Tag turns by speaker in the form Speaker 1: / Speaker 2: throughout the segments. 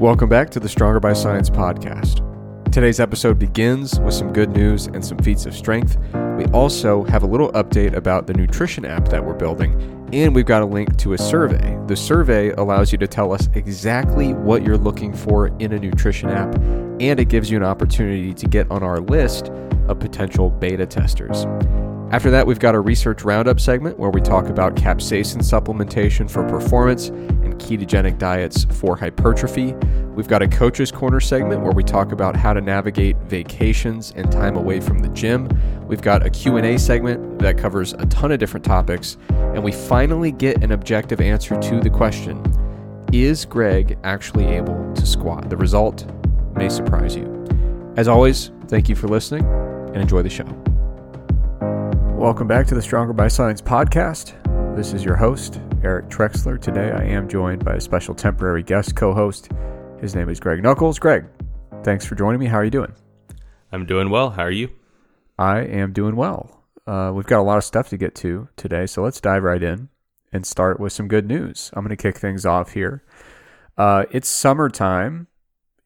Speaker 1: Welcome back to the Stronger by Science podcast. Today's episode begins with some good news and some feats of strength. We also have a little update about the nutrition app that we're building, and we've got a link to a survey. The survey allows you to tell us exactly what you're looking for in a nutrition app, and it gives you an opportunity to get on our list of potential beta testers. After that, we've got a research roundup segment where we talk about capsaicin supplementation for performance ketogenic diets for hypertrophy. We've got a coach's corner segment where we talk about how to navigate vacations and time away from the gym. We've got a Q&A segment that covers a ton of different topics, and we finally get an objective answer to the question: Is Greg actually able to squat? The result may surprise you. As always, thank you for listening and enjoy the show. Welcome back to the Stronger by Science podcast. This is your host, Eric Trexler. Today I am joined by a special temporary guest co host. His name is Greg Nuckols. Greg, thanks for joining me. How are you doing?
Speaker 2: I'm doing well. How are you?
Speaker 1: I am doing well. Uh, we've got a lot of stuff to get to today, so let's dive right in and start with some good news. I'm going to kick things off here. Uh, it's summertime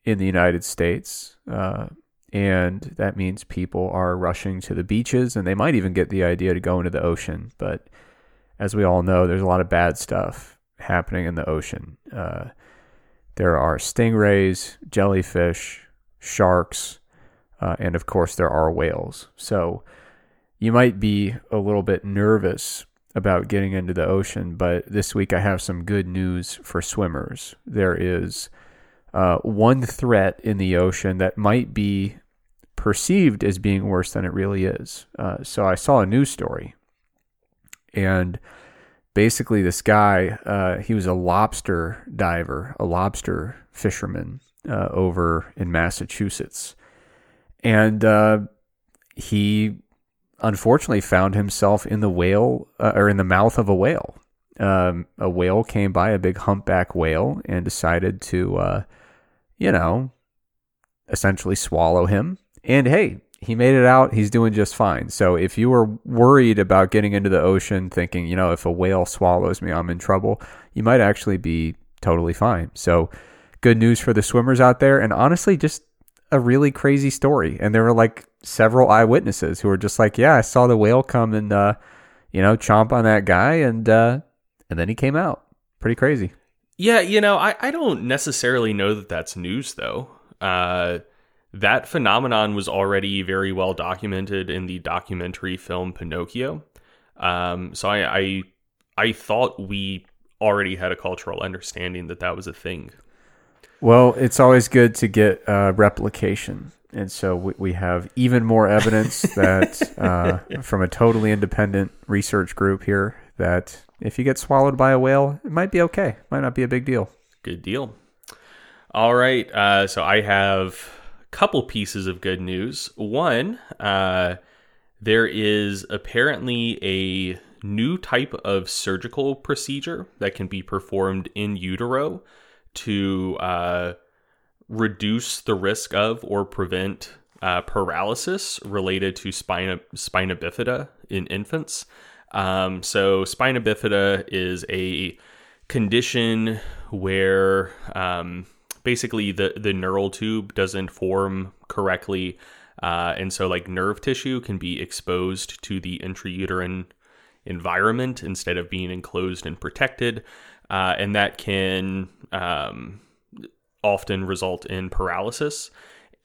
Speaker 1: in the United States. Uh, and that means people are rushing to the beaches and they might even get the idea to go into the ocean but as we all know there's a lot of bad stuff happening in the ocean. Uh, there are stingrays jellyfish sharks uh, and of course there are whales. So you might be a little bit nervous about getting into the ocean but this week i have some good news for swimmers. There is uh, one threat in the ocean that might be perceived as being worse than it really is. Uh, so I saw a news story, and basically, this guy, uh, he was a lobster diver, a lobster fisherman uh, over in Massachusetts. And uh, he unfortunately found himself in the whale uh, or in the mouth of a whale. Um, a whale came by, a big humpback whale, and decided to, uh, you know, essentially swallow him and hey, he made it out. He's doing just fine. So if you were worried about getting into the ocean thinking, you know, if a whale swallows me, I'm in trouble, you might actually be totally fine. So good news for the swimmers out there. And honestly, just a really crazy story. And there were like several eyewitnesses who were just like, yeah, I saw the whale come and, uh, you know, chomp on that guy. And, uh, and then he came out. Pretty crazy.
Speaker 2: Yeah. You know, I, I don't necessarily know that that's news though. Uh, that phenomenon was already very well documented in the documentary film Pinocchio. Um, so I, I, I thought we already had a cultural understanding that that was a thing.
Speaker 1: Well, it's always good to get uh, replication. And so we, we have even more evidence that uh, from a totally independent research group here that if you get swallowed by a whale, it might be okay. Might not be a big deal.
Speaker 2: Good deal. All right. Uh, so I have couple pieces of good news. One, uh, there is apparently a new type of surgical procedure that can be performed in utero to uh, reduce the risk of or prevent uh, paralysis related to spina, spina bifida in infants. Um, so, spina bifida is a condition where um, basically the the neural tube doesn't form correctly, uh, and so like nerve tissue can be exposed to the intrauterine environment instead of being enclosed and protected, uh, and that can um, often result in paralysis.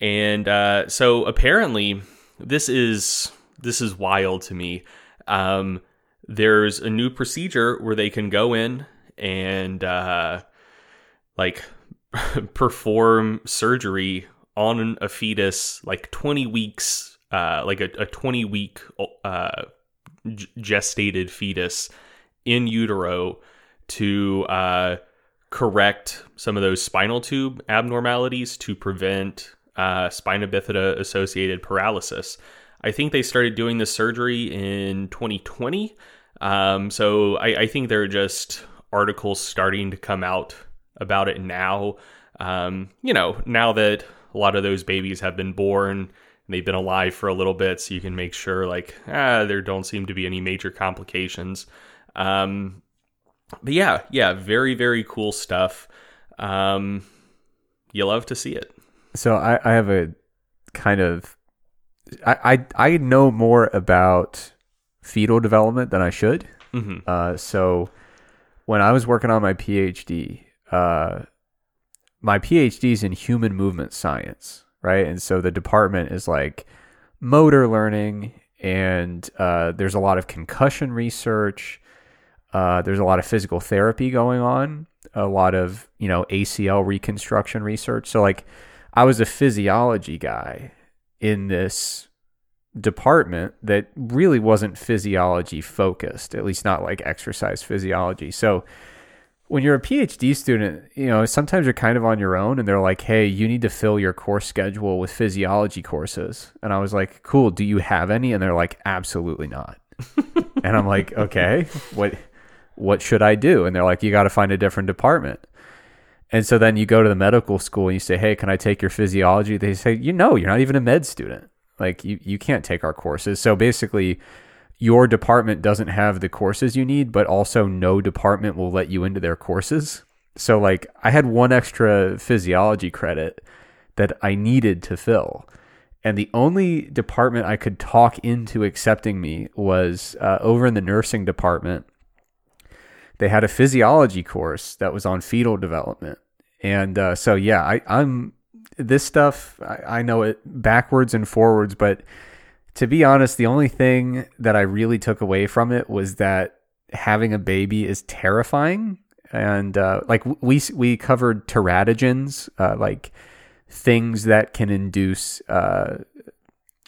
Speaker 2: And uh, so apparently, this is this is wild to me. Um, there's a new procedure where they can go in and uh, like perform surgery on a fetus like 20 weeks uh, like a, a 20 week uh, gestated fetus in utero to uh, correct some of those spinal tube abnormalities to prevent uh, spina bifida associated paralysis. I think they started doing this surgery in 2020. Um, so I, I think there are just articles starting to come out about it now. Um, you know, now that a lot of those babies have been born, and they've been alive for a little bit, so you can make sure like ah, there don't seem to be any major complications. Um, but yeah, yeah, very very cool stuff. Um, you love to see it.
Speaker 1: So I, I have a kind of I, I I know more about fetal development than I should.
Speaker 2: hmm
Speaker 1: Uh, so when I was working on my PhD, uh, my PhD is in human movement science, right? And so the department is like motor learning, and uh, there's a lot of concussion research. Uh, there's a lot of physical therapy going on, a lot of you know ACL reconstruction research. So like, I was a physiology guy in this department that really wasn't physiology focused, at least not like exercise physiology. So when you're a PhD student, you know, sometimes you're kind of on your own and they're like, "Hey, you need to fill your course schedule with physiology courses." And I was like, "Cool, do you have any?" And they're like, "Absolutely not." and I'm like, "Okay, what what should I do?" And they're like, "You got to find a different department." And so then you go to the medical school and you say, "Hey, can I take your physiology?" They say, "You know, you're not even a med student. Like you you can't take our courses." So basically, your department doesn't have the courses you need, but also no department will let you into their courses. So like I had one extra physiology credit that I needed to fill. And the only department I could talk into accepting me was uh, over in the nursing department. They had a physiology course that was on fetal development. And uh, so, yeah, I, I'm this stuff, I, I know it backwards and forwards, but to be honest, the only thing that I really took away from it was that having a baby is terrifying. And uh, like we we covered teratogens, uh, like things that can induce uh,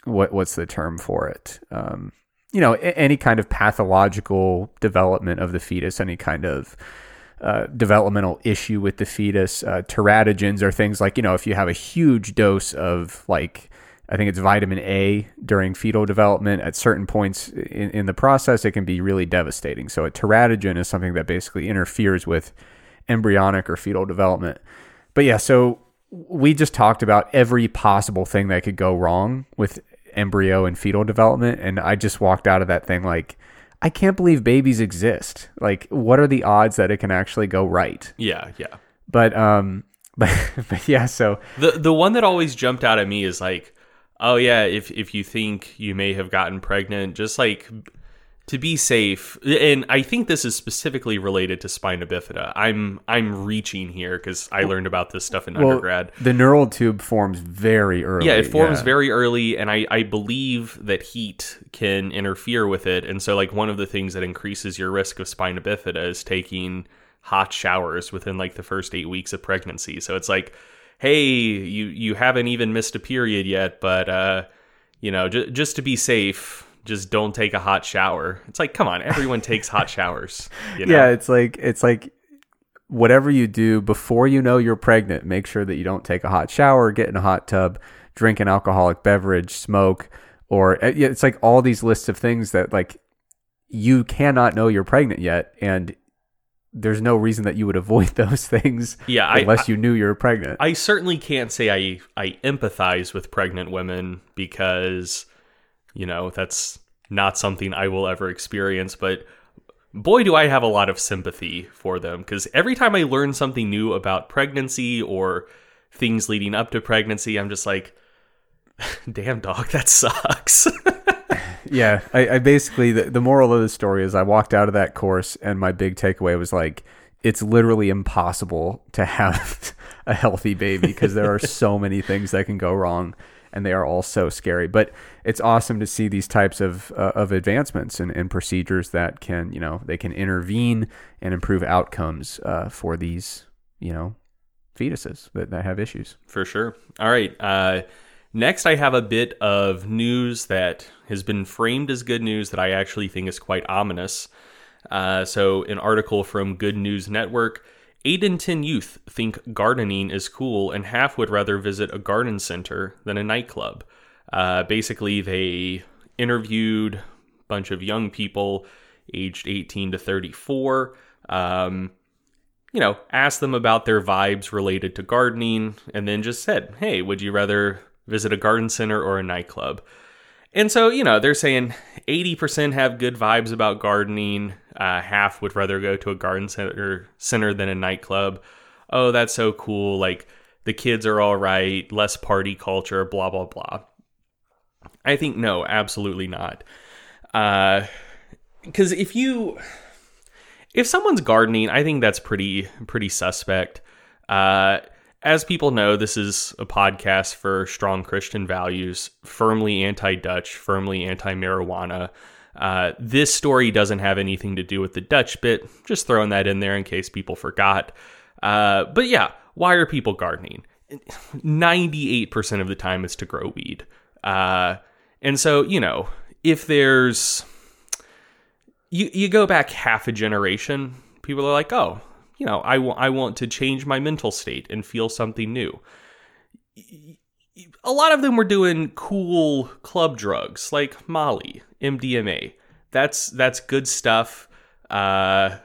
Speaker 1: what what's the term for it? Um, you know, any kind of pathological development of the fetus, any kind of uh, developmental issue with the fetus. Uh, teratogens are things like you know if you have a huge dose of like I think it's vitamin A during fetal development at certain points in, in the process, it can be really devastating. So a teratogen is something that basically interferes with embryonic or fetal development. But yeah, so we just talked about every possible thing that could go wrong with embryo and fetal development, and I just walked out of that thing like. I can't believe babies exist. Like, what are the odds that it can actually go right?
Speaker 2: Yeah, yeah.
Speaker 1: But, um, but, but yeah. So
Speaker 2: The the one that always jumped out at me is like, oh yeah, if if you think you may have gotten pregnant, just like to be safe. And I think this is specifically related to spina bifida. I'm I'm reaching here because I learned about this stuff in undergrad.
Speaker 1: the neural tube forms very early.
Speaker 2: Yeah, it forms very early, and I, I believe that heat can interfere with it. And so, like, one of the things that increases your risk of spina bifida is taking hot showers within like the first eight weeks of pregnancy. So it's like, hey, you you haven't even missed a period yet, but uh, you know, j- just to be safe, just don't take a hot shower. It's like, come on, everyone takes hot showers. You know?
Speaker 1: Yeah, it's like it's like whatever you do before you know you're pregnant, make sure that you don't take a hot shower, get in a hot tub, drink an alcoholic beverage, smoke, or uh, it's like all these lists of things that like you cannot know you're pregnant yet, and there's no reason that you would avoid those things
Speaker 2: Yeah, I-
Speaker 1: unless you knew you were pregnant.
Speaker 2: I certainly can't say I I empathize with pregnant women because you know that's not something I will ever experience but boy do I have a lot of sympathy for them cuz every time I learn something new about pregnancy or things leading up to pregnancy I'm just like damn dog that sucks.
Speaker 1: yeah, I, I basically the, the moral of the story is I walked out of that course and my big takeaway was like it's literally impossible to have a healthy baby because there are so many things that can go wrong and they are all so scary. But it's awesome to see these types of uh, of advancements and, and procedures that can you know they can intervene and improve outcomes uh, for these you know fetuses that, that have issues.
Speaker 2: For sure. All right. Uh, next, I have a bit of news that has been framed as good news that I actually think is quite ominous. Uh, so, an article from Good News Network. Eight in ten youth think gardening is cool, and half would rather visit a garden center than a nightclub. Uh, basically, they interviewed a bunch of young people aged 18 to 34. Um, you know, asked them about their vibes related to gardening, and then just said, hey, would you rather visit a garden center or a nightclub? And so, you know, they're saying 80% have good vibes about gardening, uh, half would rather go to a garden center, center than a nightclub. Oh, that's so cool. Like, the kids are all right, less party culture, blah blah blah. I think no, absolutely not. Uh, because if you if someone's gardening, I think that's pretty pretty suspect. Uh, as people know, this is a podcast for strong Christian values, firmly anti-Dutch, firmly anti-marijuana. Uh, this story doesn't have anything to do with the Dutch bit. Just throwing that in there in case people forgot. Uh, but yeah, why are people gardening? 98% of the time it's to grow weed. Uh, and so, you know, if there's you you go back half a generation, people are like, "Oh, you know, I, w- I want to change my mental state and feel something new." A lot of them were doing cool club drugs like Molly, MDMA. That's that's good stuff. Uh,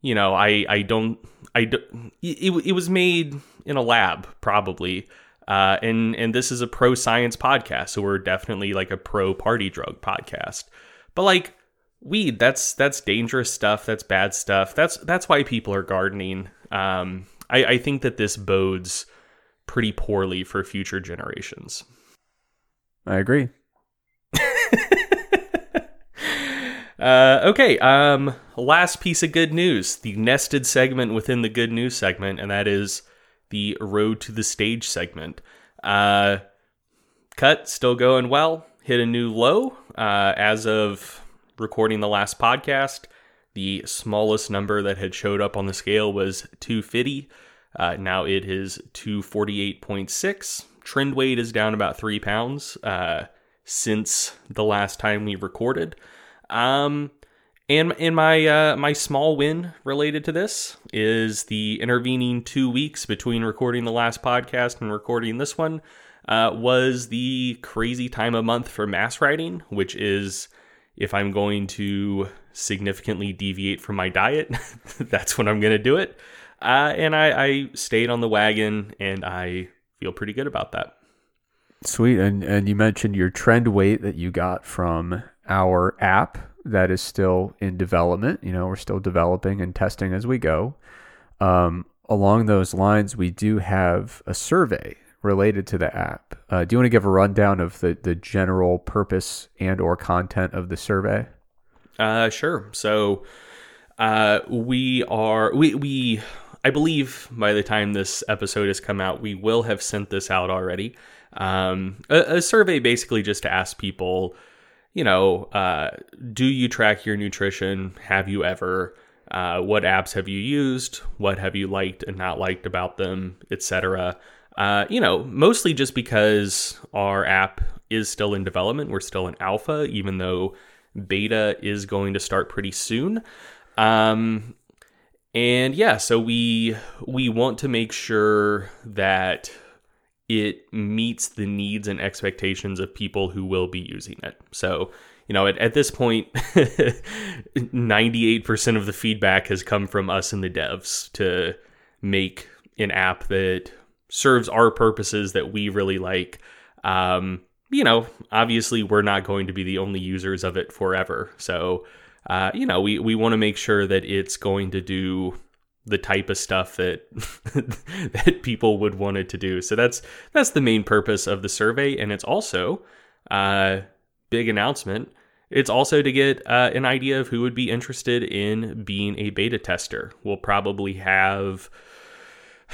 Speaker 2: you know, I I don't I don't, it, it was made in a lab probably. Uh, and and this is a pro science podcast, so we're definitely like a pro party drug podcast. But like weed, that's that's dangerous stuff. That's bad stuff. That's that's why people are gardening. Um, I, I think that this bodes pretty poorly for future generations.
Speaker 1: I agree.
Speaker 2: uh, okay. Um, last piece of good news: the nested segment within the good news segment, and that is the road to the stage segment. Uh, cut still going well. Hit a new low uh, as of recording the last podcast. The smallest number that had showed up on the scale was 250. Uh, now it is 248.6. Trend weight is down about three pounds uh, since the last time we recorded. Um, and and my uh, my small win related to this is the intervening two weeks between recording the last podcast and recording this one uh, was the crazy time of month for mass writing, which is if I'm going to significantly deviate from my diet, that's when I'm going to do it. Uh, and I, I stayed on the wagon, and I feel pretty good about that.
Speaker 1: Sweet, and and you mentioned your trend weight that you got from our app that is still in development. You know, we're still developing and testing as we go. Um, along those lines, we do have a survey related to the app. Uh, do you want to give a rundown of the, the general purpose and or content of the survey?
Speaker 2: Uh, sure. So uh, we are we we I believe by the time this episode has come out, we will have sent this out already. Um, a, a survey basically just to ask people, you know, uh, do you track your nutrition? Have you ever? Uh, what apps have you used? What have you liked and not liked about them, etc. Uh, you know, mostly just because our app is still in development. We're still in alpha, even though beta is going to start pretty soon. Um, and yeah, so we we want to make sure that it meets the needs and expectations of people who will be using it. So, you know, at, at this point, 98% of the feedback has come from us and the devs to make an app that serves our purposes that we really like. Um, you know, obviously we're not going to be the only users of it forever. So, uh, you know, we, we want to make sure that it's going to do the type of stuff that that people would want it to do. So that's that's the main purpose of the survey, and it's also uh, big announcement. It's also to get uh, an idea of who would be interested in being a beta tester. We'll probably have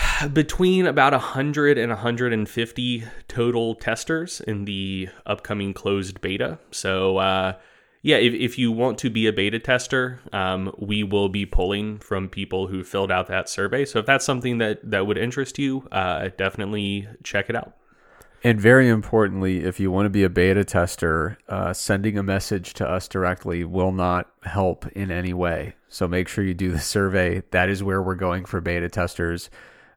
Speaker 2: between about 100 and 150 total testers in the upcoming closed beta. So, uh, yeah, if, if you want to be a beta tester, um, we will be pulling from people who filled out that survey. So, if that's something that, that would interest you, uh, definitely check it out.
Speaker 1: And very importantly, if you want to be a beta tester, uh, sending a message to us directly will not help in any way. So make sure you do the survey. That is where we're going for beta testers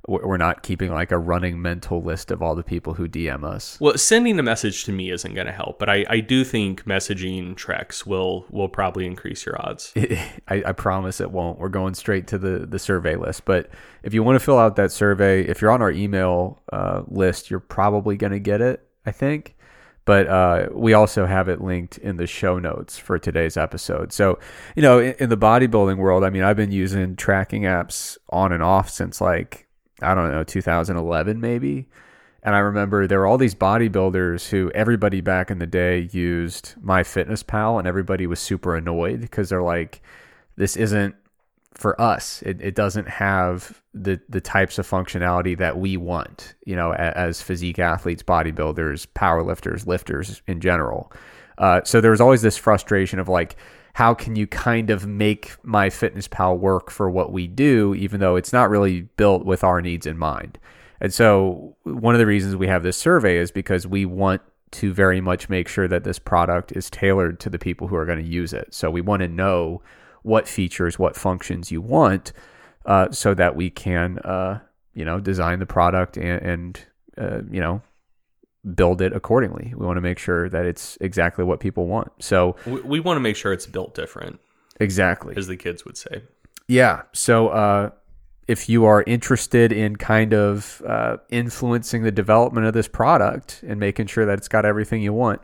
Speaker 1: we're not keeping like a running mental list of all the people who DM us.
Speaker 2: Well, sending a message to me isn't going to help, but I, I do think messaging Trex will will probably increase your odds.
Speaker 1: I, I promise it won't. We're going straight to the the survey list. But if you want to fill out that survey, if you're on our email uh, list, you're probably going to get it. I think. But uh, we also have it linked in the show notes for today's episode. So, you know, in, in the bodybuilding world, I mean, I've been using tracking apps on and off since like I don't know, 2011 maybe. And I remember there were all these bodybuilders who everybody back in the day used MyFitnessPal, and everybody was super annoyed because they're like, this isn't for us. It, it doesn't have the the types of functionality that we want, you know, as, as physique athletes, bodybuilders, powerlifters, lifters in general. Uh, so there was always this frustration of like, how can you kind of make MyFitnessPal work for what we do, even though it's not really built with our needs in mind? And so one of the reasons we have this survey is because we want to very much make sure that this product is tailored to the people who are going to use it. So we want to know what features, what functions you want, uh, so that we can, uh, you know, design the product and, and uh, you know, build it accordingly. We want to make sure that it's exactly what people want. So
Speaker 2: we, we want to make sure it's built different.
Speaker 1: Exactly.
Speaker 2: As the kids would say.
Speaker 1: Yeah. So uh, if you are interested in kind of uh, influencing the development of this product and making sure that it's got everything you want,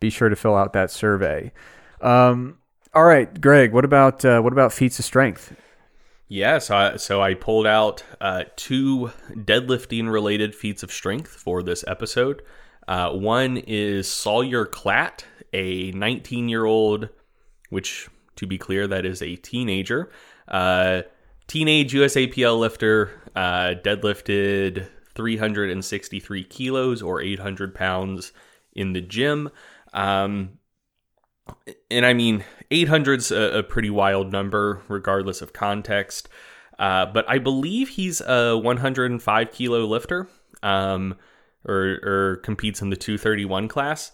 Speaker 1: be sure to fill out that survey. Um, all right, Greg. What about uh, what about feats of strength?
Speaker 2: Yeah, so I, so I pulled out uh, two deadlifting related feats of strength for this episode. Uh, one is Sawyer Klatt, a 19 year old, which to be clear, that is a teenager, uh, teenage USAPL lifter, uh, deadlifted 363 kilos or 800 pounds in the gym. Um, and I mean, 800's a, a pretty wild number, regardless of context. Uh, but I believe he's a 105 kilo lifter, um, or, or competes in the 231 class.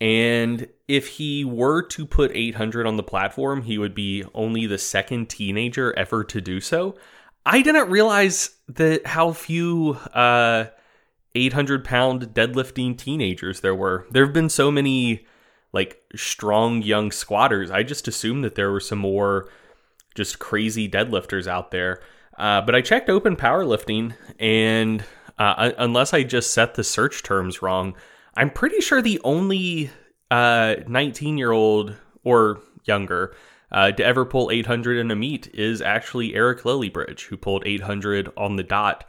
Speaker 2: And if he were to put 800 on the platform, he would be only the second teenager ever to do so. I didn't realize that how few uh, 800 pound deadlifting teenagers there were. There have been so many like strong young squatters. I just assumed that there were some more just crazy deadlifters out there. Uh, but I checked open powerlifting, and uh, unless I just set the search terms wrong, I'm pretty sure the only 19 uh, year old or younger uh, to ever pull 800 in a meet is actually Eric Lilliebridge, who pulled 800 on the dot.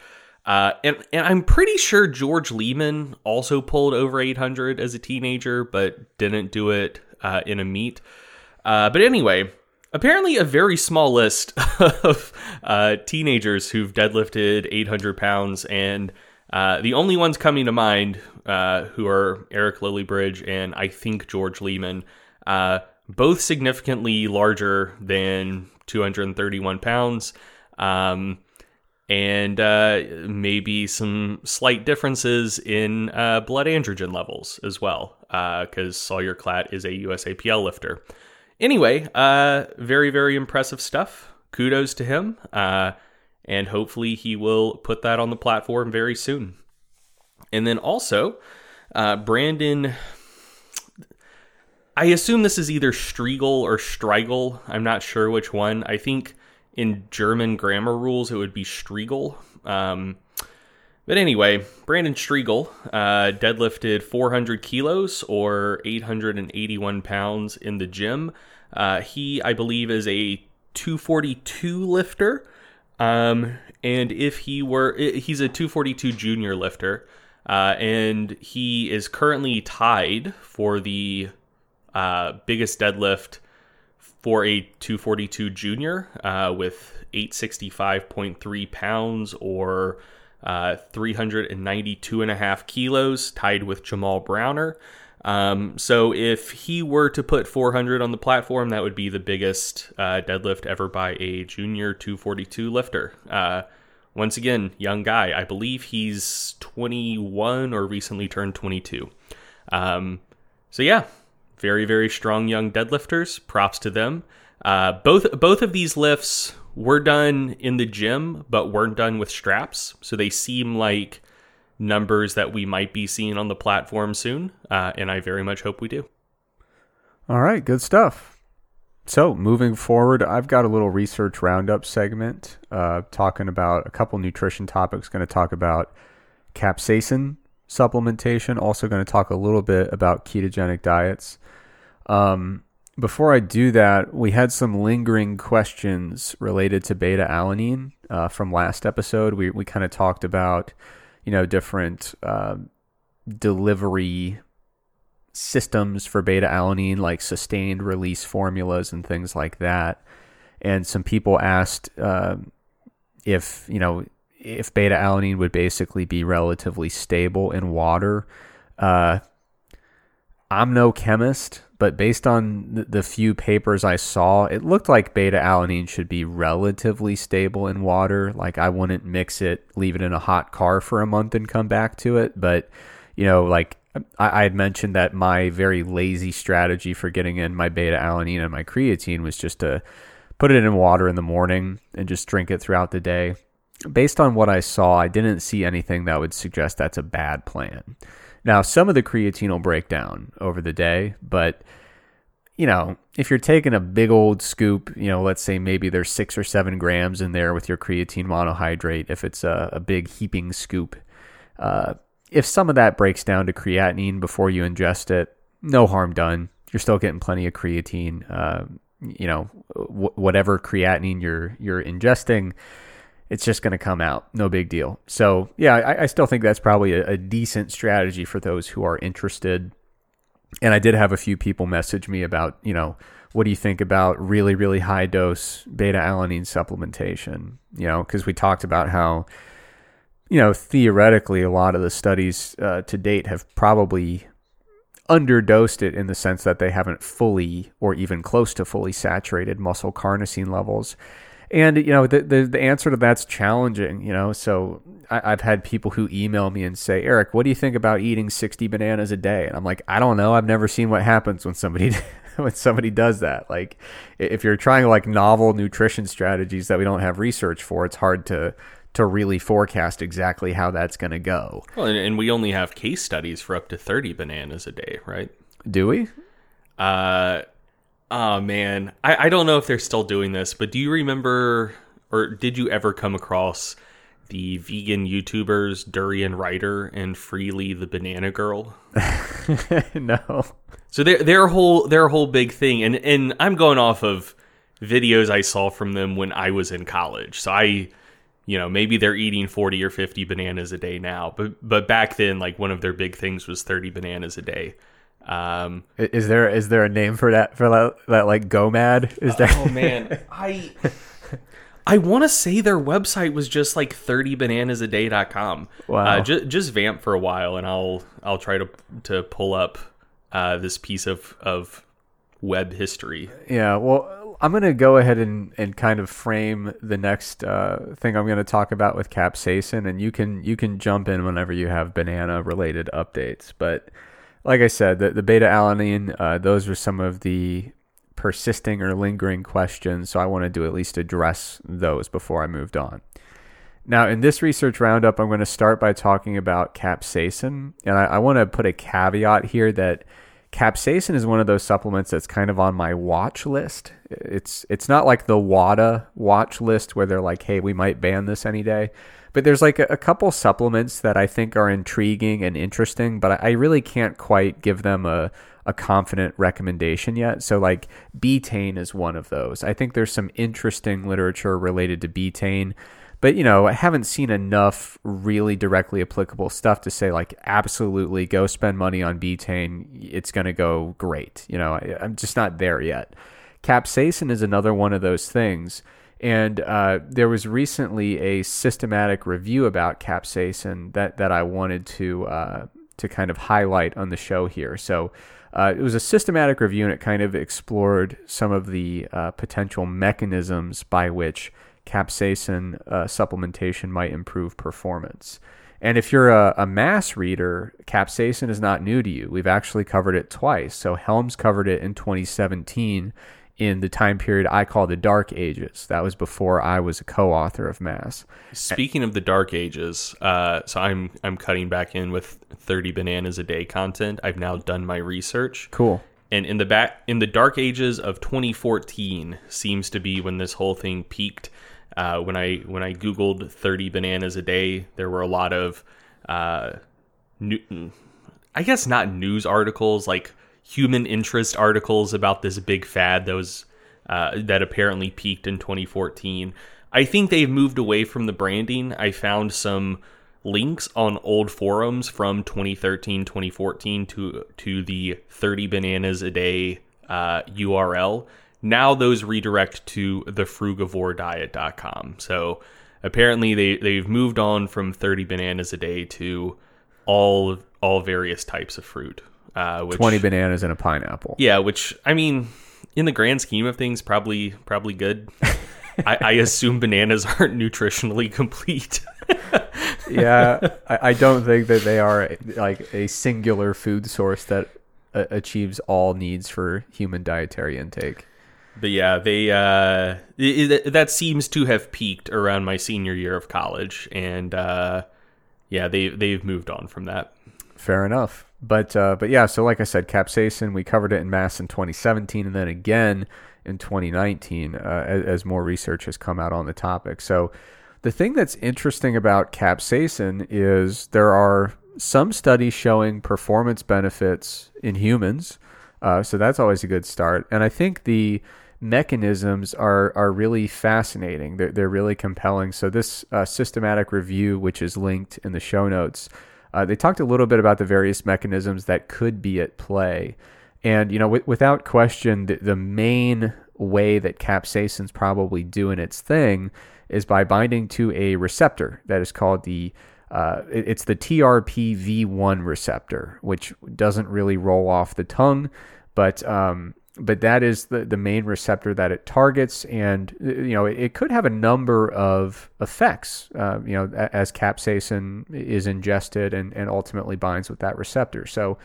Speaker 2: Uh, and, and I'm pretty sure George Leeman also pulled over 800 as a teenager, but didn't do it uh, in a meet. Uh, but anyway, apparently a very small list of uh, teenagers who've deadlifted 800 pounds, and uh, the only ones coming to mind who are Eric Lilliebridge and I think George Leeman, both significantly larger than 231 pounds. Um, and uh, maybe some slight differences in uh, blood androgen levels as well, because uh, Sawyer Klatt is a USAPL lifter. Anyway, uh, very, very impressive stuff. Kudos to him. Uh, and hopefully he will put that on the platform very soon. And then also, Brandon. I assume this is either Striegel or Striegel. I'm not sure which one. I think in German grammar rules, it would be Striegel. Um, but anyway, Brandon Striegel uh, deadlifted 400 kilos or 881 pounds in the gym. Uh, he, I believe, is a 242 lifter. Um, and if he were, he's a 242 junior lifter. Uh, and he is currently tied for the uh, biggest deadlift for a 242 junior uh, with 865.3 pounds or uh, 392 and a half kilos, tied with Jamal Browner. Um, so if he were to put 400 on the platform, that would be the biggest uh, deadlift ever by a junior 242 lifter. Uh, once again, young guy. I believe he's 21 or recently turned 22. Um, so yeah, very very strong young deadlifters. Props to them. Uh, both both of these lifts were done in the gym, but weren't done with straps, so they seem like numbers that we might be seeing on the platform soon, uh, and I very much hope we do.
Speaker 1: All right, good stuff. So moving forward, I've got a little research roundup segment uh, talking about a couple nutrition topics. Going to talk about capsaicin supplementation. Also going to talk a little bit about ketogenic diets. Um, before I do that, we had some lingering questions related to beta alanine uh, from last episode. We we kind of talked about, you know, different uh, delivery systems for beta alanine, like sustained release formulas and things like that. And some people asked uh, if you know if beta alanine would basically be relatively stable in water. Uh, I'm no chemist, but based on the few papers I saw, it looked like beta alanine should be relatively stable in water. Like I wouldn't mix it, leave it in a hot car for a month and come back to it. But, you know, like I, I had mentioned that my very lazy strategy for getting in my beta alanine and my creatine was just to put it in water in the morning and just drink it throughout the day. Based on what I saw, I didn't see anything that would suggest that's a bad plan. Now, some of the creatine will break down over the day, but you know, if you're taking a big old scoop, you know, let's say maybe there's six or seven grams in there with your creatine monohydrate, if it's a, a big heaping scoop, uh, if some of that breaks down to creatinine before you ingest it, no harm done. You're still getting plenty of creatine. Uh, you know, w- whatever creatinine you're you're ingesting, it's just going to come out. No big deal. So, yeah, I, I still think that's probably a, a, decent strategy for those who are interested. And I did have a few people message me about, you know, what do you think about really, really high dose beta alanine supplementation? You know, because we talked about how, you know, theoretically, a lot of the studies uh, to date have probably underdosed it in the sense that they haven't fully or even close to fully saturated muscle carnosine levels and you know the, the, the answer to that's challenging you know? So I, have had people who email me and say eric what do you think about eating 60 bananas a day? And i'm like i don't know. I've never seen what happens when somebody when somebody does that. Like if you're trying like novel nutrition strategies that we don't have research for it's hard to to really forecast exactly how that's going to go.
Speaker 2: Well and, and we only have case studies for up to 30 bananas a day right?
Speaker 1: Do we?
Speaker 2: Uh Oh man, I, I don't know if they're still doing this, but do you remember or did you ever come across the vegan YouTubers Durianrider and Freelee the Banana Girl?
Speaker 1: no.
Speaker 2: So their their whole their whole big thing, and and I'm going off of videos I saw from them when I was in college. So I, you know, maybe they're eating 40 or 50 bananas a day now, but but back then, like one of their big things was 30 bananas a day.
Speaker 1: Um, is there is there a name for that for that, that like GOMAD? Is there?
Speaker 2: Oh man, I I want to say their website was just like 30bananasaday.com. Wow. Uh, just just vamp for a while, and I'll I'll try to to pull up uh, this piece of of web history.
Speaker 1: Yeah. Well, I'm gonna go ahead and and kind of frame the next uh, thing I'm gonna talk about with capsaicin, and you can you can jump in whenever you have banana related updates, but like I said, the, the beta alanine, uh, those were some of the persisting or lingering questions. So I wanted to at least address those before I moved on. Now, in this research roundup, I'm going to start by talking about capsaicin. And I, I want to put a caveat here that capsaicin is one of those supplements that's kind of on my watch list. It's it's not like the WADA watch list where they're like, hey, we might ban this any day. But there's like a, a couple supplements that I think are intriguing and interesting, but I, I really can't quite give them a, a confident recommendation yet. So like betaine is one of those. I think there's some interesting literature related to betaine but you know i haven't seen enough really directly applicable stuff to say like absolutely go spend money on betaine it's going to go great you know I, am just not there yet capsaicin is another one of those things and uh, there was recently a systematic review about capsaicin that, that I wanted to uh, to kind of highlight on the show here. So uh, it was a systematic review, and it kind of explored some of the uh, potential mechanisms by which capsaicin uh, supplementation might improve performance. And if you're a, a mass reader, capsaicin is not new to you. We've actually covered it twice. So Helms covered it in 2017 in the time period I call the Dark Ages. That was before I was a co-author of Mass.
Speaker 2: Speaking of the Dark Ages, uh, so I'm I'm cutting back in with 30 bananas a day content. I've now done my research.
Speaker 1: Cool.
Speaker 2: And in the back in the Dark Ages of 2014 seems to be when this whole thing peaked. Uh, when I when I googled 30 bananas a day, there were a lot of, uh, new, I guess not news articles like human interest articles about this big fad that was uh, that apparently peaked in 2014. I think they've moved away from the branding. I found some links on old forums from 2013, 2014 to to the 30 bananas a day uh, URL. Now those redirect to thefrugivorediet.com. So apparently they they've moved on from 30 bananas a day to all all various types of fruit. Uh, which,
Speaker 1: 20 bananas and a pineapple.
Speaker 2: Yeah, which I mean, in the grand scheme of things, probably probably good. I, I, assume bananas aren't nutritionally complete.
Speaker 1: yeah, I, I, don't think that they are like a singular food source that uh, achieves all needs for human dietary intake.
Speaker 2: But yeah, they uh, it, that seems to have peaked around my senior year of college, and uh, yeah, they they've moved on from that.
Speaker 1: Fair enough. But uh, but yeah, so like I said, capsaicin, we covered it in mass in 2017, and then again in 2019 uh, as, as, more research has come out on the topic. So the thing that's interesting about capsaicin is there are some studies showing performance benefits in humans. Uh, so that's always a good start. And I think the mechanisms are are really fascinating. They're, they're really compelling. So this uh, systematic review, which is linked in the show notes, uh, they talked a little bit about the various mechanisms that could be at play. And, you know, w- without question, the, the main way that capsaicin's probably doing its thing is by binding to a receptor that is called the uh, it's the TRPV1 receptor, which doesn't really roll off the tongue, but um, but that is the, the main receptor that it targets. And you know it, it could have a number of effects uh, you know as capsaicin is ingested and, and ultimately binds with that receptor. So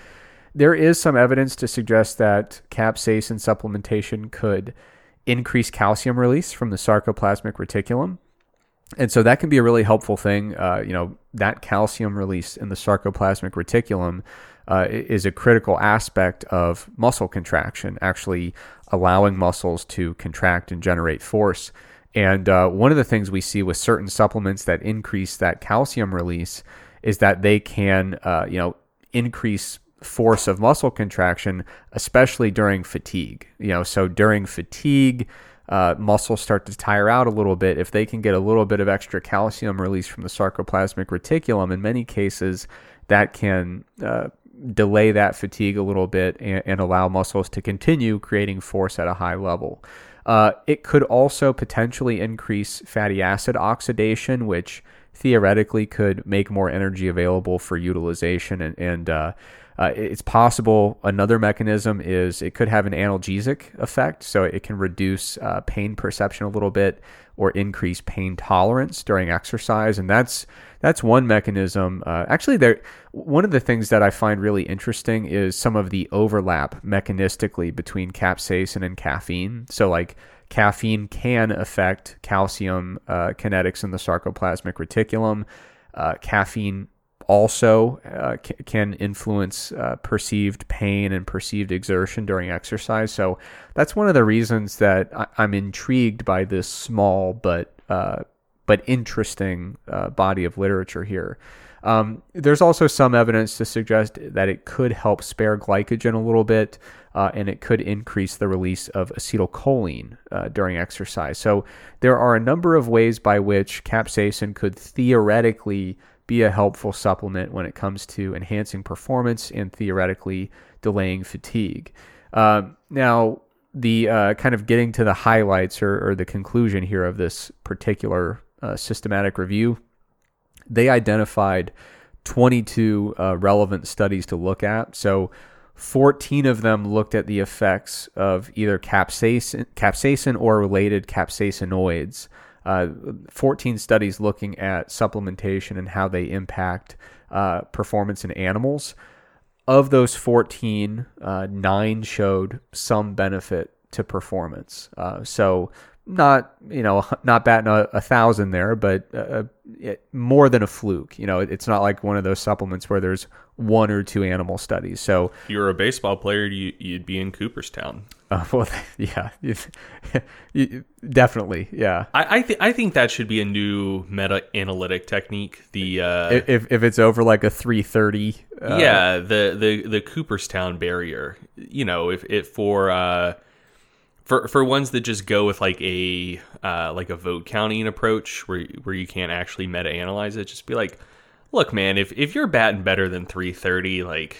Speaker 1: there is some evidence to suggest that capsaicin supplementation could increase calcium release from the sarcoplasmic reticulum. And so that can be a really helpful thing uh, you know that calcium release in the sarcoplasmic reticulum uh, is a critical aspect of muscle contraction, actually allowing muscles to contract and generate force. And uh, one of the things we see with certain supplements that increase that calcium release is that they can, uh, you know, increase force of muscle contraction, especially during fatigue. You know, so during fatigue, uh, muscles start to tire out a little bit. If they can get a little bit of extra calcium release from the sarcoplasmic reticulum, in many cases, that can uh, delay that fatigue a little bit and, and, allow muscles to continue creating force at a high level. Uh, it could also potentially increase fatty acid oxidation, which theoretically could make more energy available for utilization. And, and uh, uh, it's possible another mechanism is it could have an analgesic effect, so it can reduce uh, pain perception a little bit or increase pain tolerance during exercise, and that's that's one mechanism. Uh, actually, there one of the things that I find really interesting is some of the overlap mechanistically between capsaicin and caffeine. So, like caffeine can affect calcium uh, kinetics in the sarcoplasmic reticulum. Uh, caffeine also uh, c- can influence uh, perceived pain and perceived exertion during exercise. So that's one of the reasons that I- am intrigued by this small but uh, but interesting uh, body of literature here. Um, there's also some evidence to suggest that it could help spare glycogen a little bit, uh, and it could increase the release of acetylcholine uh, during exercise. So there are a number of ways by which capsaicin could theoretically be a helpful supplement when it comes to enhancing performance and theoretically delaying fatigue. Um, now, the uh, kind of getting to the highlights or, or, the conclusion here of this particular uh, systematic review, they identified 22 uh, relevant studies to look at. So, 14 of them looked at the effects of either capsaicin, capsaicin or related capsaicinoids uh, 14 studies looking at supplementation and how they impact uh, performance in animals. Of those 14, uh, nine showed some benefit to performance. Uh, so not you know not batting a, a thousand there, but uh, uh, more than a fluke. You know, it's not like one of those supplements where there's one or two animal studies. So
Speaker 2: if you were a baseball player, you, you'd be in Cooperstown.
Speaker 1: Uh, well, yeah, you, definitely, yeah.
Speaker 2: I I, th- I think that should be a new meta analytic technique. The uh,
Speaker 1: if if it's over like a three thirty, uh,
Speaker 2: yeah, the the the Cooperstown barrier. You know, if it for uh, for for ones that just go with like a uh, like a vote counting approach where where you can't actually meta analyze it, just be like, look, man, if if you're batting better than three thirty, like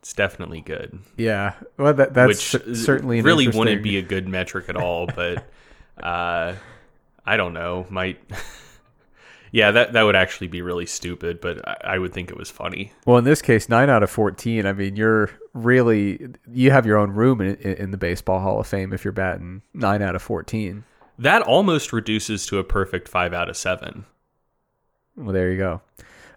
Speaker 2: it's definitely good.
Speaker 1: Yeah, well, that that's
Speaker 2: Which
Speaker 1: certainly
Speaker 2: really
Speaker 1: interesting-
Speaker 2: wouldn't be a good metric at all, but uh, I don't know. Might yeah, that that would actually be really stupid, but I, I would think it was funny.
Speaker 1: Well, in this case, nine out of fourteen. I mean, you're really you have your own room in, in the baseball Hall of Fame if you're batting nine out of fourteen.
Speaker 2: That almost reduces to a perfect five out of seven.
Speaker 1: Well, there you go.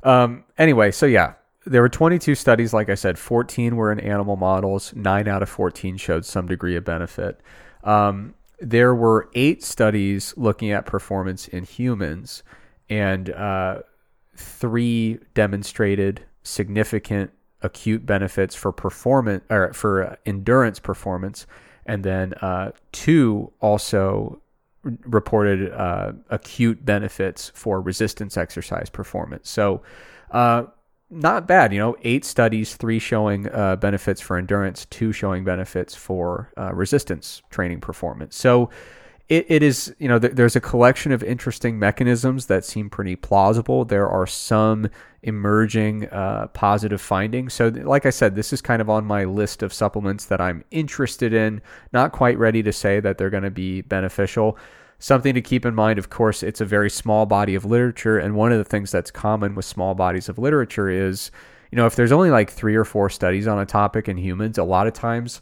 Speaker 1: Um, anyway, so yeah, there were 22 studies. Like I said, 14 were in animal models. Nine out of 14 showed some degree of benefit. Um, there were eight studies looking at performance in humans, and uh, three demonstrated significant acute benefits for performance or for endurance performance, and then uh, two also reported uh, acute benefits for resistance exercise performance. So, uh, not bad. You know, eight studies, three showing uh, benefits for endurance, two showing benefits for uh, resistance training performance. So, it, it is, you know, th- there's a collection of interesting mechanisms that seem pretty plausible. There are some emerging uh, positive findings. So, th- like I said, this is kind of on my list of supplements that I'm interested in. Not quite ready to say that they're going to be beneficial. Something to keep in mind, of course, it's a very small body of literature. And one of the things that's common with small bodies of literature is, you know, if there's only like three or four studies on a topic in humans, a lot of times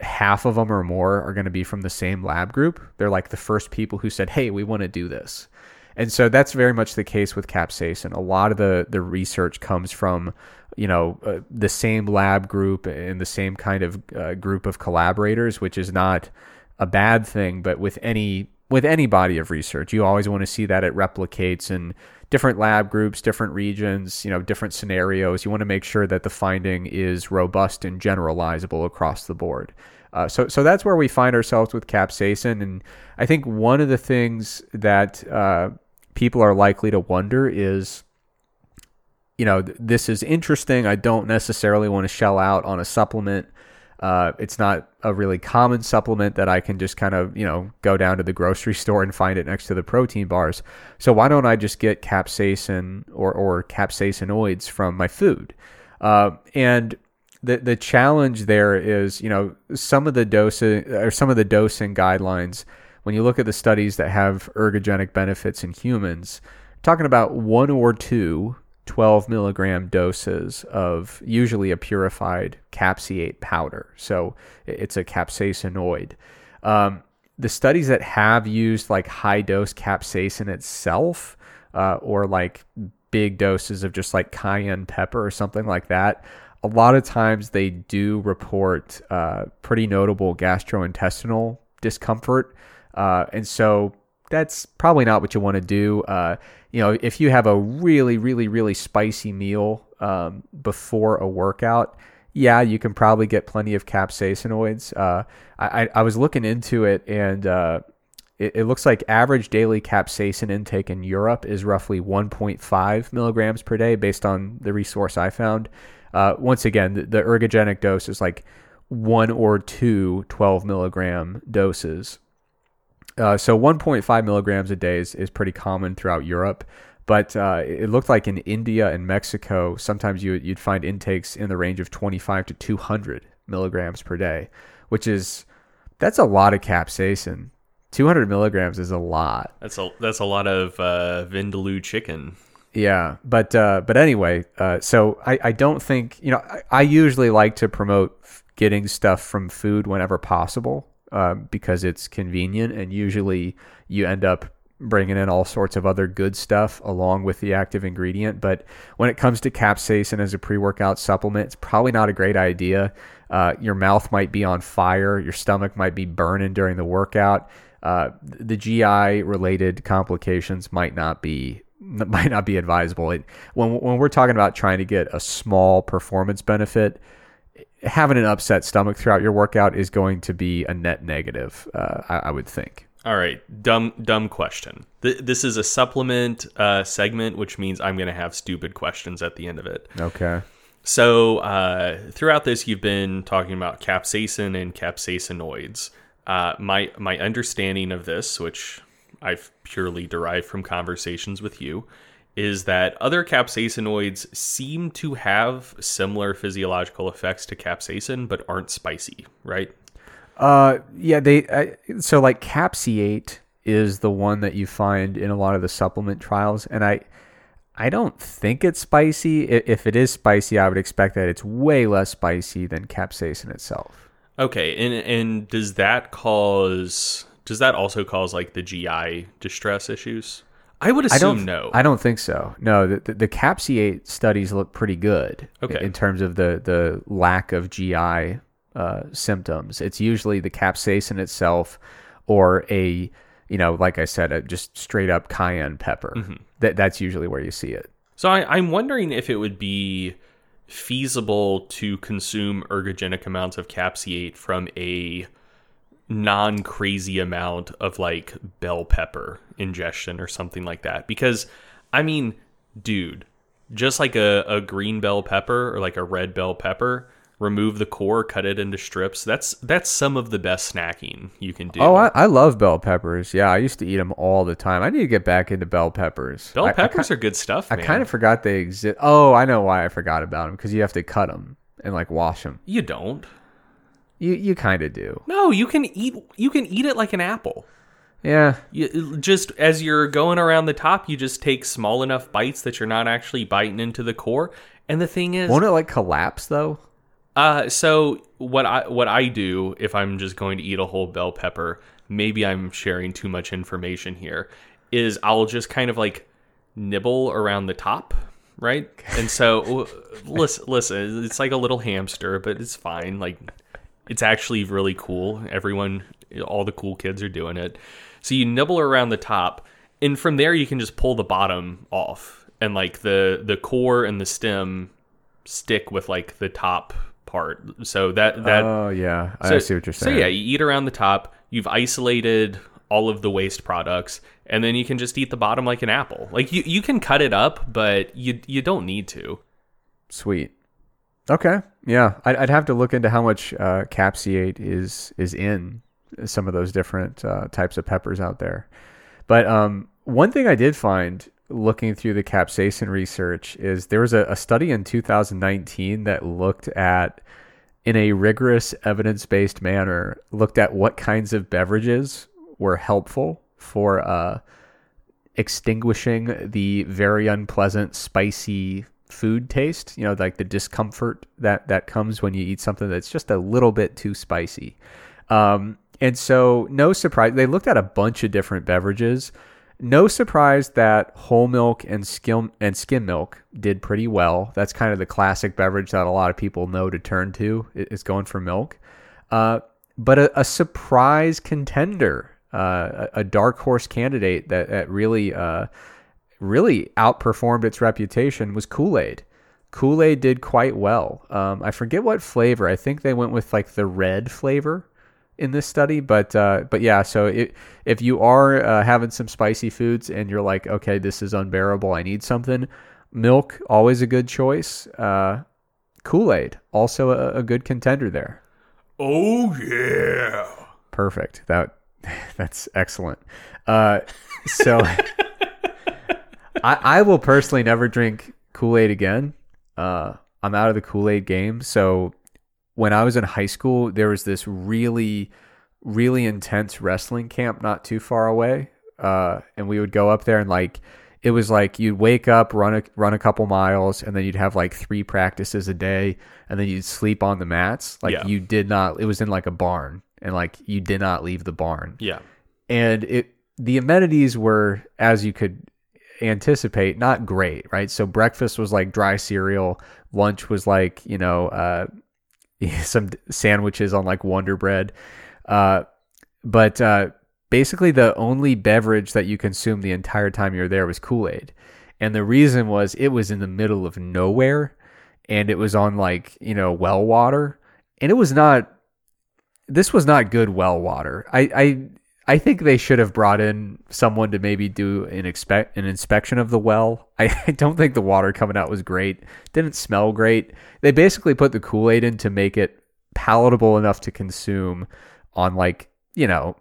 Speaker 1: half of them or more are going to be from the same lab group. They're like the first people who said, "Hey, we want to do this." And so that's very much the case with capsaicin. A lot of the the research comes from, you know, uh, the same lab group and the same kind of uh, group of collaborators, which is not a bad thing, but with any with any body of research, you always want to see that it replicates in different lab groups, different regions, you know, different scenarios. You want to make sure that the finding is robust and generalizable across the board. Uh, so, so that's where we find ourselves with capsaicin, and I think one of the things that uh, people are likely to wonder is, you know, th- this is interesting. I don't necessarily want to shell out on a supplement. Uh, it's not a really common supplement that I can just kind of, you know, go down to the grocery store and find it next to the protein bars. So why don't I just get capsaicin or, or capsaicinoids from my food? Uh, and the the challenge there is, you know, some of the dosing or some of the dosing guidelines. When you look at the studies that have ergogenic benefits in humans, talking about one or two 12 milligram doses of usually a purified capsiate powder. So it's a capsaicinoid. Um, the studies that have used like high dose capsaicin itself, uh, or like big doses of just like cayenne pepper or something like that, a lot of times they do report uh, pretty notable gastrointestinal discomfort. Uh, and so that's probably not what you want to do. Uh, you know, if you have a really, really, really spicy meal um, before a workout, yeah, you can probably get plenty of capsaicinoids. Uh, I, I was looking into it, and uh, it, it, looks like average daily capsaicin intake in Europe is roughly 1.5 milligrams per day, based on the resource I found. Uh, once again, the, the ergogenic dose is like one or two 12 milligram doses. Uh, so 1.5 milligrams a day is, is pretty common throughout Europe, but uh, it looked like in India and Mexico, sometimes you, you'd find intakes in the range of 25 to 200 milligrams per day, which is that's a lot of capsaicin. 200 milligrams is a lot.
Speaker 2: That's a that's a lot of uh, vindaloo chicken.
Speaker 1: Yeah, but uh, but anyway, uh, so I, I don't think you know I, I usually like to promote getting stuff from food whenever possible uh, because it's convenient and usually you end up bringing in all sorts of other good stuff along with the active ingredient. But when it comes to capsaicin as a pre workout supplement, it's probably not a great idea. Uh, your mouth might be on fire, your stomach might be burning during the workout. Uh, the GI related complications might not be might not be advisable. It, when when we're talking about trying to get a small performance benefit, having an upset stomach throughout your workout is going to be a net negative. Uh, I, I would think.
Speaker 2: All right, dumb dumb question. Th- this is a supplement uh, segment, which means I'm going to have stupid questions at the end of it.
Speaker 1: Okay.
Speaker 2: So uh, throughout this, you've been talking about capsaicin and capsaicinoids. Uh, my my understanding of this, which I've purely derived from conversations with you, is that other capsaicinoids seem to have similar physiological effects to capsaicin, but aren't spicy, right?
Speaker 1: Uh, yeah, they uh, so like capsiate is the one that you find in a lot of the supplement trials, and I I don't think it's spicy. If it is spicy, I would expect that it's way less spicy than capsaicin itself.
Speaker 2: Okay, and and does that cause does that also cause like the GI distress issues? I would
Speaker 1: I
Speaker 2: assume
Speaker 1: don't
Speaker 2: no.
Speaker 1: I don't think so. No, the, the, the capsiate studies look pretty good.
Speaker 2: Okay.
Speaker 1: In terms of the the lack of GI uh, symptoms, it's usually the capsaicin itself, or a you know, like I said, a just straight up cayenne pepper.
Speaker 2: Mm-hmm.
Speaker 1: That that's usually where you see it.
Speaker 2: So I, I'm wondering if it would be feasible to consume ergogenic amounts of capsiate from a non crazy amount of like bell pepper ingestion or something like that. Because, I mean, dude, just like a, a green bell pepper or like a red bell pepper, remove the core, cut it into strips. That's that's some of the best snacking you can do.
Speaker 1: Oh, I, I love bell peppers. Yeah, I used to eat them all the time. I need to get back into bell peppers.
Speaker 2: bell
Speaker 1: I-
Speaker 2: peppers are good stuff,
Speaker 1: I kind of forgot they exist. Oh, I know why I forgot about them because you have to cut them and like wash them.
Speaker 2: you don't.
Speaker 1: You you kind of do.
Speaker 2: No, you can eat you can eat it like an apple.
Speaker 1: Yeah.
Speaker 2: You, just as you're going around the top, you just take small enough bites that you're not actually biting into the core. And the thing is,
Speaker 1: Won't it like collapse though?
Speaker 2: uh, so what I what I do if I'm just going to eat a whole bell pepper, maybe I'm sharing too much information here, is I'll just kind of like nibble around the top, right? And so listen, listen, it's like a little hamster, but it's fine. Like it's actually really cool. Everyone, all the cool kids are doing it. So you nibble around the top, and from there you can just pull the bottom off, and like the the core and the stem stick with like the top part. So that that
Speaker 1: oh yeah, I
Speaker 2: so,
Speaker 1: see what you're saying.
Speaker 2: so yeah, you eat around the top. You've isolated all of the waste products, and then you can just eat the bottom like an apple. Like you, you can cut it up, but you you don't need to.
Speaker 1: Sweet. Okay. Yeah, I'd, I'd have to look into how much uh, capsiate is is in some of those different uh, types of peppers out there. But um, one thing I did find looking through the capsaicin research is there was a, a study in 2019 that looked at in a rigorous evidence-based manner looked at what kinds of beverages were helpful for uh, extinguishing the very unpleasant spicy food taste you know like the discomfort that that comes when you eat something that's just a little bit too spicy um, and so no surprise they looked at a bunch of different beverages no surprise that whole milk and skim and skim milk did pretty well that's kind of the classic beverage that a lot of people know to turn to i- is going for milk uh, but a, a surprise contender, uh, a, a dark horse candidate that, that really, uh, really outperformed its reputation was Kool Aid. Kool Aid did quite well. Um, I forget what flavor. I think they went with like the red flavor in this study, but uh, but yeah. So it, if you are uh, having some spicy foods and you're like, okay, this is unbearable, I need something. Milk always a good choice. Uh, Kool Aid also a, a good contender there.
Speaker 2: Oh yeah.
Speaker 1: Perfect. That that's excellent. Uh, so I, I will personally never drink Kool Aid again. Uh, I'm out of the Kool Aid game. So when I was in high school, there was this really, really intense wrestling camp not too far away, uh, and we would go up there and like it was like you'd wake up, run a run a couple miles, and then you'd have like three practices a day, and then you'd sleep on the mats. Like
Speaker 2: Yeah.
Speaker 1: you did not. It was in like a barn, and like you did not leave the barn
Speaker 2: Yeah.
Speaker 1: and it the amenities were as you could anticipate not great right so breakfast was like dry cereal lunch was like you know uh some sandwiches on like wonder bread uh but uh basically the only beverage that you consumed the entire time you were there was kool-aid and the reason was it was in the middle of nowhere and it was on like you know well water and it was not. This was not good well water. I I I think they should have brought in someone to maybe do an expect an inspection of the well. I, I don't think the water coming out was great. Didn't smell great. They basically put the Kool Aid in to make it palatable enough to consume on like you know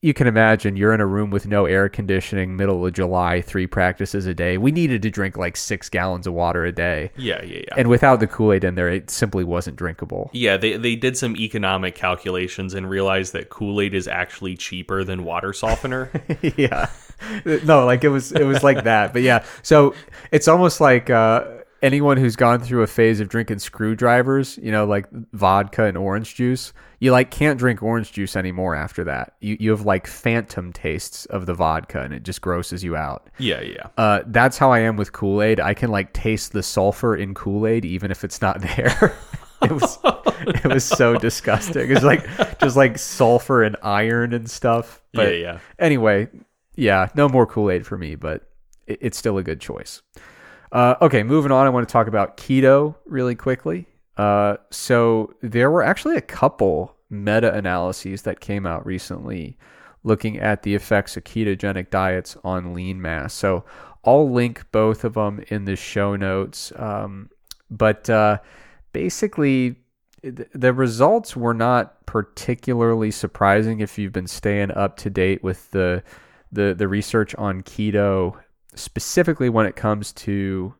Speaker 1: you can imagine you're in a room with no air conditioning, middle of July, three practices a day. We needed to drink like six gallons of water a day.
Speaker 2: Yeah, yeah, yeah.
Speaker 1: And without the Kool Aid in there, it simply wasn't drinkable.
Speaker 2: Yeah, they, they did some economic calculations and realized that Kool Aid is actually cheaper than water softener.
Speaker 1: yeah. No, like it was it was like that. But yeah. So it's almost like uh anyone who's gone through a phase of drinking screwdrivers, you know, like vodka and orange juice, you like can't drink orange juice anymore after that. You you have like phantom tastes of the vodka and it just grosses you out.
Speaker 2: yeah, yeah.
Speaker 1: Uh, that's how I am with Kool Aid. I can like taste the sulfur in Kool Aid even if it's not there. it was it was so disgusting. It's like just like sulfur and iron and stuff. But
Speaker 2: yeah, yeah.
Speaker 1: anyway, yeah, no more Kool Aid for me, but it, it's still a good choice. Uh, okay, moving on. I want to talk about keto really quickly. Uh, so there were actually a couple meta analyses that came out recently looking at the effects of ketogenic diets on lean mass. So I'll link both of them in the show notes. Um, but uh, basically, th- the results were not particularly surprising if you've been staying up to date with the the the research on keto specifically when it comes to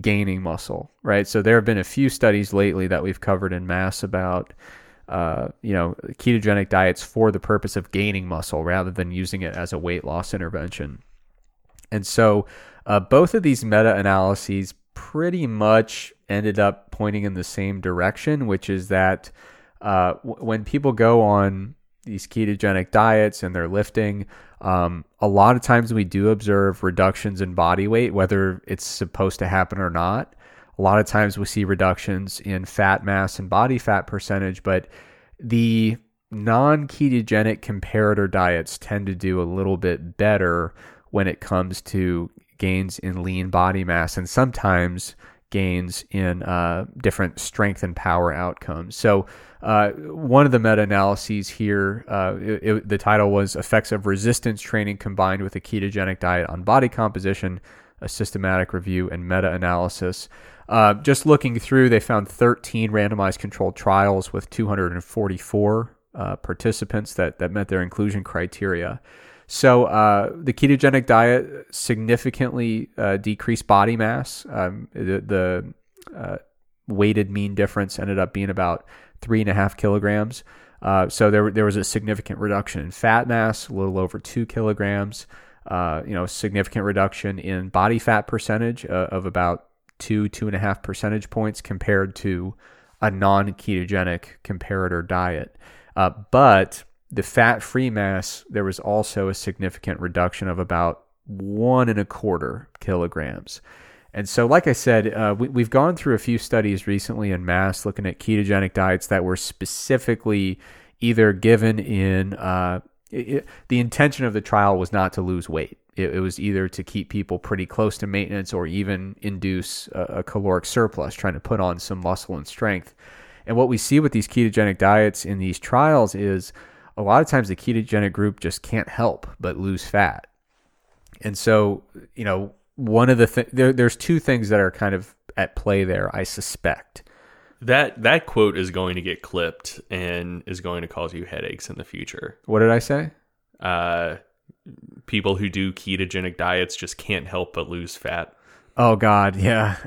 Speaker 1: gaining muscle, right? So there have been a few studies lately that we've covered in mass about, uh, you know, ketogenic diets for the purpose of gaining muscle rather than using it as a weight loss intervention. And so uh, both of these meta analyses pretty much ended up pointing in the same direction, which is that uh, w- when people go on these ketogenic diets and they're lifting, um, a lot of times we do observe reductions in body weight, whether it's supposed to happen or not. A lot of times we see reductions in fat mass and body fat percentage, but the non ketogenic comparator diets tend to do a little bit better when it comes to gains in lean body mass and sometimes gains in uh, different strength and power outcomes. So, uh, one of the meta analyses here, uh, it, it, the title was Effects of Resistance Training Combined with a Ketogenic Diet on Body Composition, a Systematic Review and Meta Analysis. Uh, just looking through, they found 13 randomized controlled trials with 244 uh, participants that, that met their inclusion criteria. So uh, the ketogenic diet significantly uh, decreased body mass. Um, the, the uh, weighted mean difference ended up being about three and a half kilograms. Uh, so there there was a significant reduction in fat mass, a little over two kilograms. Uh, you know, significant reduction in body fat percentage uh, of about two two and a half percentage points compared to a non-ketogenic comparator diet. but the fat-free mass, there was also a significant reduction of about one and a quarter kilograms. And so, like I said, uh, we, have gone through a few studies recently in mass looking at ketogenic diets that were specifically either given in uh, it, the intention of the trial was not to lose weight. It, it, was either to keep people pretty close to maintenance or even induce a, a caloric surplus, trying to put on some muscle and strength. And what we see with these ketogenic diets in these trials is a lot of times the ketogenic group just can't help but lose fat. And so, you know, one of the th- there, there's two things that are kind of at play there, I suspect.
Speaker 2: That that quote is going to get clipped and is going to cause you headaches in the future.
Speaker 1: What did I say?
Speaker 2: Uh, people who do ketogenic diets just can't help but lose fat.
Speaker 1: Oh God, yeah.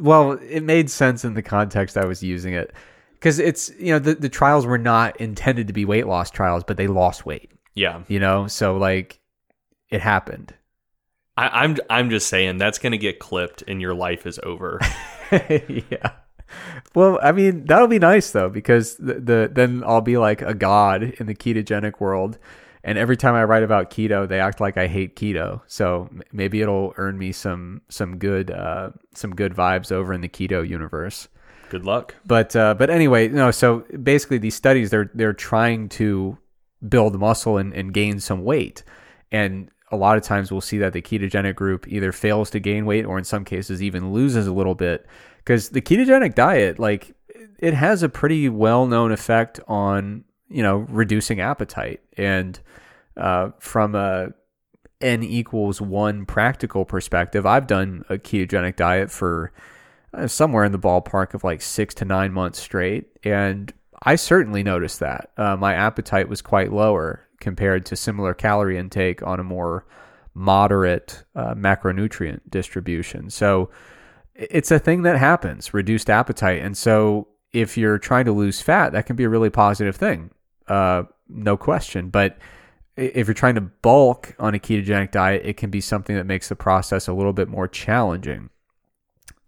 Speaker 1: Well, it made sense in the context I was using it because it's you know the the trials were not intended to be weight loss trials, but they lost weight.
Speaker 2: Yeah,
Speaker 1: you know, so like it happened.
Speaker 2: I, I'm I'm just saying that's gonna get clipped and your life is over.
Speaker 1: yeah. Well, I mean that'll be nice though because the, the then I'll be like a god in the ketogenic world, and every time I write about keto, they act like I hate keto. So maybe it'll earn me some some good uh, some good vibes over in the keto universe.
Speaker 2: Good luck.
Speaker 1: But uh, but anyway, no. So basically, these studies they're they're trying to build muscle and, and gain some weight, and a lot of times we'll see that the ketogenic group either fails to gain weight or in some cases even loses a little bit because the ketogenic diet like it has a pretty well known effect on you know reducing appetite and uh, from a n equals one practical perspective, I've done a ketogenic diet for somewhere in the ballpark of like six to nine months straight, and I certainly noticed that uh, my appetite was quite lower compared to similar calorie intake on a more moderate uh, macronutrient distribution. So it's a thing that happens, reduced appetite. And so if you're trying to lose fat, that can be a really positive thing, uh, no question. But if you're trying to bulk on a ketogenic diet, it can be something that makes the process a little bit more challenging.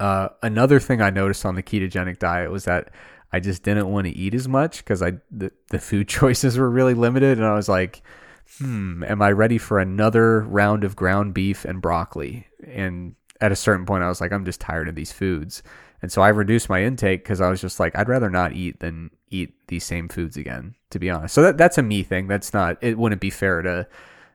Speaker 1: Uh, another thing I noticed on the ketogenic diet was that I just didn't want to eat as much because I the, the food choices were really limited, and I was like, hmm, am I ready for another round of ground beef and broccoli? And at a certain point, I was like, I'm just tired of these foods. And so I reduced my intake because I was just like, I'd rather not eat than eat these same foods again, to be honest. So that, that's a me thing. That's not, it wouldn't be fair to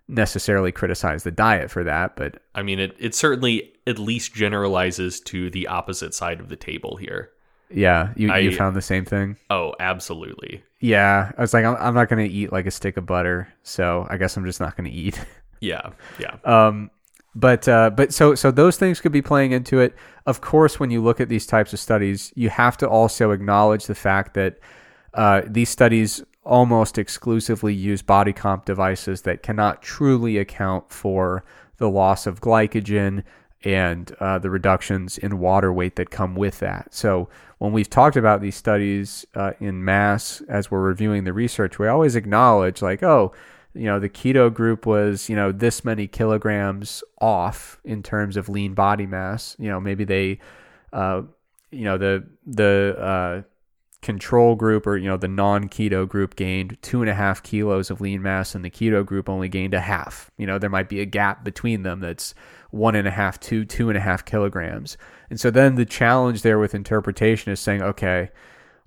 Speaker 1: necessarily criticize the diet for that. But
Speaker 2: I mean, it, it certainly at least generalizes to the opposite side of the table here.
Speaker 1: Yeah, you, I, you found the same thing?
Speaker 2: Oh, absolutely.
Speaker 1: Yeah, I was like, I'm, I'm not going to eat like a stick of butter, so I guess I'm just not going to eat.
Speaker 2: Yeah, yeah.
Speaker 1: Um, but uh, but so so those things could be playing into it. Of course, when you look at these types of studies, you have to also acknowledge the fact that uh, these studies almost exclusively use body comp devices that cannot truly account for the loss of glycogen and uh, the reductions in water weight that come with that. So when we've talked about these studies uh, in mass as we're reviewing the research, we always acknowledge like, oh, you know, the keto group was, you know, this many kilograms off in terms of lean body mass. You know, maybe they, uh, you know, the the uh, control group or you know the non-keto group gained two and a half kilos of lean mass, and the keto group only gained a half. You know, there might be a gap between them that's one and a half to two and a half kilograms. And so then the challenge there with interpretation is saying, okay,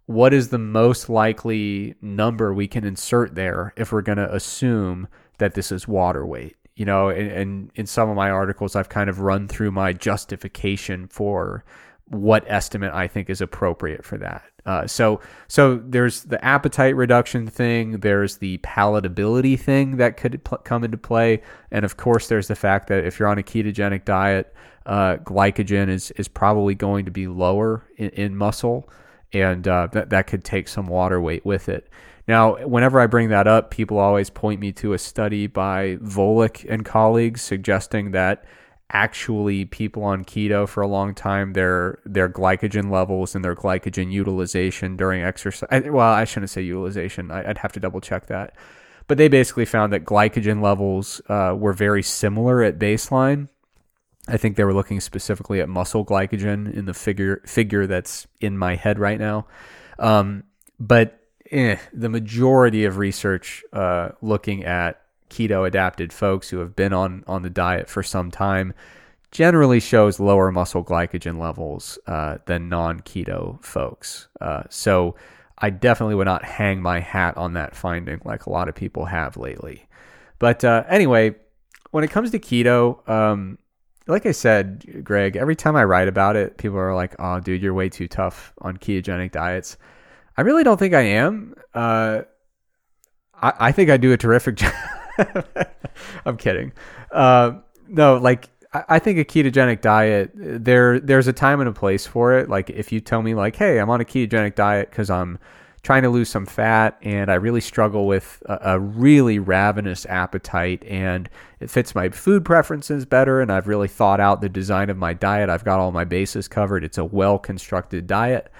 Speaker 1: what is the most likely number we can insert there if we're going to assume that this is water weight? You know, and, and, in some of my articles, I've kind of run through my justification for what estimate I think is appropriate for that. Uh, so, so there's the appetite reduction thing. There's the palatability thing that could pl- come into play, and of course, there's the fact that if you're on a ketogenic diet, uh, glycogen is is probably going to be lower in, in muscle and uh, that that could take some water weight with it. Now, whenever I bring that up, people always point me to a study by Volek and colleagues suggesting that actually people on keto for a long time their their glycogen levels and their glycogen utilization during exercise well i shouldn't say utilization i'd have to double check that but they basically found that glycogen levels uh, were very similar at baseline I think they were looking specifically at muscle glycogen in the figure figure that's in my head right now. Um, but eh, the majority of research uh, looking at keto adapted folks who have been on on the diet for some time generally shows lower muscle glycogen levels uh, than non keto folks. Uh, so I definitely would not hang my hat on that finding like a lot of people have lately. But uh, anyway, when it comes to keto, um, like I said, Greg, every time I write about it, people are like, "Oh, dude, you're way too tough on ketogenic diets." I really don't think I am. Uh, I, I think I do a terrific job. I'm kidding. Uh, no, like I, think a ketogenic diet there there's a time and a place for it. Like if you tell me like, "Hey, I'm on a ketogenic diet because I'm trying to lose some fat and I really struggle with a, a, really ravenous appetite and it fits my food preferences better and I've really thought out the design of my diet. I've got all my bases covered. It's a well constructed diet.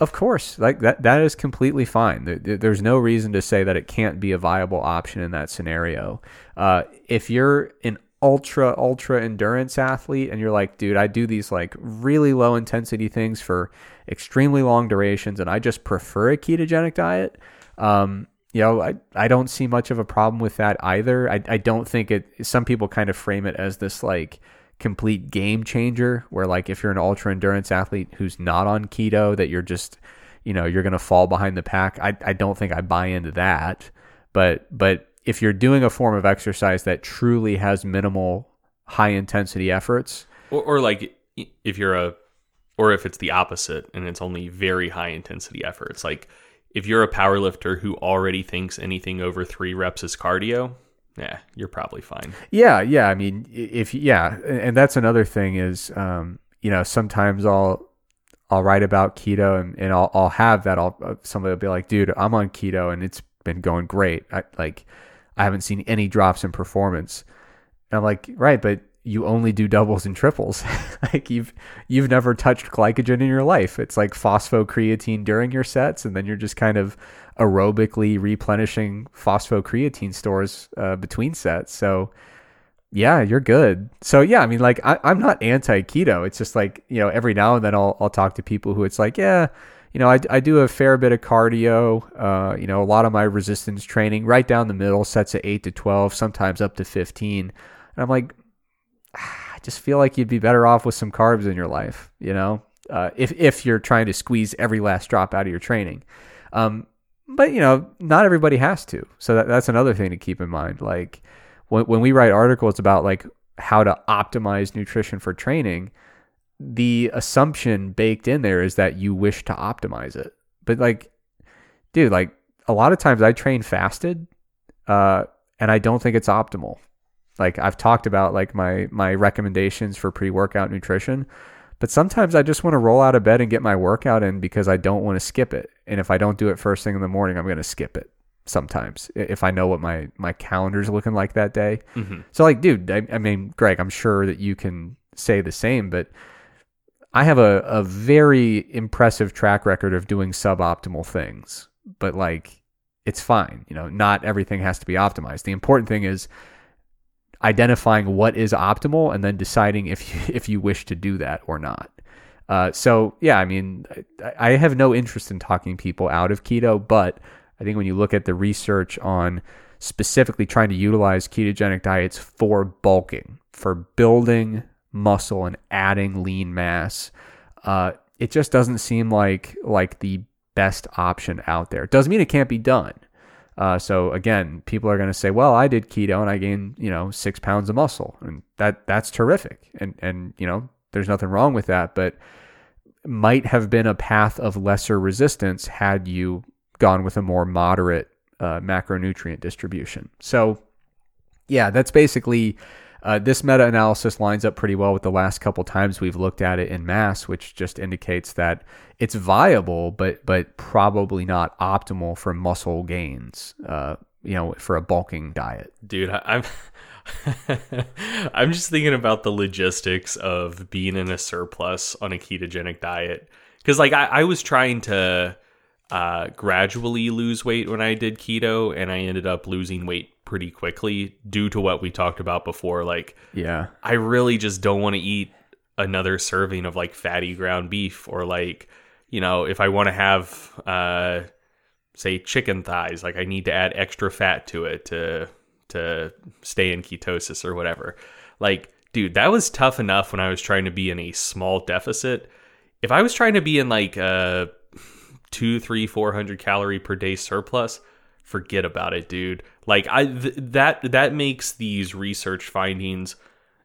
Speaker 1: Of course, like that that is completely fine. There, there's no reason to say that it can't be a viable option in that scenario. Uh, if you're an ultra ultra endurance athlete and you're like dude i do these like really low intensity things for extremely long durations and i just prefer a ketogenic diet um, you know I, I don't see much of a problem with that either I, I don't think it some people kind of frame it as this like complete game changer where like if you're an ultra endurance athlete who's not on keto that you're just you know you're gonna fall behind the pack i, I don't think i buy into that but but if you're doing a form of exercise that truly has minimal high intensity efforts
Speaker 2: or, or like if you're a or if it's the opposite and it's only very high intensity efforts. Like if you're a power lifter who already thinks anything over three reps is cardio, yeah, you're probably fine.
Speaker 1: Yeah, yeah. I mean, if yeah, and that's another thing is, um, you know, sometimes I'll I'll write about keto and, and I'll I'll have that. I'll uh, somebody will be like, dude, I'm on keto and it's been going great. I like I haven't seen any drops in performance. And I'm like, right, but you only do doubles and triples. like you've you've never touched glycogen in your life. It's like phosphocreatine during your sets, and then you're just kind of aerobically replenishing phosphocreatine stores uh, between sets. So yeah, you're good. So yeah, I mean, like I, I'm not anti keto. It's just like you know, every now and then I'll I'll talk to people who it's like, yeah, you know, I, I do a fair bit of cardio. Uh, you know, a lot of my resistance training right down the middle, sets at eight to twelve, sometimes up to fifteen. And I'm like, I just feel like you'd be better off with some carbs in your life, you know, uh, if if you're trying to squeeze every last drop out of your training. Um, but you know, not everybody has to. So that, that's another thing to keep in mind. Like when when we write articles about like how to optimize nutrition for training, the assumption baked in there is that you wish to optimize it. But like, dude, like a lot of times I train fasted, uh, and I don't think it's optimal like I've talked about like my my recommendations for pre-workout nutrition, but sometimes I just want to roll out of bed and get my workout in because I don't want to skip it. And if I don't do it first thing in the morning, I'm going to skip it sometimes if I know what my my calendar's looking like that day. Mm-hmm. So like, dude, I, I mean, Greg, I'm sure that you can say the same, but I have a, a very impressive track record of doing suboptimal things, but like it's fine. You know, not everything has to be optimized. The important thing is identifying what is optimal and then deciding if you, if you wish to do that or not. Uh, so yeah, I mean, I, I have no interest in talking people out of keto, but I think when you look at the research on specifically trying to utilize ketogenic diets for bulking, for building muscle and adding lean mass, uh, it just doesn't seem like like the best option out there. It Doesn't mean it can't be done. Uh, so again, people are going to say, "Well, I did keto and I gained, you know, six pounds of muscle, and that that's terrific." And and you know, there's nothing wrong with that, but might have been a path of lesser resistance had you gone with a more moderate uh, macronutrient distribution. So, yeah, that's basically uh, this meta analysis lines up pretty well with the last couple times we've looked at it in mass, which just indicates that it's viable, but but probably not optimal for muscle gains. Uh, you know, for a bulking diet.
Speaker 2: Dude, I'm I'm just thinking about the logistics of being in a surplus on a ketogenic diet because, like, I, I was trying to uh, gradually lose weight when I did keto, and I ended up losing weight pretty quickly due to what we talked about before. Like,
Speaker 1: yeah,
Speaker 2: I really just don't want to eat another serving of like fatty ground beef or like, you know, if I want to have, uh, say chicken thighs, like I need to add extra fat to it to to stay in ketosis or whatever. Like, dude, that was tough enough when I was trying to be in a small deficit. If I was trying to be in like a two, three, four hundred calorie per day surplus, forget about it, dude. Like I th- that that makes these research findings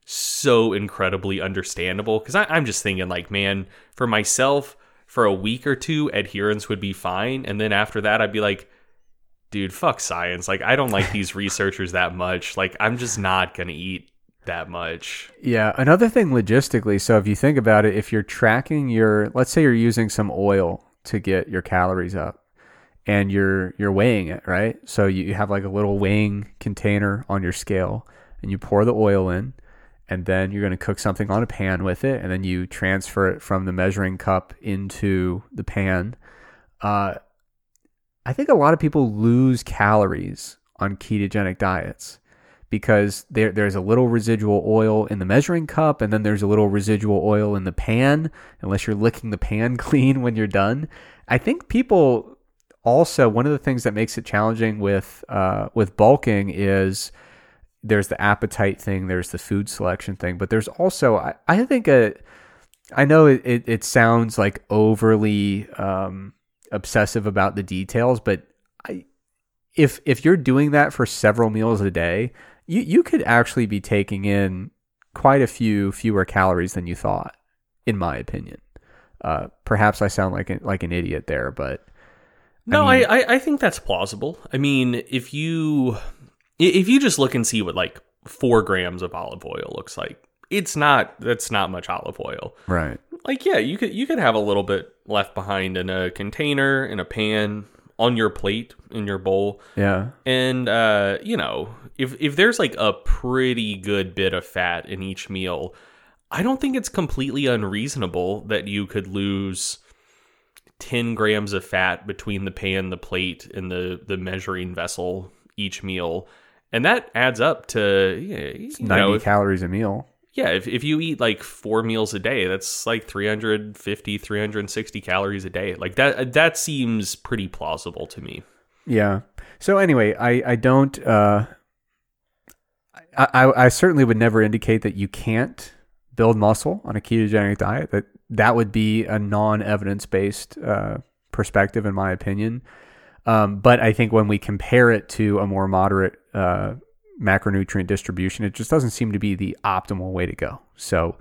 Speaker 2: so incredibly understandable because I'm just thinking like, man, for myself, for a week or two, adherence would be fine, and then after that, I'd be like, dude, fuck science. Like I don't like these researchers that much. Like I'm just not gonna eat that much.
Speaker 1: Yeah. Another thing logistically, so if you think about it, if you're tracking your, let's say you're using some oil to get your calories up and you're you're weighing it, right? So you have like a little weighing container on your scale and you pour the oil in and then you're going to cook something on a pan with it and then you transfer it from the measuring cup into the pan. Uh, I think a lot of people lose calories on ketogenic diets because there there's a little residual oil in the measuring cup and then there's a little residual oil in the pan unless you're licking the pan clean when you're done. I think people also one of the things that makes it challenging with uh, with bulking is there's the appetite thing, there's the food selection thing, but there's also I, I think a I know it, it, it sounds like overly um, obsessive about the details, but I, if if you're doing that for several meals a day, you you could actually be taking in quite a few fewer calories than you thought, in my opinion. Uh, perhaps I sound like an, like an idiot there, but
Speaker 2: No,
Speaker 1: I
Speaker 2: I, I, I think that's plausible. I mean, if you if you just look and see what like four grams of olive oil looks like, it's not that's not much olive oil.
Speaker 1: right,
Speaker 2: Like, yeah, you could you could have a little bit left behind in a container, in a pan, on your plate, in your bowl.
Speaker 1: yeah,
Speaker 2: And uh, you know, if if there's like a pretty good bit of fat in each meal, I don't think it's completely unreasonable that you could lose 10 grams of fat between the pan, the plate, and the the measuring vessel each meal. And that adds up to yeah, you
Speaker 1: ninety
Speaker 2: know, if-
Speaker 1: calories a meal.
Speaker 2: Yeah, if, if you eat like four meals a day, that's like 350, 360 calories a day. Like that that seems pretty plausible to me.
Speaker 1: Yeah. So anyway, I I don't. Uh, I, I I certainly would never indicate that you can't build muscle on a ketogenic diet. That that would be a non-evidence based uh, perspective, in my opinion. Um, but I think when we compare it to a more moderate uh, macronutrient distribution, it just doesn't seem to be the optimal way to go. So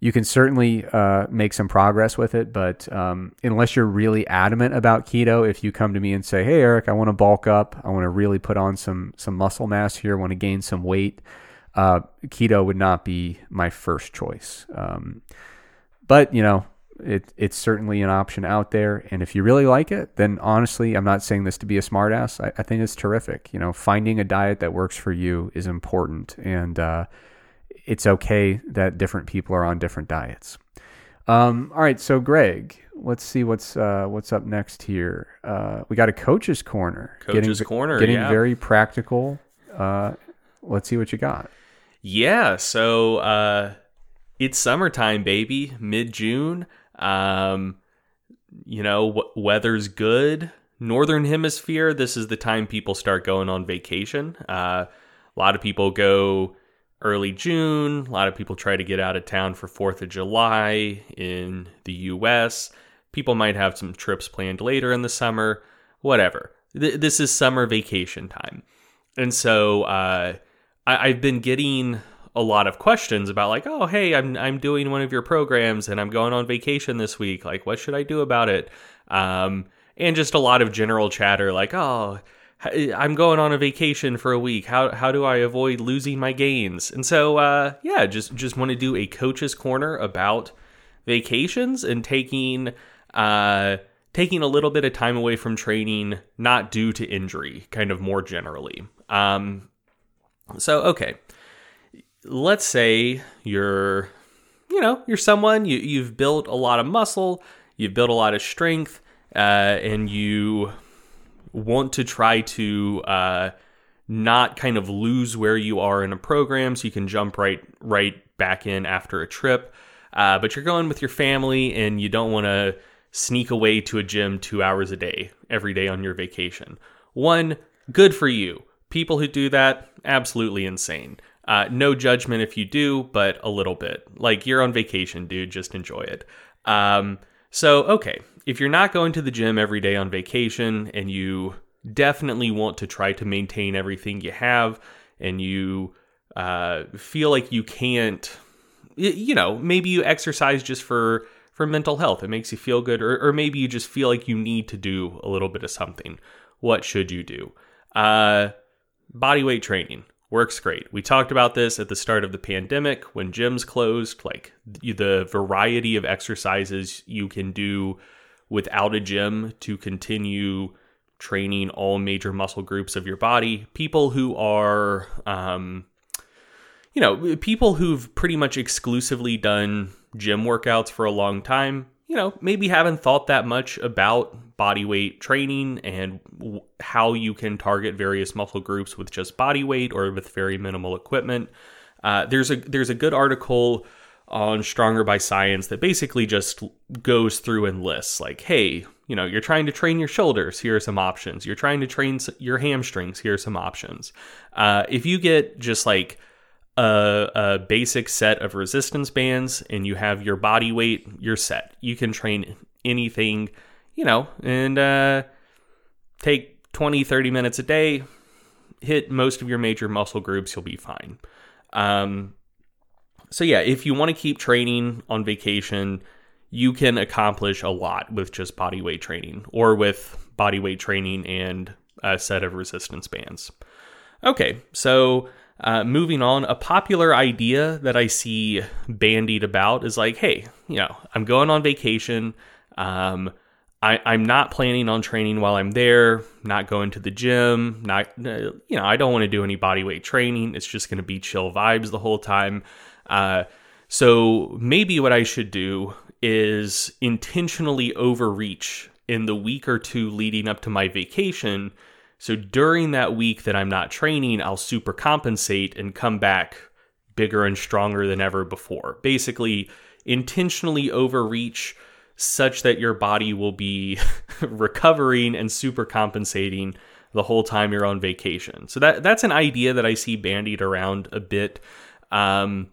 Speaker 1: you can certainly uh, make some progress with it, but um, unless you're really adamant about keto, if you come to me and say, "Hey, Eric, I want to bulk up, I want to really put on some some muscle mass here, I want to gain some weight," uh, keto would not be my first choice. Um, but you know, it it's certainly an option out there, and if you really like it, then honestly, I'm not saying this to be a smartass. I, I think it's terrific. You know, finding a diet that works for you is important, and uh, it's okay that different people are on different diets. Um, all right, so Greg, let's see what's uh, what's up next here. Uh, we got a coach's corner.
Speaker 2: Coach's
Speaker 1: getting,
Speaker 2: corner,
Speaker 1: getting
Speaker 2: yeah.
Speaker 1: very practical. Uh, let's see what you got.
Speaker 2: Yeah, so uh it's summertime, baby, mid June. Um you know, w- weather's good. Northern hemisphere, this is the time people start going on vacation. Uh a lot of people go early June. A lot of people try to get out of town for 4th of July in the US. People might have some trips planned later in the summer, whatever. Th- this is summer vacation time. And so uh I, I've been getting a lot of questions about like, oh, hey, I'm I'm doing one of your programs and I'm going on vacation this week. Like, what should I do about it? Um, and just a lot of general chatter like, oh, I'm going on a vacation for a week. How how do I avoid losing my gains? And so, uh, yeah, just just want to do a coach's corner about vacations and taking uh taking a little bit of time away from training not due to injury kind of more generally um so okay let's say you're you know you're someone you, you've built a lot of muscle you've built a lot of strength uh, and you want to try to uh, not kind of lose where you are in a program so you can jump right right back in after a trip. Uh, but you're going with your family and you don't want to sneak away to a gym two hours a day every day on your vacation. One good for you. People who do that absolutely insane uh, no judgment if you do, but a little bit. Like you're on vacation, dude. Just enjoy it. Um, so, okay, if you're not going to the gym every day on vacation and you definitely want to try to maintain everything you have and you uh, feel like you can't, you know, maybe you exercise just for for mental health. It makes you feel good, or, or maybe you just feel like you need to do a little bit of something. What should you do? Uh, body weight training works great. We talked about this at the start of the pandemic when gyms closed, like the variety of exercises you can do without a gym to continue training all major muscle groups of your body. People who are, um, you know, people who've pretty much exclusively done gym workouts for a long time, you know, maybe haven't thought that much about body weight training and how you can target various muscle groups with just body weight or with very minimal equipment. Uh, there's a there's a good article on Stronger by Science that basically just goes through and lists like, hey, you know, you're trying to train your shoulders. Here are some options. You're trying to train your hamstrings. Here are some options. Uh, if you get just like a, a basic set of resistance bands and you have your body weight, you're set. You can train anything, you know, and uh, take 20, 30 minutes a day, hit most of your major muscle groups, you'll be fine. Um, so, yeah, if you want to keep training on vacation, you can accomplish a lot with just body weight training or with body weight training and a set of resistance bands. Okay, so uh, moving on, a popular idea that I see bandied about is like, hey, you know, I'm going on vacation. Um, I, I'm not planning on training while I'm there, not going to the gym, not, uh, you know, I don't want to do any body weight training. It's just going to be chill vibes the whole time. Uh, so maybe what I should do is intentionally overreach in the week or two leading up to my vacation. So during that week that I'm not training, I'll super compensate and come back bigger and stronger than ever before. Basically, intentionally overreach such that your body will be recovering and super compensating the whole time you're on vacation. So that that's an idea that I see bandied around a bit. Um,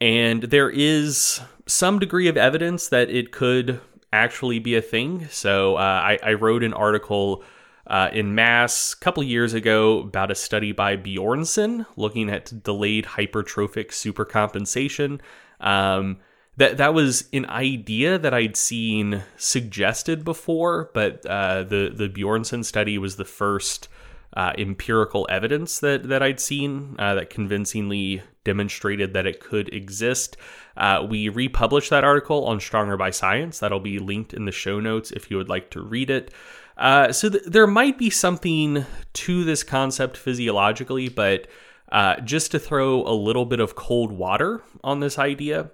Speaker 2: and there is some degree of evidence that it could actually be a thing. So uh, I, I, wrote an article uh, in Mass a couple years ago about a study by Bjørnsen looking at delayed hypertrophic supercompensation. Um, that that was an idea that I'd seen suggested before, but uh, the the Bjørnsen study was the first uh, empirical evidence that that I'd seen uh, that convincingly demonstrated that it could exist. Uh, we republished that article on Stronger by Science. That'll be linked in the show notes if you would like to read it. Uh, so th- there might be something to this concept physiologically, but uh, just to throw a little bit of cold water on this idea.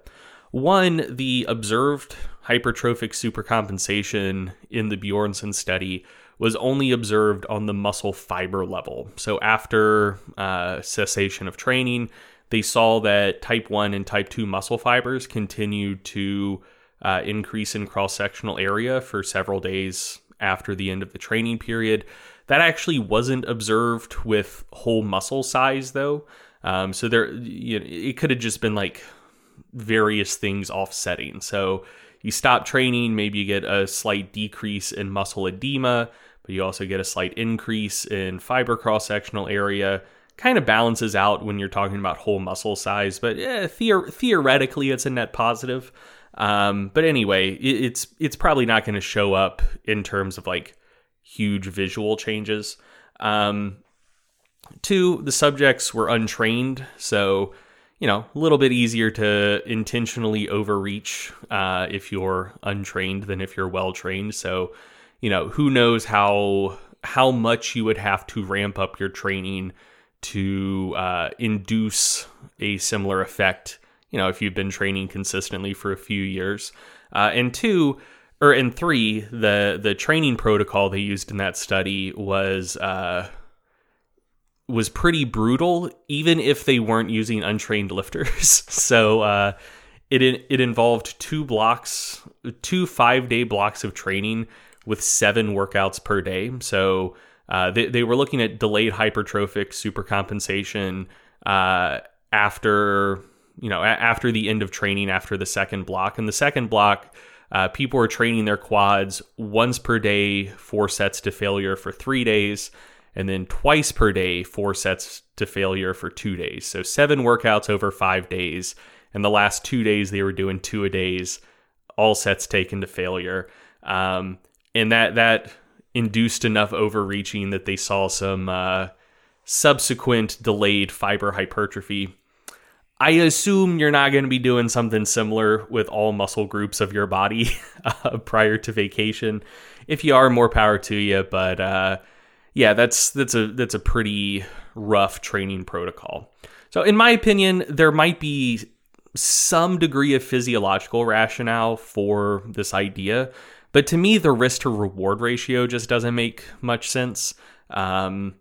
Speaker 2: One, the observed hypertrophic supercompensation in the Bjørnsen study was only observed on the muscle fiber level. So after uh, cessation of training, they saw that type 1 and type 2 muscle fibers continued to uh, increase in cross sectional area for several days after the end of the training period. That actually wasn't observed with whole muscle size, though. Um, so there, you know, it could have just been like various things offsetting. So you stop training, maybe you get a slight decrease in muscle edema, but you also get a slight increase in fiber cross sectional area kind of balances out when you're talking about whole muscle size, but eh, theor- theoretically it's a net positive. Um, but anyway, it, it's it's probably not going to show up in terms of like huge visual changes. Um, two, the subjects were untrained, so you know a little bit easier to intentionally overreach uh, if you're untrained than if you're well trained. So you know who knows how how much you would have to ramp up your training to uh, induce a similar effect. You know, if you've been training consistently for a few years, uh, and two, or and three, the the training protocol they used in that study was uh, was pretty brutal, even if they weren't using untrained lifters. so uh, it it involved two blocks, two five day blocks of training with seven workouts per day. So uh, they, they were looking at delayed hypertrophic supercompensation uh, after you know after the end of training after the second block and the second block uh, people were training their quads once per day four sets to failure for three days and then twice per day four sets to failure for two days so seven workouts over five days and the last two days they were doing two a days all sets taken to failure um, and that that induced enough overreaching that they saw some uh, subsequent delayed fiber hypertrophy. I assume you're not going to be doing something similar with all muscle groups of your body uh, prior to vacation. If you are, more power to you. But uh, yeah, that's that's a that's a pretty rough training protocol. So, in my opinion, there might be some degree of physiological rationale for this idea. But to me, the risk to reward ratio just doesn't make much sense. Um,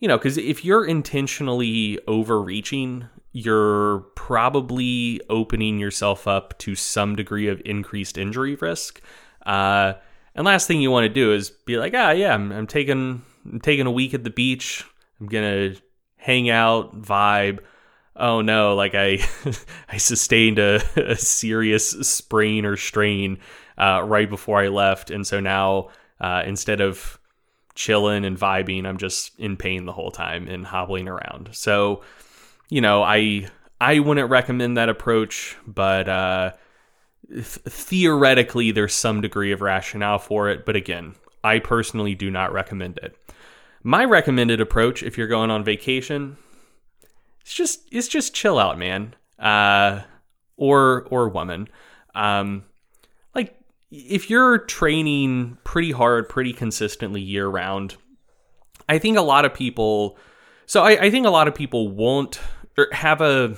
Speaker 2: you know, because if you're intentionally overreaching, you're probably opening yourself up to some degree of increased injury risk. Uh, and last thing you want to do is be like, ah, yeah, I'm, I'm taking I'm taking a week at the beach. I'm gonna hang out, vibe. Oh no, like I I sustained a, a serious sprain or strain uh, right before I left, and so now uh, instead of chilling and vibing, I'm just in pain the whole time and hobbling around. So, you know, I I wouldn't recommend that approach, but uh, th- theoretically, there's some degree of rationale for it, but again, I personally do not recommend it. My recommended approach, if you're going on vacation, it's just it's just chill out, man, uh, or or woman. Um, like if you're training pretty hard, pretty consistently year round, I think a lot of people. So I, I think a lot of people won't or have a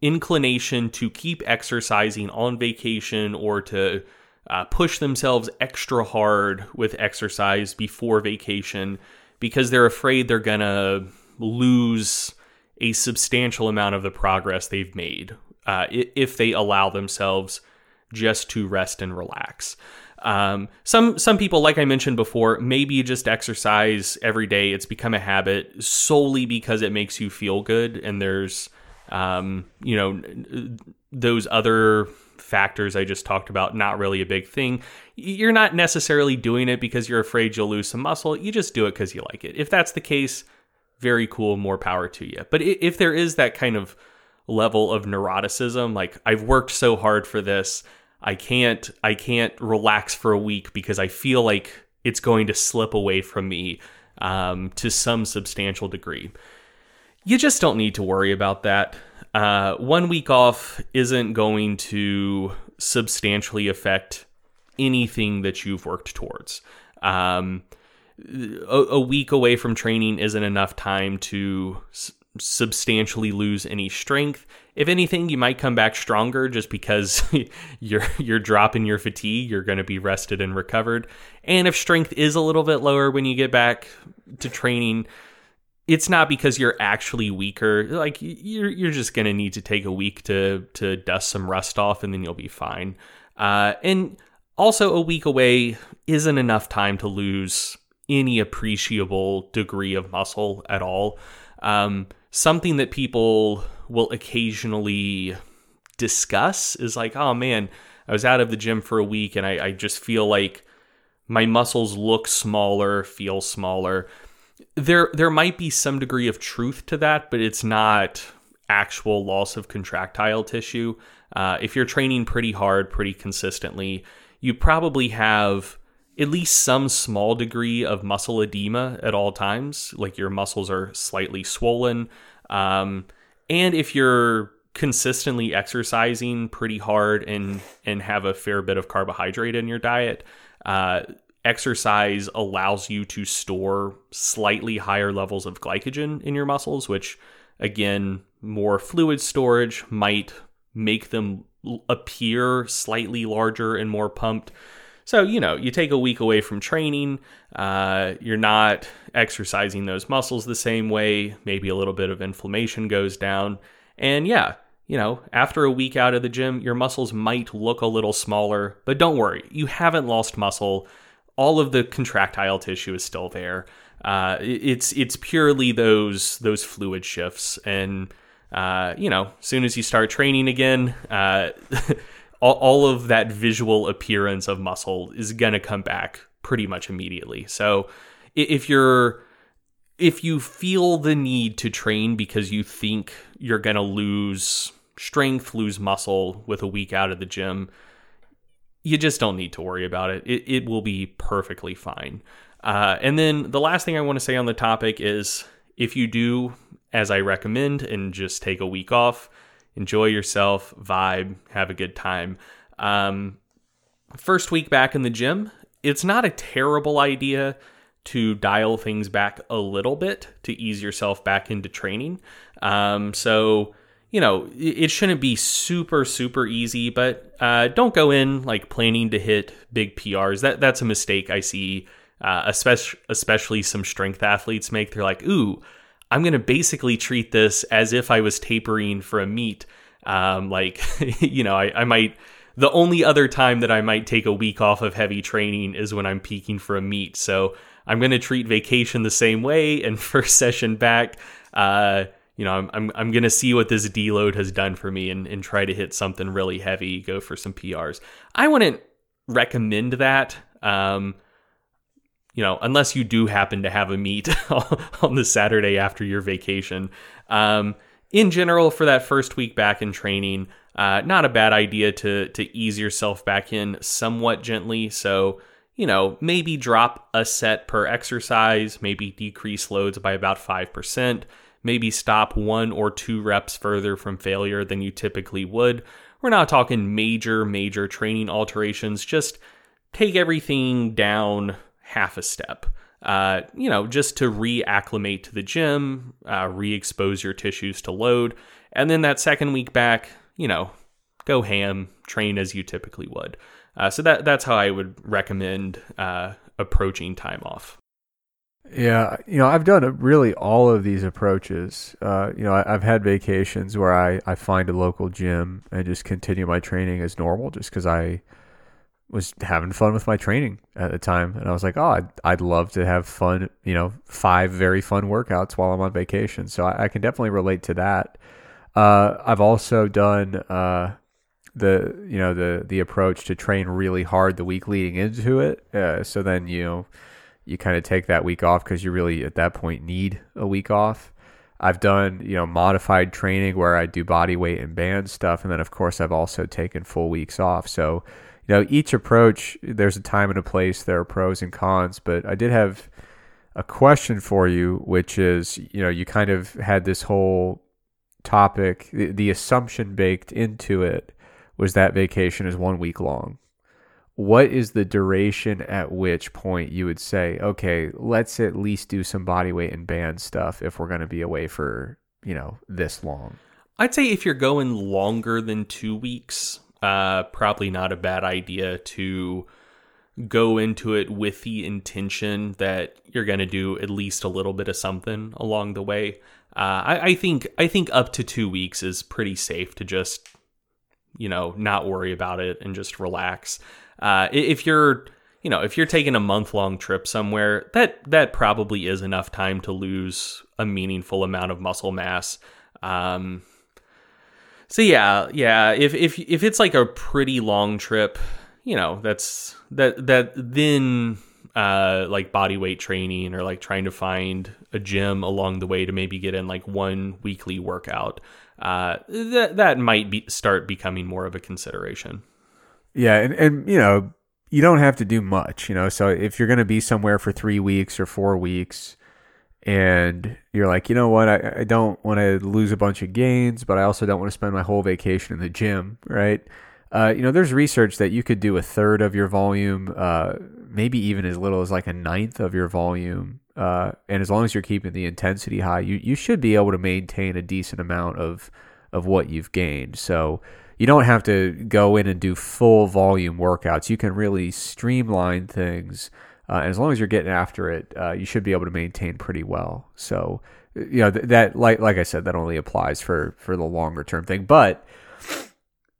Speaker 2: inclination to keep exercising on vacation or to uh, push themselves extra hard with exercise before vacation because they're afraid they're gonna lose a substantial amount of the progress they've made uh, if they allow themselves just to rest and relax. Um, some some people, like I mentioned before, maybe just exercise every day. It's become a habit solely because it makes you feel good, and there's um, you know those other factors I just talked about. Not really a big thing. You're not necessarily doing it because you're afraid you'll lose some muscle. You just do it because you like it. If that's the case, very cool. More power to you. But if there is that kind of level of neuroticism, like I've worked so hard for this I can't I can't relax for a week because I feel like it's going to slip away from me um, to some substantial degree. You just don't need to worry about that. Uh, one week off isn't going to substantially affect anything that you've worked towards. Um, a, a, week away from training isn't enough time to s- substantially lose any strength if anything, you might come back stronger just because you're you're dropping your fatigue. You're going to be rested and recovered. And if strength is a little bit lower when you get back to training, it's not because you're actually weaker. Like you're you're just to need to take a week to to dust some rust off, and then you'll be fine. Uh, and also, a week away isn't enough time to lose any appreciable degree of muscle at all. Um, something that people will occasionally discuss is like, oh man, I was out of the gym for a week and I, I just feel like my muscles look smaller, feel smaller. There there might be some degree of truth to that, but it's not actual loss of contractile tissue. Uh, if you're training pretty hard, pretty consistently, you probably have at least some small degree of muscle edema at all times, like your muscles are slightly swollen. Um, and if you're consistently exercising pretty hard and and have a fair bit of carbohydrate in your diet, uh, exercise allows you to store slightly higher levels of glycogen in your muscles, which again, more fluid storage might make them appear slightly larger and more pumped. So, you know, you take a week away from training, uh, you're not exercising those muscles the same way, maybe a little bit of inflammation goes down. And yeah, you know, after a week out of the gym, your muscles might look a little smaller, but don't worry, you haven't lost muscle. All of the contractile tissue is still there. Uh, it's it's purely those those fluid shifts, and uh, you know, as soon as you start training again, uh, all, all of that visual appearance of muscle is going to come back pretty much immediately. So if you're if you feel the need to train because you think you're going to lose strength, lose muscle with a week out of the gym, you just don't need to worry about it. It, it will be perfectly fine. Uh, and then the last thing I want to say on the topic is if you do, as I recommend, and just take a week off, enjoy yourself, vibe, have a good time. Um, first week back in the gym, it's not a terrible idea to dial things back a little bit to ease yourself back into training. Um, so, you know, it shouldn't be super, super easy, but uh, don't go in like planning to hit big PRs. That that's a mistake I see, uh, especially especially some strength athletes make. They're like, ooh, I'm going to basically treat this as if I was tapering for a meet. Um, like, you know, I, I might, the only other time that I might take a week off of heavy training is when I'm peaking for a meet. So I'm going to treat vacation the same way. And first session back, uh, you know, I'm, I'm, I'm going to see what this deload has done for me and, and try to hit something really heavy, go for some PRs. I wouldn't recommend that. Um, you know, unless you do happen to have a meet on the Saturday after your vacation. Um, in general, for that first week back in training, uh, not a bad idea to to ease yourself back in somewhat gently. So you know, maybe drop a set per exercise, maybe decrease loads by about 5%, maybe stop one or two reps further from failure than you typically would. We're not talking major, major training alterations, just take everything down half a step. Uh, you know, just to reacclimate to the gym, uh, re expose your tissues to load. And then that second week back, you know, go ham, train as you typically would. Uh, so that that's how I would recommend uh, approaching time off.
Speaker 1: Yeah, you know, I've done really all of these approaches. Uh, you know, I, have had vacations where I, I find a local gym and just continue my training as normal, just because I was having fun with my training at the time, and I was like, oh, I'd, I'd love to have fun. You know, five very fun workouts while I'm on vacation. So I, I can definitely relate to that. Uh, I've also done uh, the you know the the approach to train really hard the week leading into it. Uh, so then you know you kind of take that week off because you really at that point need a week off. I've done you know modified training where I do body weight and band stuff, and then of course I've also taken full weeks off. So you know each approach there's a time and a place. There are pros and cons, but I did have a question for you, which is you know you kind of had this whole topic, the, the assumption baked into it was that vacation is one week long. What is the duration at which point you would say, okay, let's at least do some body weight and band stuff if we're going to be away for, you know, this long?
Speaker 2: I'd say if you're going longer than two weeks, uh, probably not a bad idea to go into it with the intention that you're going to do at least a little bit of something along the way. Uh, I, I, think I think up to two weeks is pretty safe to just you know, not worry about it and just relax. Uh, if you're, you know, if you're taking a month long trip somewhere, that that probably is enough time to lose a meaningful amount of muscle mass. Um, so yeah, yeah. If if if it's like a pretty long trip, you know, that's that that then uh, like body weight training or like trying to find a gym along the way to maybe get in like one weekly workout uh, that that might be start becoming more of a consideration.
Speaker 1: Yeah, and and you know you don't have to do much, you know. So if you're going to be somewhere for three weeks or four weeks, and you're like, you know what, I, I don't want to lose a bunch of gains, but I also don't want to spend my whole vacation in the gym, right? Uh, you know, there's research that you could do a third of your volume, uh, maybe even as little as like a ninth of your volume uh, and as long as you're keeping the intensity high, you, you should be able to maintain a decent amount of of what you've gained. So you don't have to go in and do full volume workouts. You can really streamline things, uh, and as long as you're getting after it, uh, you should be able to maintain pretty well. So you know th- that like like I said, that only applies for for the longer term thing. But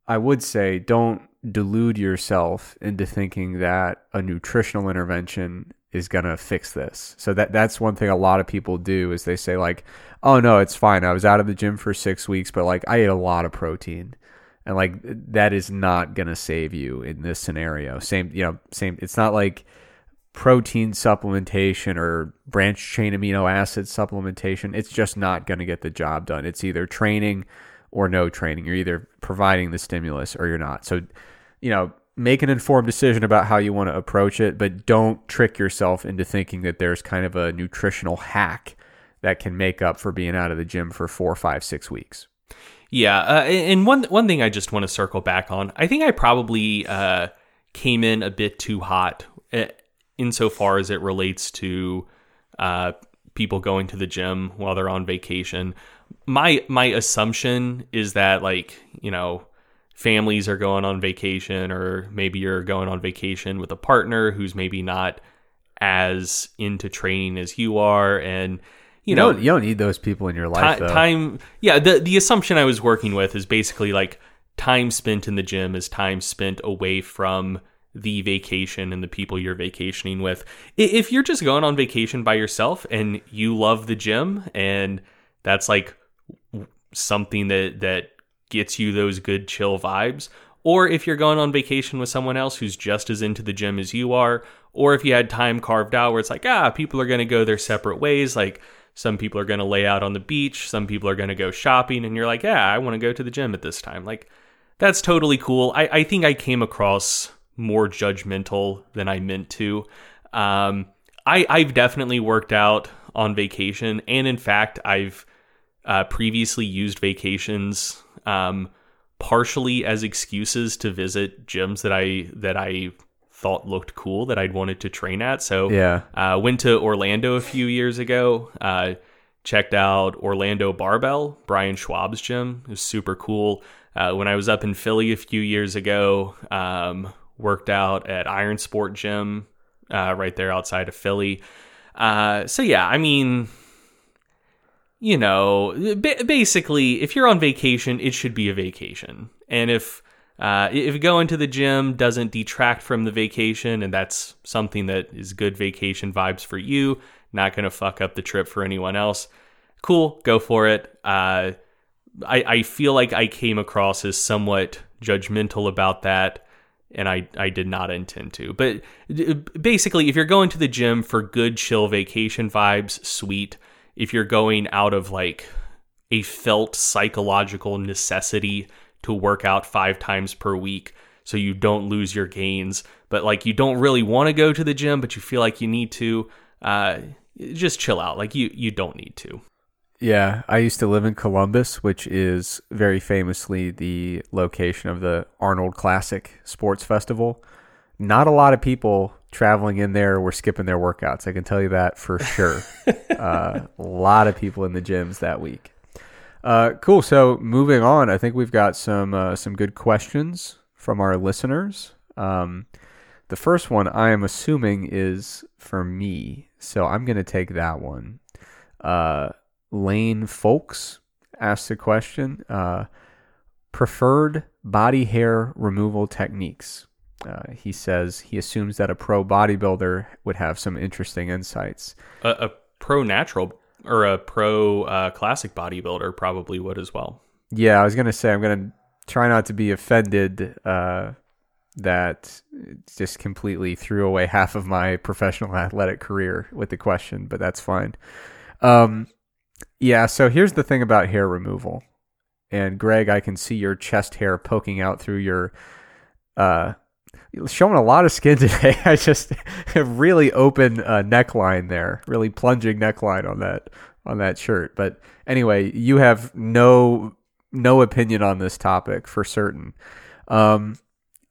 Speaker 1: I would say don't delude yourself into thinking that a nutritional intervention is gonna fix this. So that that's one thing a lot of people do is they say like, oh no, it's fine. I was out of the gym for six weeks, but like I ate a lot of protein. And like that is not gonna save you in this scenario. Same you know, same it's not like protein supplementation or branch chain amino acid supplementation. It's just not gonna get the job done. It's either training or no training. You're either providing the stimulus or you're not. So, you know, make an informed decision about how you want to approach it, but don't trick yourself into thinking that there's kind of a nutritional hack that can make up for being out of the gym for four, five, six weeks.
Speaker 2: Yeah, uh, and one one thing I just want to circle back on, I think I probably uh, came in a bit too hot uh, insofar as it relates to uh, people going to the gym while they're on vacation. My my assumption is that like you know families are going on vacation or maybe you're going on vacation with a partner who's maybe not as into training as you are and you,
Speaker 1: you don't, you don't need those people in your life
Speaker 2: time, time yeah the the assumption i was working with is basically like time spent in the gym is time spent away from the vacation and the people you're vacationing with if you're just going on vacation by yourself and you love the gym and that's like something that that gets you those good chill vibes. Or if you're going on vacation with someone else who's just as into the gym as you are, or if you had time carved out where it's like, ah, people are going to go their separate ways. Like some people are going to lay out on the beach, some people are going to go shopping, and you're like, yeah, I want to go to the gym at this time. Like that's totally cool. I, I think I came across more judgmental than I meant to. Um, I, I've definitely worked out on vacation, and in fact, I've uh, previously used vacations um, partially as excuses to visit gyms that I that I thought looked cool that I'd wanted to train at. So
Speaker 1: Yeah.
Speaker 2: uh, went to Orlando a few years ago. Uh, checked out Orlando Barbell, Brian Schwab's gym. It was super cool. Uh, when I was up in Philly a few years ago, um, worked out at Iron Sport Gym uh, right there outside of Philly. Uh, so yeah, I mean, you know, basically, if you're on vacation, it should be a vacation, and if uh, if going to the gym doesn't detract from the vacation, and that's something that is good vacation vibes for you, not going to fuck up the trip for anyone else. Cool, go for it. Uh, I, I feel like I came across as somewhat judgmental about that, and I, I did not intend to. But basically, if you're going to the gym for good, chill vacation vibes, sweet. If you're going out of like a felt psychological necessity to work out five times per week so you don't lose your gains, but like you don't really want to go to the gym, but you feel like you need to, uh, just chill out. Like you, you don't need to.
Speaker 1: Yeah, I used to live in Columbus, which is very famously the location of the Arnold Classic Sports Festival. Not a lot of people traveling in there were skipping their workouts. I can tell you that for sure. uh, a lot of people in the gyms that week. Uh, cool. So moving on, I think we've got some uh, some good questions from our listeners. Um, the first one I am assuming is for me, so I'm going to take that one. Uh, Lane Folks asked the question uh, preferred body hair removal techniques. Uh, he says he assumes that a pro bodybuilder would have some interesting insights.
Speaker 2: A, a pro natural or a pro uh, classic bodybuilder probably would as well.
Speaker 1: Yeah, I was to say, I'm to try not to be offended uh, that just completely threw away half of my professional athletic career with the question, but that's fine. Um, yeah, so here's the thing about hair removal. And Greg, I can see your chest hair poking out through your uh showing a lot of skin today. I just have really open uh, neckline there, really plunging neckline on that on that shirt. But anyway, you have no no opinion on this topic for certain. Um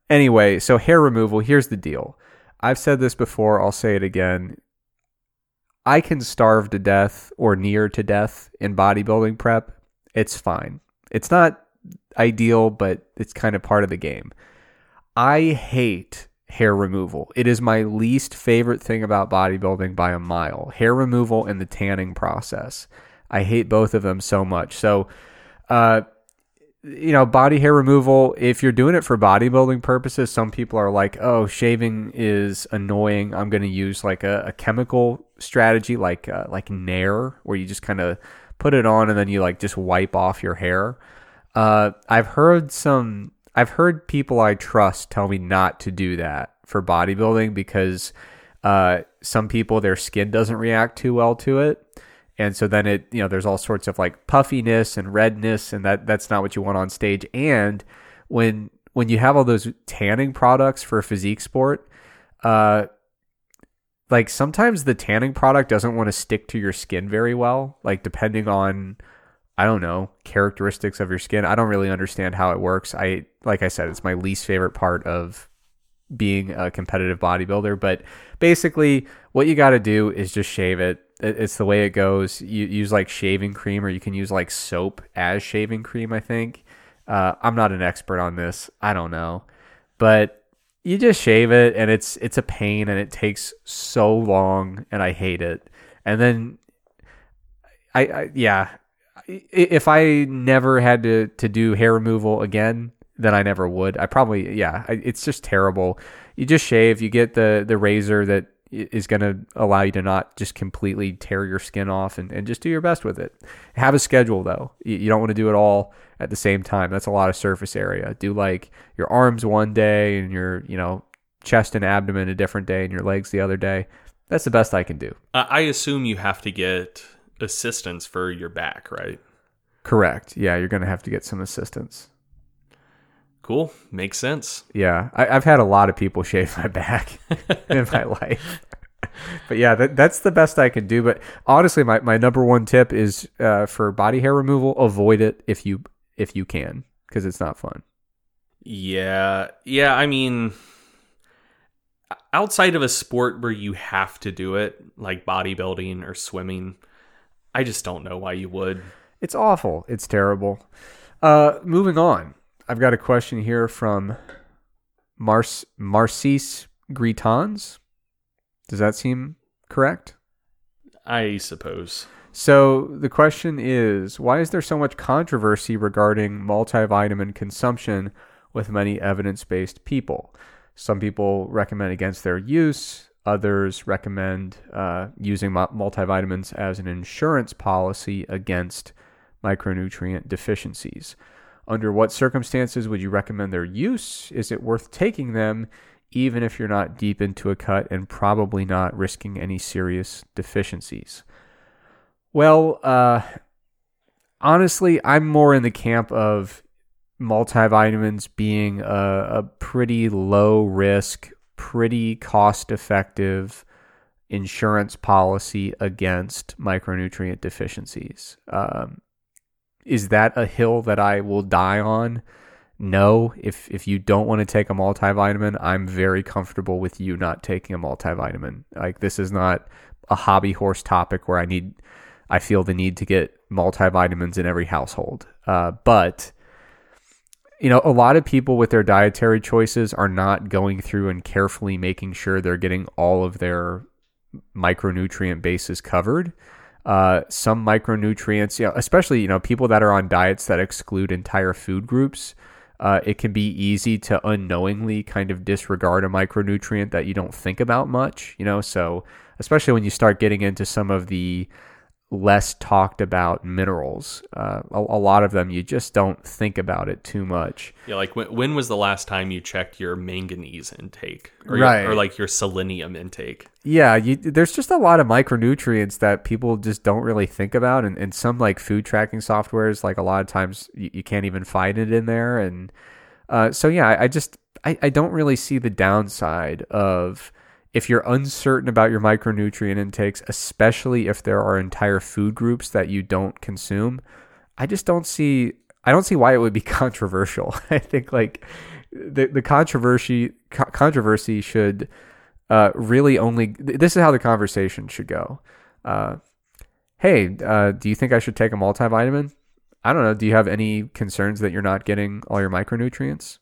Speaker 1: anyway, so hair removal, here's the deal. I've said this before, I'll say it again. I can starve to death or near to death in bodybuilding prep. It's fine. It's not ideal, but it's kind of part of the game. I hate hair removal. It is my least favorite thing about bodybuilding by a mile. Hair removal and the tanning process. I hate both of them so much. So, uh, you know, body hair removal, if you're doing it for bodybuilding purposes, some people are like, oh, shaving is annoying. I'm going to use like a, a, chemical strategy like uh, like Nair, where you just kind of put it on and then you like just wipe off your hair. Uh, I've heard some, I've heard people I trust tell me not to do that for bodybuilding because uh, some people, their skin doesn't react too well to it. And so then it you know there's all sorts of like puffiness and redness and that that's not what you want on stage. And when when you have all those tanning products for physique sport uh like sometimes the tanning product doesn't want to stick to your skin very well like depending on i don't know characteristics of your skin i don't really understand how it works i like i said it's my least favorite part of being a competitive bodybuilder but basically what you got to do is just shave it it's the way it goes. You use like shaving cream, or you can use like soap as shaving cream. I think. Uh, I'm not an expert on this. I don't know, but you just shave it, and it's it's a pain, and it takes so long, and I hate it. And then, I, I yeah, if I never had to to do hair removal again, then I never would. I probably yeah, it's just terrible. You just shave. You get the the razor that is going to allow you to not just completely tear your skin off and, and just do your best with it. Have a schedule though. You, you don't want to do it all at the same time. That's a lot of surface area. Do like your arms one day and your, you know, chest and abdomen a different day and your legs the other day. That's the best I can do.
Speaker 2: I assume you have to get assistance for your back, right?
Speaker 1: Correct. Yeah, you're going to have to get some assistance.
Speaker 2: Cool. Makes sense.
Speaker 1: Yeah, I, I've had a lot of people shave my back in my life. But yeah, that, that's the best I can do. But honestly, my, my number one tip is uh, for body hair removal: avoid it if you if you can, because it's not fun.
Speaker 2: Yeah. Yeah, I mean outside of a sport where you have to do it, like bodybuilding or swimming, I just don't know why you would.
Speaker 1: It's awful. It's terrible. Uh, moving on. I've got a question here from Mars Marcis Gritans. Does that seem correct?
Speaker 2: I suppose.
Speaker 1: So the question is why is there so much controversy regarding multivitamin consumption with many evidence based people? Some people recommend against their use, others recommend uh, using multivitamins as an insurance policy against micronutrient deficiencies. Under what circumstances would you recommend their use? Is it worth taking them? even if you're not deep into a cut and probably not risking any serious deficiencies? Well, uh, honestly, I'm more in the camp of multivitamins being a, a pretty low risk, pretty cost effective insurance policy against micronutrient deficiencies. Um, is that a hill that I will die on? no, if if you don't want to take a multivitamin, I'm very comfortable with you not taking a multivitamin. Like this is not a hobby horse topic where I need I feel the need to get multivitamins in every household. Uh, but you know, a lot of people with their dietary choices are not going through and carefully making sure they're getting all of their micronutrient bases covered. Uh, some micronutrients, you know, especially you know people that are on diets that exclude entire food groups uh, it can be easy to unknowingly kind of disregard a micronutrient that you don't think about much, you know. So, especially when you start getting into some of the less talked about minerals, uh, a, a, lot of them you just don't think about it too much.
Speaker 2: Yeah, like when, when was the last time you checked your manganese intake, or
Speaker 1: right,
Speaker 2: your, or like your selenium intake?
Speaker 1: Yeah, you, there's just a lot of micronutrients that people just don't really think about, and, and some like food tracking softwares, like a lot of times you, you can't even find it in there, and uh, so yeah, I, I just I, I don't really see the downside of if you're uncertain about your micronutrient intakes, especially if there are entire food groups that you don't consume. I just don't see I don't see why it would be controversial. I think like the the controversy co- controversy should uh, really only this is how the conversation should go. Uh, hey, uh, do you think I should take a multivitamin? I don't know. Do you have any concerns that you're not getting all your micronutrients?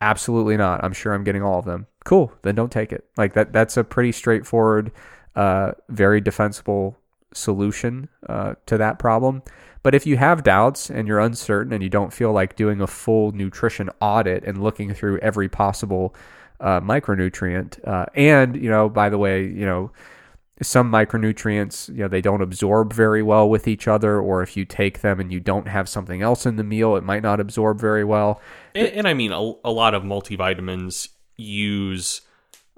Speaker 1: Absolutely not. I'm sure I'm getting all of them. Cool. Then don't take it. Like that. That's a pretty straightforward, uh, very defensible solution uh, to that problem. But if you have doubts and you're uncertain and you don't feel like doing a full nutrition audit and looking through every possible uh, micronutrient. Uh, and you know, by the way, you know, some micronutrients, you know, they don't absorb very well with each other, or if you take them and you don't have something else in the meal, it might not absorb very well.
Speaker 2: And, and I mean, a, a lot of multivitamins use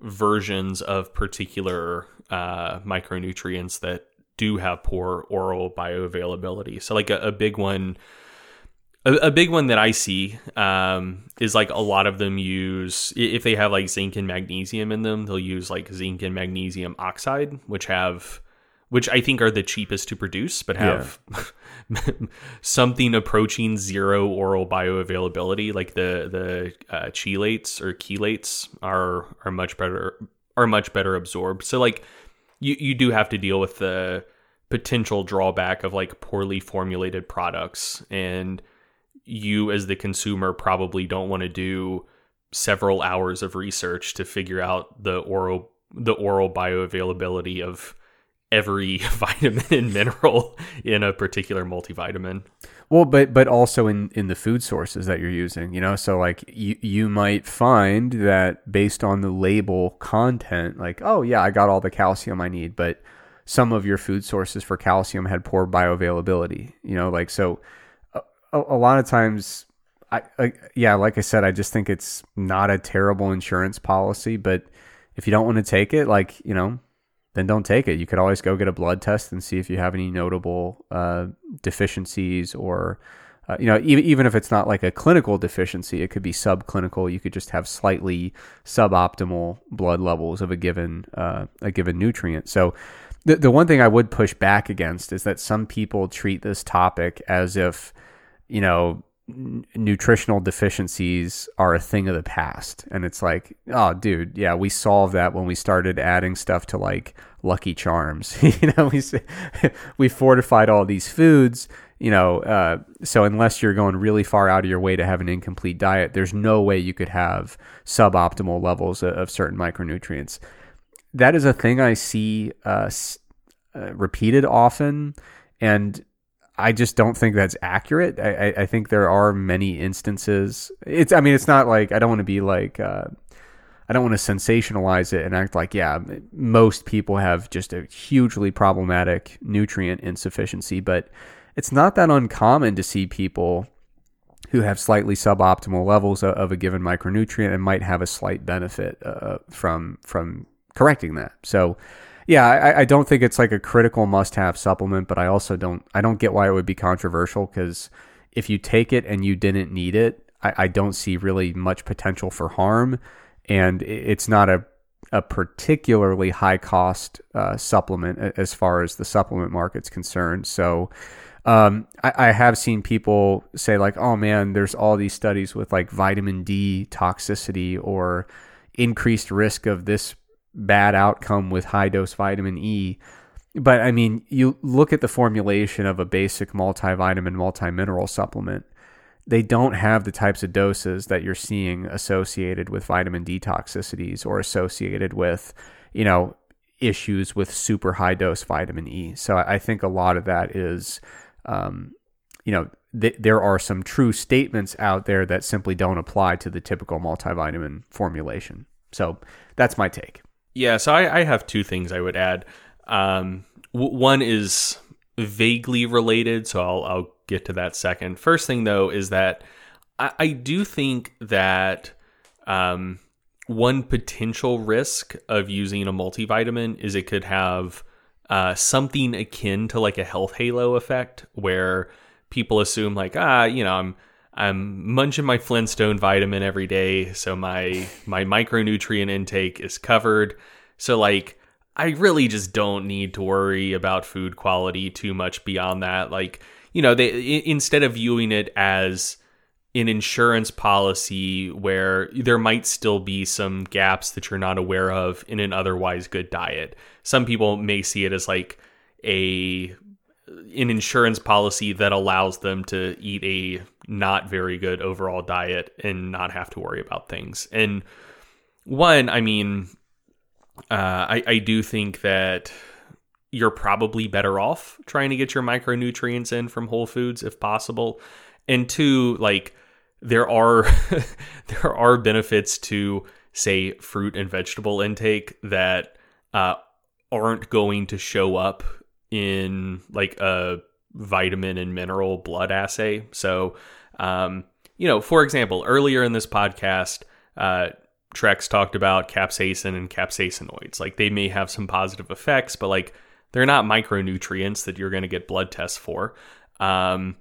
Speaker 2: versions of particular uh, micronutrients that do have poor oral bioavailability. So, like a, a big one a, a, big one that I see um, is like a lot of them use if they have like zinc and magnesium in them, they'll use like zinc and magnesium oxide, which have which I think are the cheapest to produce, but have yeah. something approaching zero oral bioavailability. Like the the uh, chelates or chelates are are much better are much better absorbed. So like you you do have to deal with the potential drawback of like poorly formulated products and you as the consumer probably don't want to do several hours of research to figure out the oral the oral bioavailability of every vitamin and mineral in a particular multivitamin.
Speaker 1: Well, but but also in in the food sources that you're using, you know, so like you you might find that based on the label content, like oh yeah, I got all the calcium I need, but some of your food sources for calcium had poor bioavailability, you know, like so a, a lot of times I, I, yeah, like I said, I just think it's not a terrible insurance policy, but if you don't want to take it, like, you know, then don't take it. You could always go get a blood test and see if you have any notable uh, deficiencies or uh, you know, even even if it's not like a clinical deficiency, it could be subclinical. You could just have slightly suboptimal blood levels of a given uh, a given nutrient. So, the the one thing I would push back against is that some people treat this topic as if, you know, nutritional deficiencies are a thing of the past. And it's like oh dude yeah we solved that when we started adding stuff to like lucky charms. You know we we fortified all these foods you know uh, so unless you're going really far out of your way to have an incomplete diet there's no way you could have suboptimal levels of, of certain micronutrients. That is a thing i see uh, uh, repeated often. And I just don't think that's accurate. I, I, think there are many instances. It's I mean it's not like I don't want to be like uh, I don't want to sensationalize it and act like yeah most people have just a hugely problematic nutrient insufficiency, but it's not that uncommon to see people who have slightly suboptimal levels of, of a given micronutrient and might have a slight benefit uh, from from correcting that. So yeah, I, I, don't think it's like a critical must-have supplement, but I also don't I don't get why it would be controversial because if you take it and you didn't need it, I, I don't see really much potential for harm, and it's not a a particularly high cost uh, supplement as far as the supplement market's concerned. So. Um, I, I, have seen people say like, "Oh man, there's all these studies with like vitamin D toxicity or increased risk of this bad outcome with high dose vitamin E. But I mean, you look at the formulation of a basic multivitamin, multimineral supplement, they don't have the types of doses that you're seeing associated with vitamin D toxicities or associated with, you know, issues with super high dose vitamin E. So I think a lot of that is, um, you know, th- there are some true statements out there that simply don't apply to the typical multivitamin formulation. So that's my take.
Speaker 2: Yeah, so I, I have two things I would add. Um, w- one is vaguely related, so I'll, I'll get to that second. First thing, though, is that I, I do think that um, one potential risk of using a multivitamin is it could have uh, something akin to like a health halo effect where people assume like ah you know i'm I'm munching my Flintstone vitamin every day, so my my micronutrient intake is covered. So like I really just don't need to worry about food quality too much beyond that. Like, you know, they instead of viewing it as an insurance policy where there might still be some gaps that you're not aware of in an otherwise good diet. Some people may see it as like a an insurance policy that allows them to eat a not very good overall diet and not have to worry about things. And one, I mean, uh, I, I do think that you're probably better off trying to get your micronutrients in from whole foods if possible. And two, like there are there are benefits to say fruit and vegetable intake that uh, aren't going to show up in like a vitamin and mineral blood assay. So, um, you know, for example, earlier in this podcast, uh, Trex talked about capsaicin and capsaicinoids. Like they may have some positive effects, but like they're not micronutrients that you're going to get blood tests for. Um,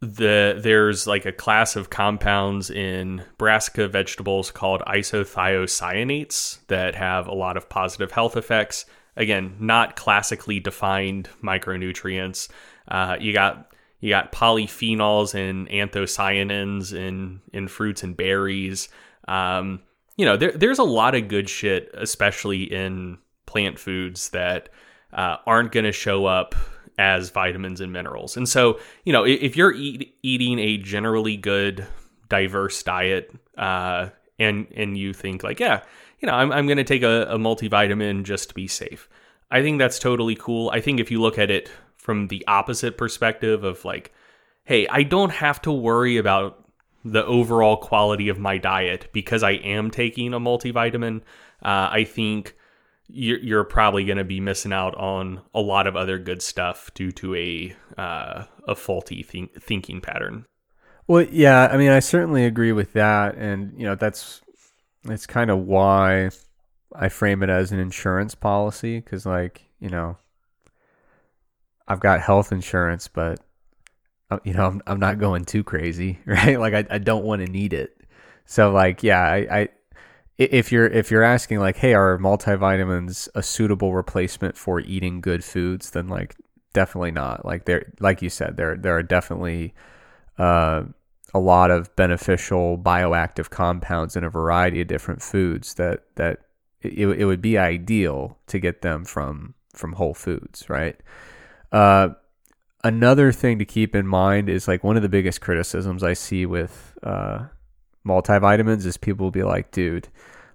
Speaker 2: the there's like a class of compounds in brassica vegetables called isothiocyanates that have a lot of positive health effects again, not classically defined micronutrients. Uh, you got you got polyphenols and anthocyanins in in fruits and berries. Um, you know, there, there's a lot of good shit, especially in plant foods that uh, aren't going to show up as vitamins and minerals. And so, you know, if you're eat, eating a generally good, diverse diet, uh, and and you think like, yeah, you know, I'm, I'm going to take a, a multivitamin just to be safe. I think that's totally cool. I think if you look at it from the opposite perspective of like, hey, I don't have to worry about the overall quality of my diet because I am taking a multivitamin, uh, I think you're, you're probably going to be missing out on a lot of other good stuff due to a uh, a faulty think- thinking pattern.
Speaker 1: Well, yeah, I mean, I certainly agree with that, and you know, that's it's kind of why I frame it as an insurance policy because, like, you know, I've got health insurance, but uh, you know, I'm, I'm not going too crazy, right? Like I, I don't want to need it. So like, yeah, I, I, if you're if you're asking like, hey, are multivitamins a suitable replacement for eating good foods? Then like, definitely not. Like there, like you said, there there are definitely uh, a lot of beneficial bioactive compounds in a variety of different foods that that it, it would be ideal to get them from from whole foods, right? Uh, another thing to keep in mind is like one of the biggest criticisms I see with uh, multivitamins is people will be like, dude,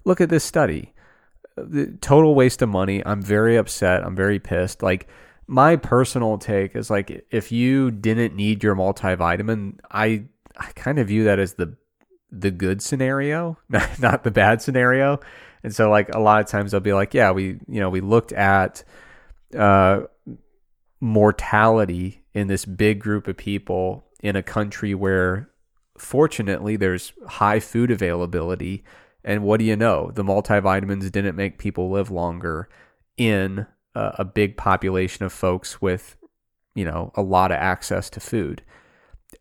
Speaker 1: look at this study. The total waste of money. I'm very upset. I'm very pissed. Like my personal take is like if you didn't need your multivitamin, I I kind of view that as the the good scenario, not the bad scenario. And so like a lot of times they'll be like, yeah, we you know we looked at uh, mortality in this big group of people in a country where fortunately there's high food availability. And what do you know? The multivitamins didn't make people live longer in a, a big population of folks with you know a lot of access to food.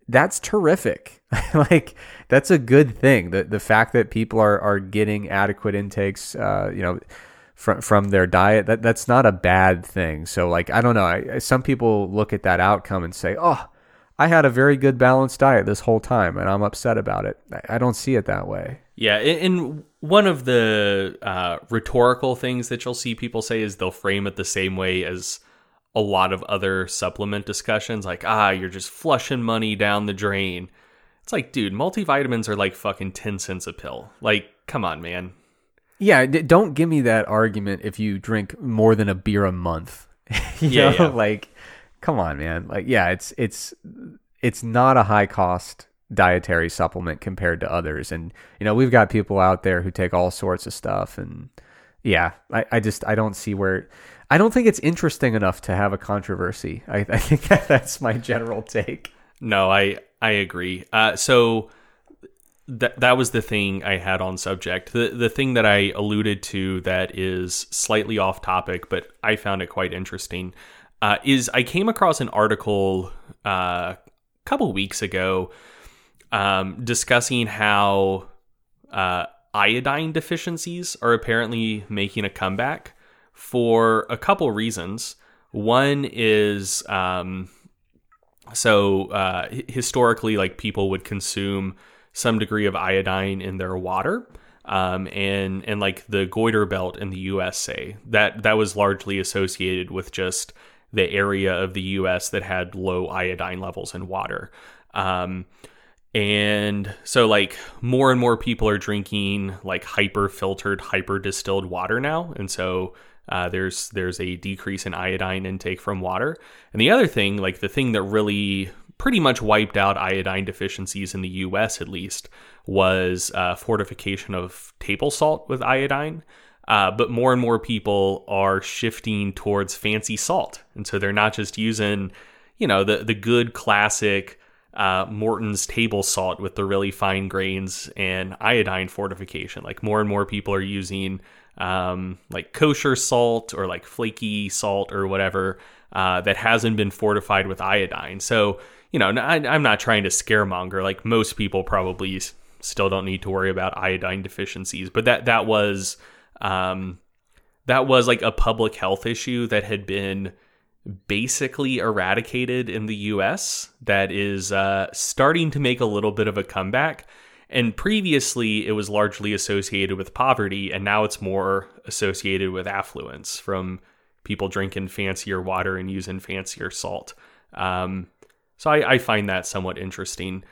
Speaker 1: That's terrific. Like that's a good thing. The the fact that people are are getting adequate intakes uh, you know from from their diet that that's not a bad thing. So like i don't know I, some people look at that outcome and say oh i had a very good balanced diet this whole time and i'm upset about it. I, I don't see it that way.
Speaker 2: Yeah and one of the uh, rhetorical things that you'll see people say is they'll frame it the same way as a lot of other supplement discussions like ah you're just flushing money down the drain. It's like dude multivitamins are like fucking 10 cents a pill. Like come on man
Speaker 1: yeah, don't give me that argument if you drink more than a beer a month. you
Speaker 2: yeah,
Speaker 1: know?
Speaker 2: yeah.
Speaker 1: like come on, man. Like yeah, it's it's it's not a high cost dietary supplement compared to others. And you know, we've got people out there who take all sorts of stuff and yeah, I, I just I don't see where I don't think it's interesting enough to have a controversy. I, I think that's my general take.
Speaker 2: No, I I agree. Uh, so that that was the thing I had on subject. The the thing that I alluded to that is slightly off topic, but I found it quite interesting, uh, is I came across an article uh, a couple weeks ago um, discussing how uh, iodine deficiencies are apparently making a comeback for a couple reasons. One is um, so uh, historically, like people would consume some degree of iodine in their water. Um, and and like the goiter belt in the USA, that that was largely associated with just the area of the U.S. that had low iodine levels in water. Um, and so like more and more people are drinking like hyper filtered, hyper distilled water now, and so uh, there's there's a decrease in iodine intake from water. And the other thing, like the thing that really pretty much wiped out iodine deficiencies in the US at least was uh, fortification of table salt with iodine. Uh, but more and more people are shifting towards fancy salt. And so they're not just using, you know, the, the good classic uh, Morton's table salt with the really fine grains and iodine fortification. Like more and more people are using um, like kosher salt or like flaky salt or whatever uh, that hasn't been fortified with iodine. So you know, I, am not trying to scaremonger. Like most people probably still don't need to worry about iodine deficiencies, but that that was um, that was like a public health issue that had been basically eradicated in the U.S. That is uh, starting to make a little bit of a comeback. And previously, it was largely associated with poverty, and now it's more associated with affluence from people drinking fancier water and using fancier salt. Um, so I, I find that somewhat interesting.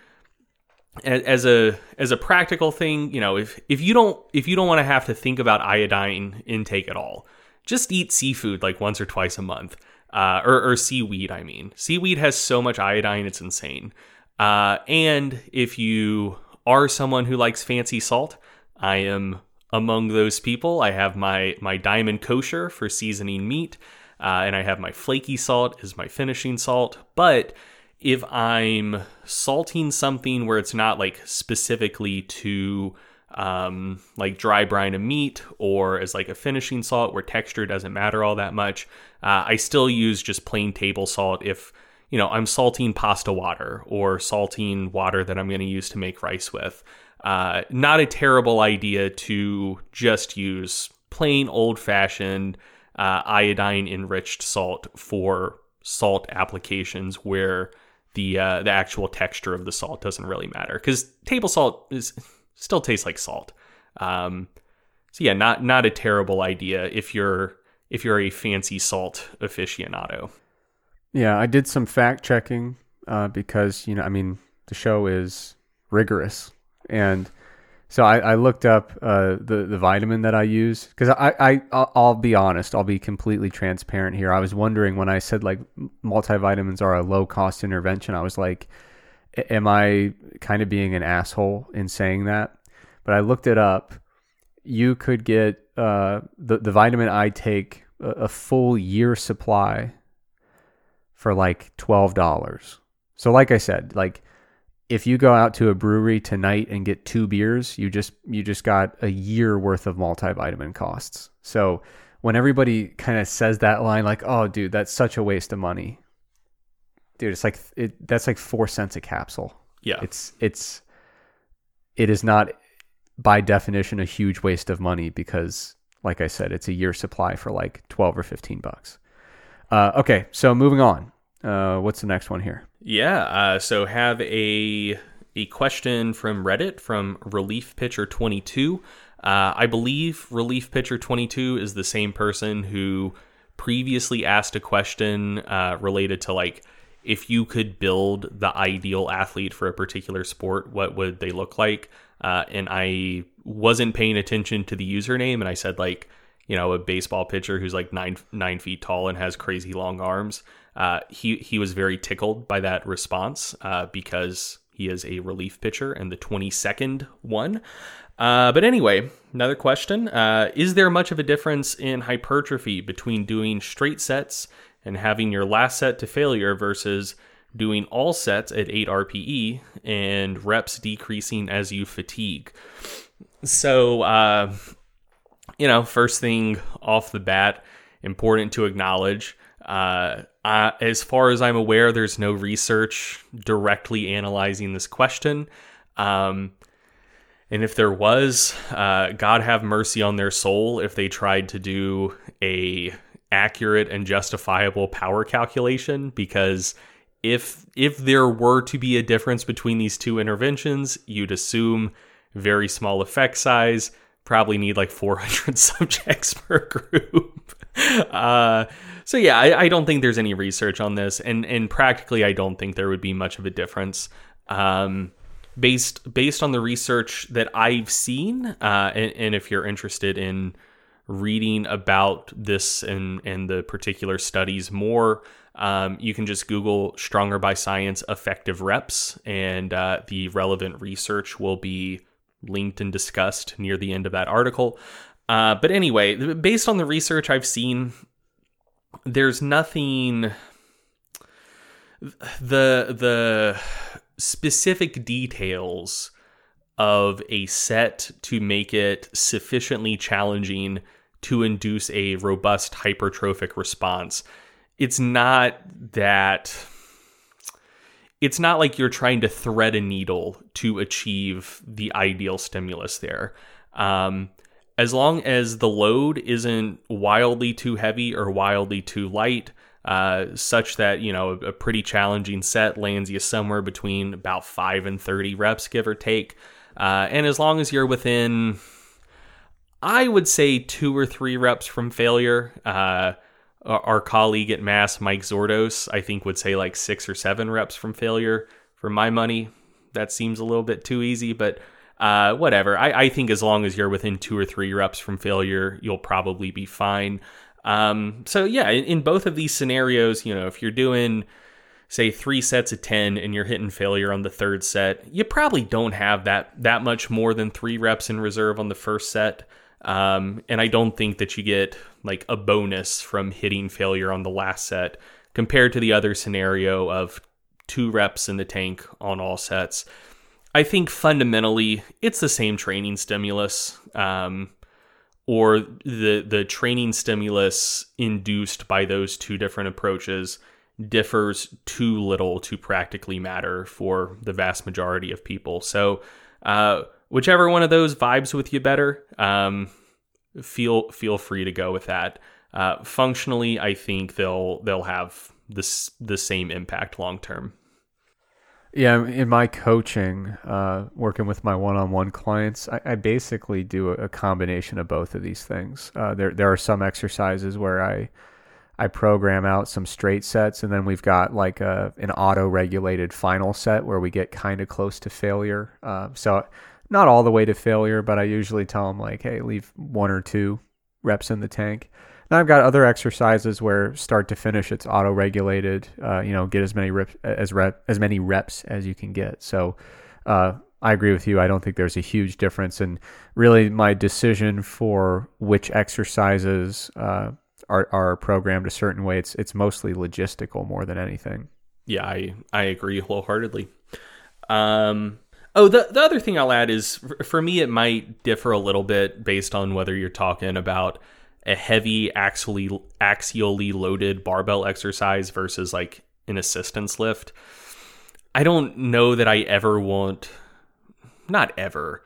Speaker 2: As a as a practical thing, you know, if if you don't if you don't want to have to think about iodine intake at all, just eat seafood like once or twice a month, uh, or, or seaweed. I mean, seaweed has so much iodine, it's insane. Uh, and if you are someone who likes fancy salt, I am among those people. I have my my diamond kosher for seasoning meat, uh, and I have my flaky salt as my finishing salt. But if I'm salting something where it's not like specifically to um, like dry brine a meat or as like a finishing salt where texture doesn't matter all that much, uh, I still use just plain table salt if you know, I'm salting pasta water or salting water that I'm going to use to make rice with. Uh, not a terrible idea to just use plain old fashioned uh, iodine enriched salt for salt applications where the uh, the actual texture of the salt doesn't really matter because table salt is still tastes like salt. Um, so yeah, not not a terrible idea if you're if you're a fancy salt aficionado.
Speaker 1: Yeah, I did some fact checking uh, because you know, I mean, the show is rigorous, and so I, I looked up uh, the the vitamin that I use because I, I I'll be honest, I'll be completely transparent here. I was wondering when I said like multivitamins are a low cost intervention, I was like, am I kind of being an asshole in saying that? But I looked it up. You could get uh, the the vitamin I take a, a full year supply for like twelve dollars. So like I said, like if you go out to a brewery tonight and get two beers, you just you just got a year worth of multivitamin costs. So when everybody kind of says that line like, "Oh dude, that's such a waste of money." Dude, it's like it that's like 4 cents a capsule.
Speaker 2: Yeah.
Speaker 1: It's it's it is not by definition a huge waste of money because like I said, it's a year supply for like 12 or 15 bucks. Uh, okay, so moving on. Uh, what's the next one here?
Speaker 2: Yeah, uh, so have a a question from Reddit from Relief Pitcher 22. Uh, I believe Relief Pitcher 22 is the same person who previously asked a question uh, related to like if you could build the ideal athlete for a particular sport, what would they look like? Uh, and I wasn't paying attention to the username, and I said like, you know, a baseball pitcher who's like nine nine feet tall and has crazy long arms. Uh, he he was very tickled by that response uh, because he is a relief pitcher and the 22nd one. Uh, but anyway, another question: uh, Is there much of a difference in hypertrophy between doing straight sets and having your last set to failure versus doing all sets at 8 RPE and reps decreasing as you fatigue. So, uh, you know, first thing off the bat, important to acknowledge. Uh, as far as I'm aware, there's no research directly analyzing this question. Um, and if there was, uh, God have mercy on their soul if they tried to do a accurate and justifiable power calculation because if if there were to be a difference between these two interventions, you'd assume very small effect size, probably need like 400 subjects per group. Uh, so yeah, I, I, don't think there's any research on this, and and practically, I don't think there would be much of a difference. Um, based based on the research that I've seen, uh, and, and if you're interested in reading about this and and the particular studies more, um, you can just Google "Stronger by Science effective reps," and uh, the relevant research will be linked and discussed near the end of that article. Uh, but anyway, based on the research I've seen, there's nothing. The the specific details of a set to make it sufficiently challenging to induce a robust hypertrophic response. It's not that it's not like you're trying to thread a needle to achieve the ideal stimulus there. Um, as long as the load isn't wildly too heavy or wildly too light, uh, such that you know a, pretty challenging set lands you somewhere between about five and thirty reps, give or take. Uh, and as long as you're within, I would say two or three reps from failure. Uh, our colleague at Mass, Mike Zourdos, I think would say like six or seven reps from failure. For my money, that seems a little bit too easy, but uh, whatever. I, I, think as long as you're within two or three reps from failure, you'll probably be fine. Um, so yeah, in, in, both of these scenarios, you know, if you're doing say three sets of 10 and you're hitting failure on the third set, you probably don't have that, that much more than three reps in reserve on the first set. Um, and I don't think that you get like a bonus from hitting failure on the last set compared to the other scenario of two reps in the tank on all sets. I think fundamentally it's the same training stimulus, um, or the the training stimulus induced by those two different approaches differs too little to practically matter for the vast majority of people. So, uh, whichever one of those vibes with you better, um, feel feel free to go with that. Uh, functionally, I think they'll they'll have this the same impact long term.
Speaker 1: Yeah, in my coaching, uh, working with my one-on-one clients, I, I basically do a, combination of both of these things. Uh, there, there are some exercises where I, I program out some straight sets, and then we've got like a an auto-regulated final set where we get kind of close to failure. Uh, so, not all the way to failure, but I usually tell them like, hey, leave one or two reps in the tank. Now I've got other exercises where start to finish it's auto regulated. Uh, you know, get as many reps as rep as many reps as you can get. So uh, I agree with you. I don't think there's a huge difference, and really my decision for which exercises uh, are are programmed a certain way it's it's mostly logistical more than anything.
Speaker 2: Yeah, I I agree wholeheartedly. Um, Oh, the the other thing I'll add is for me it might differ a little bit based on whether you're talking about a heavy axially axially loaded barbell exercise versus like an assistance lift. I don't know that I ever want not ever.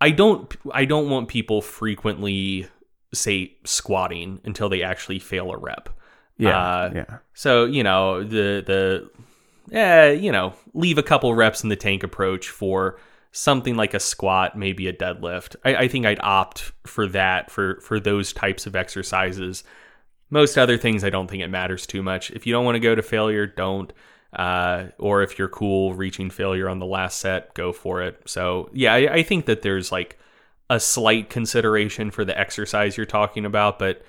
Speaker 2: I don't I don't want people frequently say squatting until they actually fail a rep.
Speaker 1: Yeah. Uh, yeah.
Speaker 2: So, you know, the the eh, you know, leave a couple reps in the tank approach for something like a squat, maybe a deadlift. I, I think I'd opt for that for for those types of exercises. Most other things, I don't think it matters too much. If you don't want to go to failure, don't. Uh, or if you're cool reaching failure on the last set, go for it. So yeah, I, I think that there's like a slight consideration for the exercise you're talking about, but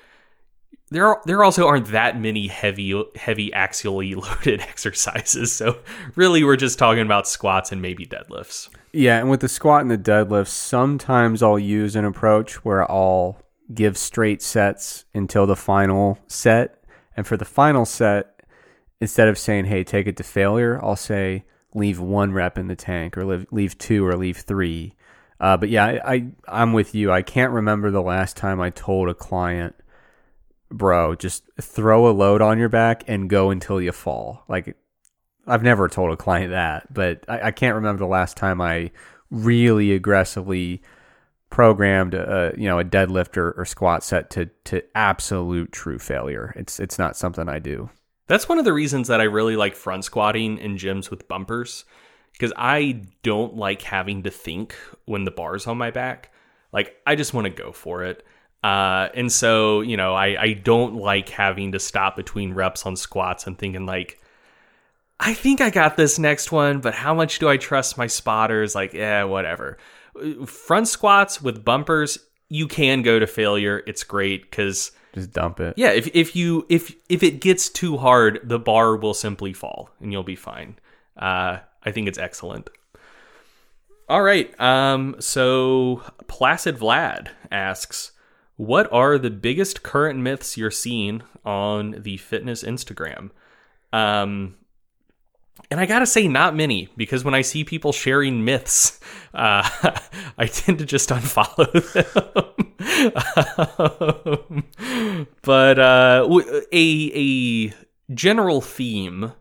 Speaker 2: there are, there also aren't that many heavy heavy axially loaded exercises. So really, we're just talking about squats and maybe deadlifts.
Speaker 1: Yeah, and with the squat and the deadlift, sometimes I'll use an approach where I'll give straight sets until the final set, and for the final set, instead of saying "Hey, take it to failure," I'll say leave one rep in the tank, or leave, leave two, or leave three. Uh, but yeah, I, I I'm with you. I can't remember the last time I told a client bro, just throw a load on your back and go until you fall. Like, I've never told a client that, but I, I can't remember the last time I really aggressively programmed a you know a deadlift or, or squat set to to absolute true failure. It's it's not something I do.
Speaker 2: That's one of the reasons that I really like front squatting in gyms with bumpers because I don't like having to think when the bar's on my back. Like I just want to go for it. Uh, and so, you know, I, I don't like having to stop between reps on squats and thinking like, I think I got this next one, but how much do I trust my spotters? Like, yeah, whatever. Front squats with bumpers, you can go to failure. It's great because
Speaker 1: just dump it.
Speaker 2: Yeah, if if you if if it gets too hard, the bar will simply fall and you'll be fine. Uh, I think it's excellent. All right. Um. So Placid Vlad asks, what are the biggest current myths you're seeing on the fitness Instagram? Um, and I gotta say, not many, because when I see people sharing myths, uh, I tend to just unfollow them. um, but uh, a a general theme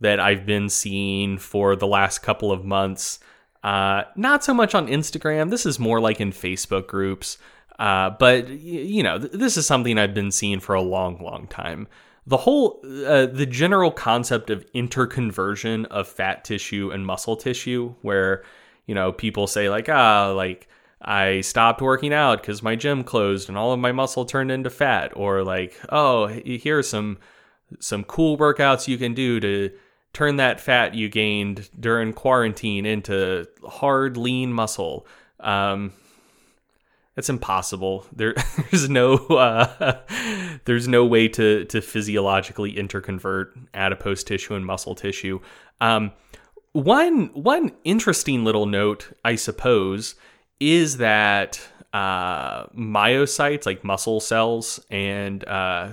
Speaker 2: that I've been seeing for the last couple of months, uh, not so much on Instagram. This is more like in Facebook groups. Uh, but you know, th- this is something I've been seeing for a long, long time. The whole, uh, the general concept of interconversion of fat tissue and muscle tissue, where you know people say like, ah, like I stopped working out because my gym closed and all of my muscle turned into fat, or like, oh, here's some some cool workouts you can do to turn that fat you gained during quarantine into hard, lean muscle. Um, that's impossible. There, there's no, uh, there's no way to to physiologically interconvert adipose tissue and muscle tissue. Um, one one interesting little note, I suppose, is that uh, myocytes, like muscle cells and uh,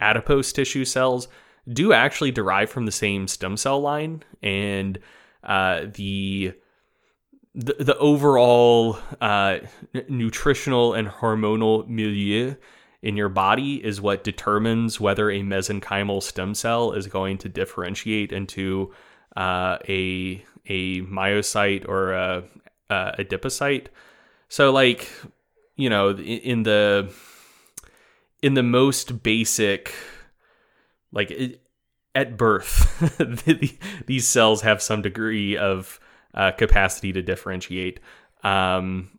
Speaker 2: adipose tissue cells, do actually derive from the same stem cell line, and uh, the the, the overall uh, nutritional and hormonal milieu in your body is what determines whether a mesenchymal stem cell is going to differentiate into uh, a a myocyte or a, a adipocyte. So, like, you know, in the in the most basic, like at birth, these cells have some degree of uh, capacity to differentiate. Um,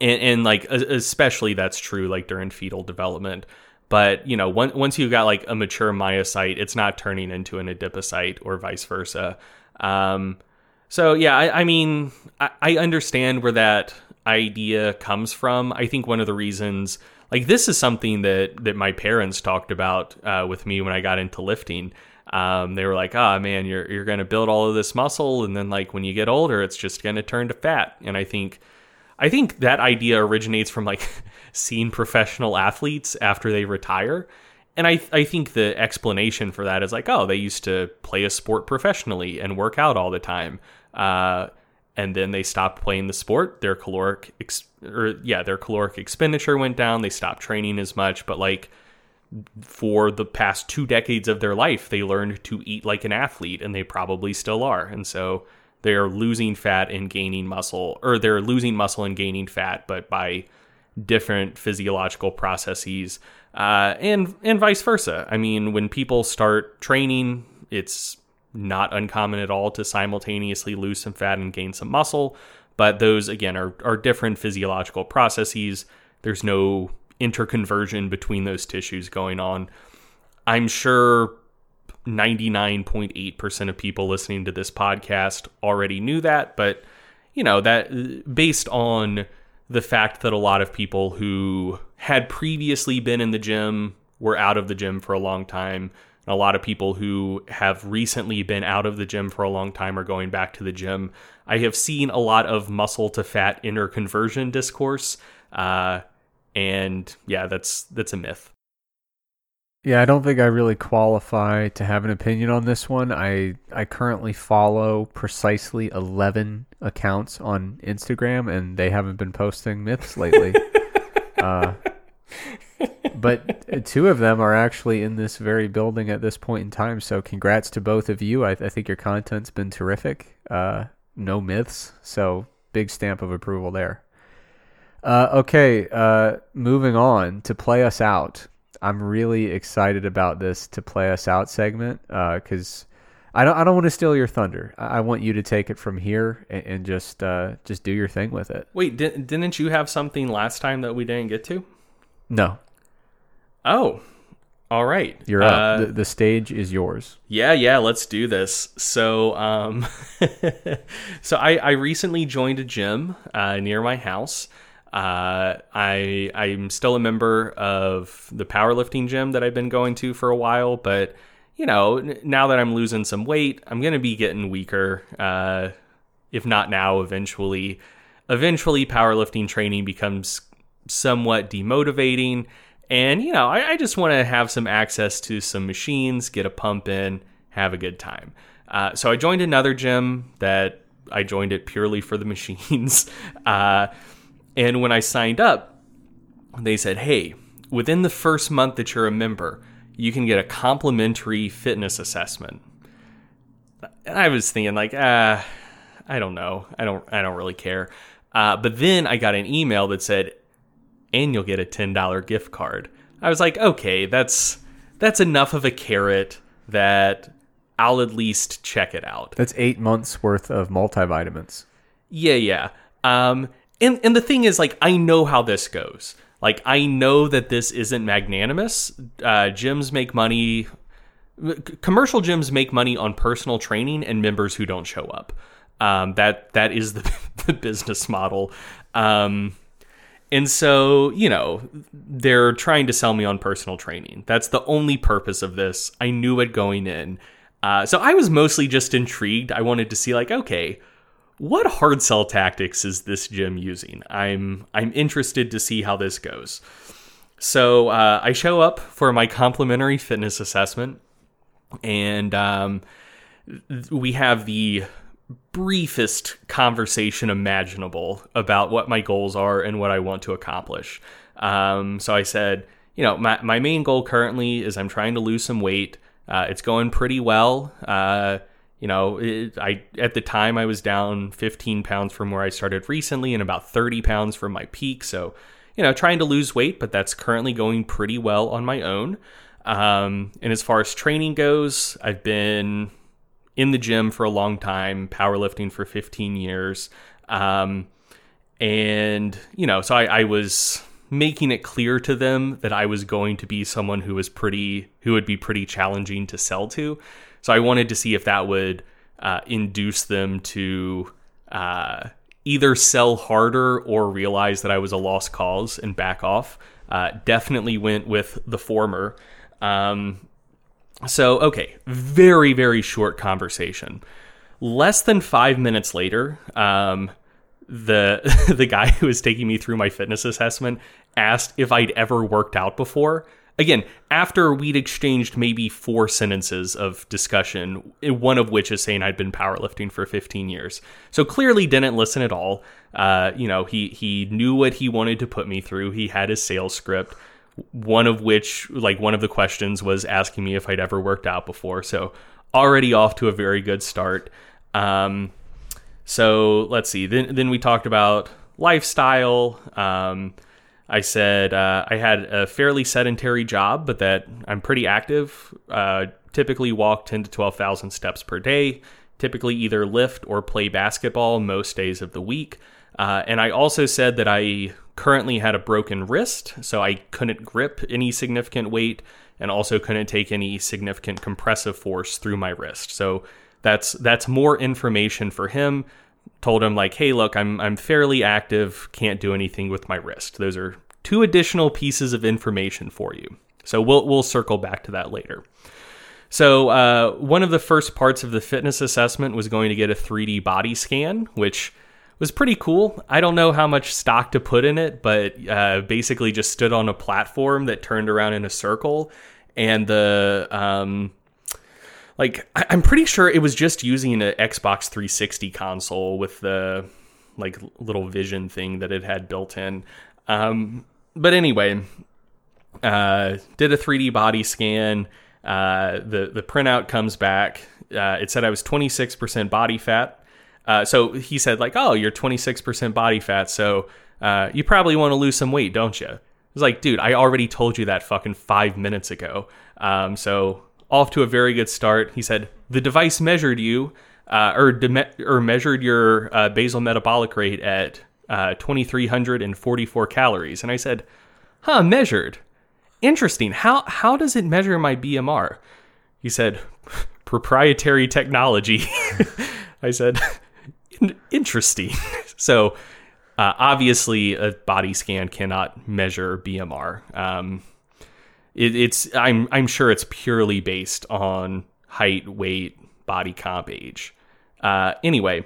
Speaker 2: and, and like especially that's true like during fetal development. But you know, once once you've got like a mature myocyte, it's not turning into an adipocyte or vice versa. Um, so yeah, I, I mean, I, I understand where that idea comes from. I think one of the reasons, like this, is something that that my parents talked about uh, with me when I got into lifting. Um, they were like, "Ah, oh, man, you're you're going to build all of this muscle, and then like when you get older, it's just going to turn to fat." And I think I think that idea originates from like seeing professional athletes after they retire. And I, I think the explanation for that is like, oh, they used to play a sport professionally and work out all the time. Uh, and then they stopped playing the sport. Their caloric, ex- or yeah, their caloric expenditure went down. They stopped training as much. But like for the past two decades of their life, they learned to eat like an athlete, and they probably still are. And so they are losing fat and gaining muscle, or they're losing muscle and gaining fat, but by different physiological processes, uh, and and vice versa. I mean, when people start training, it's not uncommon at all to simultaneously lose some fat and gain some muscle. But those again are are different physiological processes. There's no interconversion between those tissues going on. I'm sure 99.8% of people listening to this podcast already knew that, but you know, that based on the fact that a lot of people who had previously been in the gym were out of the gym for a long time, and a lot of people who have recently been out of the gym for a long time are going back to the gym. I have seen a lot of muscle to fat interconversion discourse, uh, and yeah, that's that's a myth.
Speaker 1: Yeah, I don't think I really qualify to have an opinion on this one. I I currently follow precisely 11 accounts on Instagram and they haven't been posting myths lately. uh, but two of them are actually in this very building at this point in time. So congrats to both of you. I, I think your content's been terrific. Uh, no myths. So big stamp of approval there. Uh, okay, uh, moving on to play us out. I'm really excited about this to play us out segment because uh, I don't I don't want to steal your thunder. I, I, want you to take it from here and, and just uh, just do your thing with it.
Speaker 2: Wait, di- didn't you have something last time that we didn't get to?
Speaker 1: No.
Speaker 2: Oh, all right.
Speaker 1: You're up. Uh, the, the, stage is yours.
Speaker 2: Yeah, yeah. Let's do this. So, um, so I, I recently joined a gym uh, near my house. Uh, I I'm still a member of the powerlifting gym that I've been going to for a while, but you know, now that I'm losing some weight, I'm gonna be getting weaker. Uh, if not now, eventually. Eventually, powerlifting training becomes somewhat demotivating, and you know, I, I just want to have some access to some machines, get a pump in, have a good time. Uh, so I joined another gym that I joined it purely for the machines. Uh, and when I signed up, they said, hey, within the first month that you're a member, you can get a complimentary fitness assessment. And I was thinking, like, ah, I don't know. I don't I don't really care. Uh, but then I got an email that said, and you'll get a $10 gift card. I was like, okay, that's that's enough of a carrot that I'll at least check it out.
Speaker 1: That's eight months worth of multivitamins.
Speaker 2: Yeah, yeah. Um, and and the thing is like I know how this goes. Like I know that this isn't magnanimous. Uh, gyms make money. Commercial gyms make money on personal training and members who don't show up. Um, that that is the, the business model. Um, and so, you know, they're trying to sell me on personal training. That's the only purpose of this. I knew it going in. Uh, so I was mostly just intrigued. I wanted to see, like, okay, what hard sell tactics is this gym using? I'm I'm interested to see how this goes. So uh, I show up for my complimentary fitness assessment, and um, we have the briefest conversation imaginable about what my goals are and what I want to accomplish. Um, so I said, you know, my, my main goal currently is I'm trying to lose some weight. Uh, it's going pretty well. Uh, you know, it, I at the time I was down 15 pounds from where I started recently, and about 30 pounds from my peak. So, you know, trying to lose weight, but that's currently going pretty well on my own. Um, and as far as training goes, I've been in the gym for a long time, powerlifting for 15 years. Um, and, you know, so I, I was making it clear to them that I was going to be someone who was pretty, who would be pretty challenging to sell to. So I wanted to see if that would uh, induce them to uh, either sell harder or realize that I was a lost cause and back off. Uh, definitely went with the former. Um, so, okay, very, very short conversation. Less than five minutes later, um, the the guy who was taking me through my fitness assessment asked if I'd ever worked out before. Again, after we'd exchanged maybe four sentences of discussion, one of which is saying I'd been powerlifting for 15 years. So clearly didn't listen at all. Uh, you know, he he knew what he wanted to put me through. He had his sales script one of which like one of the questions was asking me if I'd ever worked out before. So already off to a very good start. Um, so let's see. Then then we talked about lifestyle. Um, I said uh, I had a fairly sedentary job, but that I'm pretty active. Uh, typically walk ten to twelve thousand steps per day. Typically either lift or play basketball most days of the week. Uh, and I also said that I currently had a broken wrist, so I couldn't grip any significant weight and also couldn't take any significant compressive force through my wrist. So that's that's more information for him. Told him like, "Hey, look, I'm I'm fairly active, can't do anything with my wrist." Those are two additional pieces of information for you. So we'll we'll circle back to that later. So uh, one of the first parts of the fitness assessment was going to get a 3D body scan, which was pretty cool. I don't know how much stock to put in it, but uh, basically just stood on a platform that turned around in a circle, and the um, like I- I'm pretty sure it was just using an Xbox 360 console with the like little vision thing that it had built in. Um, but anyway, uh, did a 3D body scan. Uh, the the printout comes back. Uh, it said I was 26% body fat. Uh, so he said like, "Oh, you're 26% body fat, so uh, you probably want to lose some weight, don't you?" I was like, "Dude, I already told you that fucking five minutes ago." Um, so off to a very good start. He said the device measured you, uh, or or measured your uh, basal metabolic rate at uh, 2,344 calories, and I said, "Huh, measured." Interesting. How how does it measure my BMR? He said, proprietary technology. I said, interesting. so, uh, obviously, a body scan cannot measure BMR. Um, it, it's I'm I'm sure it's purely based on height, weight, body comp, age. Uh, anyway,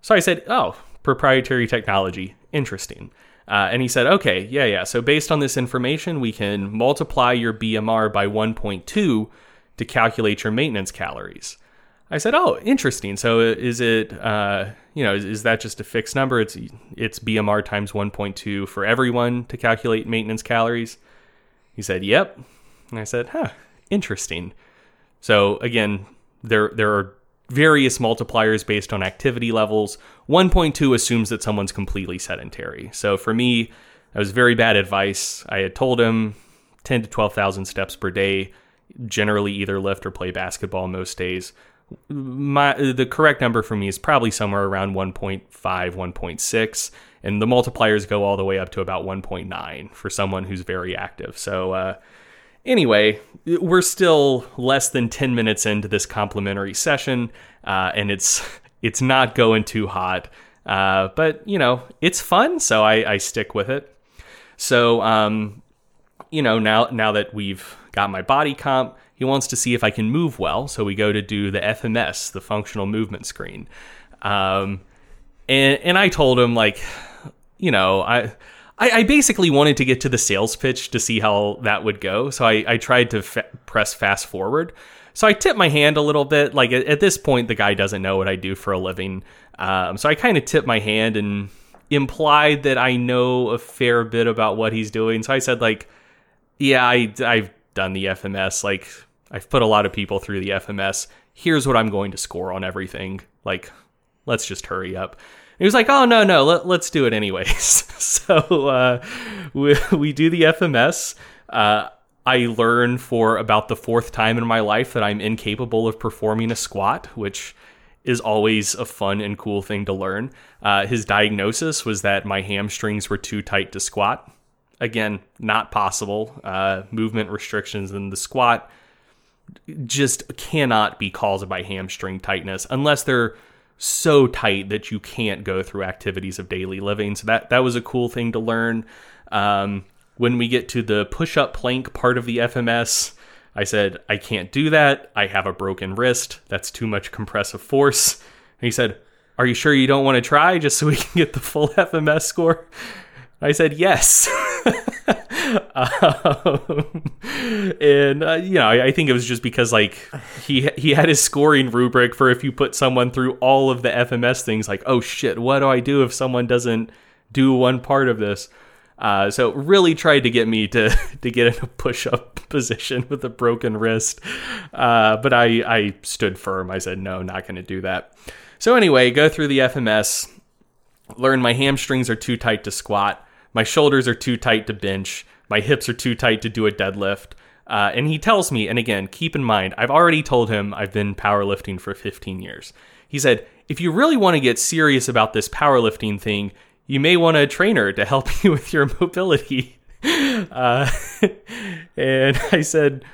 Speaker 2: so I said, "Oh, proprietary technology, interesting." Uh, and he said, "Okay, yeah, yeah. So based on this information, we can multiply your BMR by 1.2 to calculate your maintenance calories." I said, "Oh, interesting. So is it, uh, you know, is, is, that just a fixed number? It's it's BMR times 1.2 for everyone to calculate maintenance calories." He said, "Yep." And I said, "Huh, interesting." So again, there there are various multipliers based on activity levels. 1.2 assumes that someone's completely sedentary. So for me, that was very bad advice. I had told him 10 to 12,000 steps per day, generally either lift or play basketball most days my the correct number for me is probably somewhere around 1.5 1.6 and the multipliers go all the way up to about 1.9 for someone who's very active so uh, anyway we're still less than 10 minutes into this complimentary session uh, and it's it's not going too hot uh, but you know it's fun so I, I stick with it so um, you know now now that we've got my body comp he wants to see if I can move well. So we go to do the FMS, the functional movement screen. Um, and, and I told him, like, you know, I, I, basically wanted to get to the sales pitch to see how that would go. So I, I tried to press fast forward. So I tipped my hand a little bit. Like at, at, this point, the guy doesn't know what I do for a living. Um, so I kind of tipped my hand and implied that I know a fair bit about what he's doing. So I said, like, yeah, I, I've done the FMS. Like, I've put a lot of people through the FMS. Here's what I'm going to score on everything. Like, let's just hurry up. He was like, oh, no, no, let, us do it anyways. so uh, we, we do the FMS. Uh, I learn for about the fourth time in my life that I'm incapable of performing a squat, which is always a fun and cool thing to learn. Uh, his diagnosis was that my hamstrings were too tight to squat. Again, not possible. Uh, movement restrictions in the squat just cannot be caused by hamstring tightness unless they're so tight that you can't go through activities of daily living. So that that was a cool thing to learn. Um, when we get to the push-up plank part of the FMS, I said I can't do that. I have a broken wrist. That's too much compressive force. And he said, "Are you sure you don't want to try just so we can get the full FMS score?" I said, "Yes." um, and uh, you know, I, I, think it was just because like he he had his scoring rubric for if you put someone through all of the FMS things, like oh shit, what do I do if someone doesn't do one part of this? Uh, so really tried to get me to to get in a push up position with a broken wrist, uh, but I I stood firm. I said no, not going to do that. So anyway, go through the FMS, learn my hamstrings are too tight to squat, my shoulders are too tight to bench, my hips are too tight to do a deadlift. Uh, and he tells me, and again, keep in mind, I've already told him I've been powerlifting for 15 years. He said, if you really want to get serious about this powerlifting thing, you may want a trainer to help you with your mobility. Uh, and I said,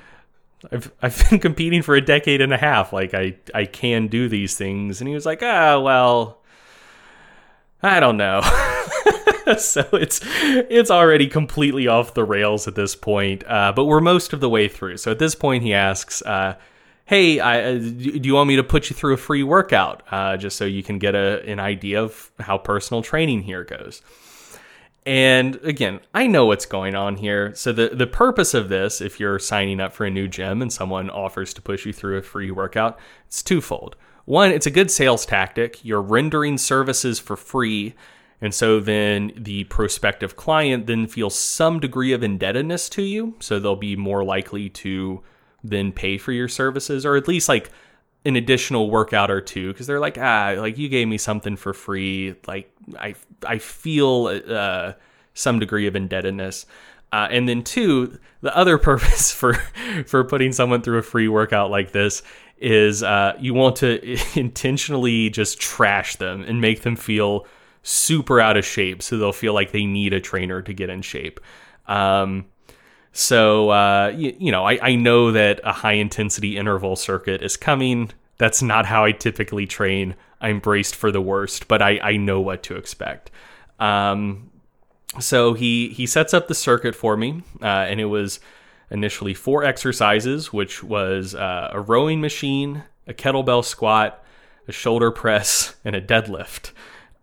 Speaker 2: I've I've been competing for a decade and a half. Like I I can do these things. And he was like, ah, well, I don't know. so it's it's already completely off the rails at this point. Uh, but we're most of the way through. So at this point, he asks, uh, "Hey, I, uh, do you want me to put you through a free workout uh, just so you can get a, an idea of how personal training here goes?" And again, I know what's going on here. So the the purpose of this, if you're signing up for a new gym and someone offers to push you through a free workout, it's twofold. One, it's a good sales tactic. You're rendering services for free and so then the prospective client then feels some degree of indebtedness to you. So they'll be more likely to then pay for your services or at least like an additional workout or two because they're like, ah, like you gave me something for free. Like I, I feel uh, some degree of indebtedness. Uh, and then two, the other purpose for for putting someone through a free workout like this is uh, you want to intentionally just trash them and make them feel super out of shape, so they'll feel like they need a trainer to get in shape. Um, so uh, you, you, know, I, I know that a high intensity interval circuit is coming. That's not how I typically train. I'm braced for the worst, but I, I know what to expect. Um, so he he sets up the circuit for me, uh, and it was initially four exercises, which was uh, a rowing machine, a kettlebell squat, a shoulder press, and a deadlift.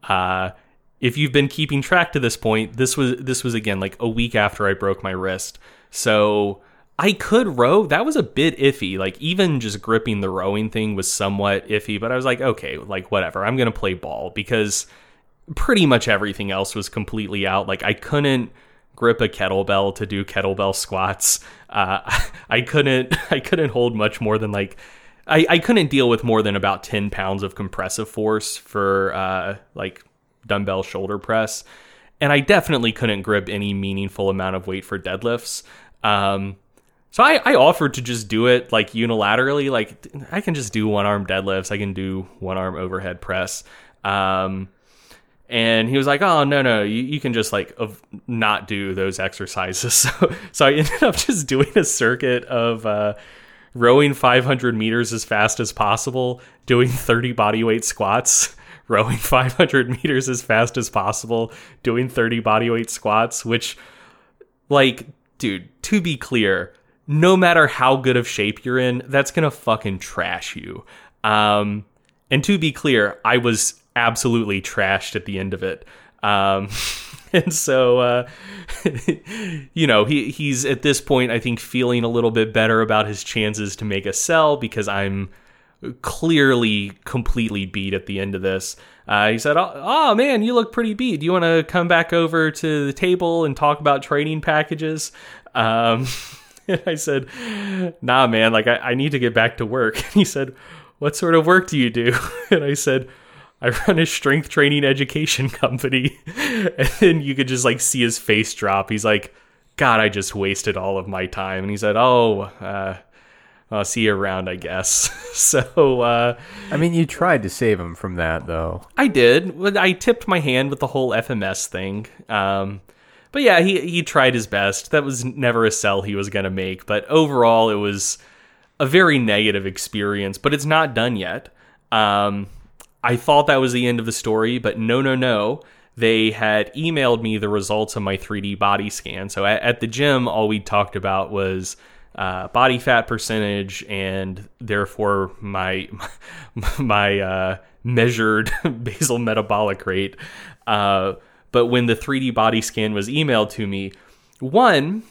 Speaker 2: Uh, if you've been keeping track to this point, this was this was again like a week after I broke my wrist. So I could row. That was a bit iffy. Like even just gripping the rowing thing was somewhat iffy, but I was like, okay, like whatever. I'm going to play ball because pretty much everything else was completely out. Like I couldn't grip a kettlebell to do kettlebell squats. Uh, I couldn't I couldn't hold much more than like I, I couldn't deal with more than about 10 pounds of compressive force for uh, like dumbbell shoulder press. And I definitely couldn't grip any meaningful amount of weight for deadlifts. Um, so I, I offered to just do it like unilaterally. Like I can just do one arm deadlifts. I can do one arm overhead press. Um, and he was like, "Oh no, no, you, you can just like not do those exercises." So, so I ended up just doing a circuit of uh, rowing 500 meters as fast as possible, doing 30 bodyweight squats, rowing 500 meters as fast as possible, doing 30 bodyweight squats, which, like, dude, to be clear, no matter how good of shape you're in, that's gonna fucking trash you. Um, and to be clear, I was absolutely trashed at the end of it. Um, and so uh, you know he he's at this point I think feeling a little bit better about his chances to make a sell because I'm clearly completely beat at the end of this. Uh, he said, oh, "Oh man, you look pretty beat. Do you want to come back over to the table and talk about training packages?" Um, and I said, nah, man, like I, I need to get back to work. And he said, what sort of work do you do? And I said, I run a strength training education company. And then you could just like see his face drop. He's like, God, I just wasted all of my time. And he said, Oh, uh, I'll see you around, I guess. so, uh,
Speaker 1: I mean, you tried to save him from that, though.
Speaker 2: I did. I tipped my hand with the whole FMS thing. Um, but yeah, he he tried his best. That was never a sell he was going to make. But overall, it was a very negative experience. But it's not done yet. Um, I thought that was the end of the story, but no, no, no. They had emailed me the results of my 3D body scan. So at, at the gym, all we talked about was uh, body fat percentage and therefore my my uh, measured basal metabolic rate. Uh, but when the 3D body scan was emailed to me, one,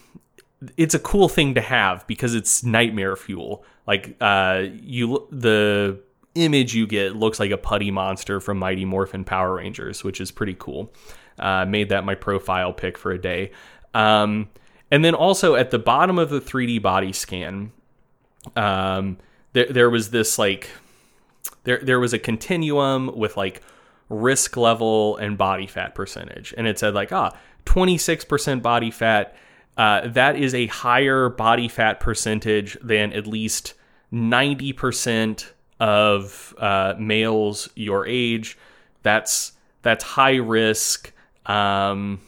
Speaker 2: it's a cool thing to have because it's nightmare fuel. Like uh, you, the image you get looks like a putty monster from Mighty Morphin Power Rangers, which is pretty cool. Uh, made that my profile pic for a day. Um, and then also at the bottom of the 3D body scan, um, there there was this like there there was a continuum with like risk level and body fat percentage, and it said like ah 26% body fat. Uh, that is a higher body fat percentage than at least 90% of uh, males your age. That's that's high risk. Um,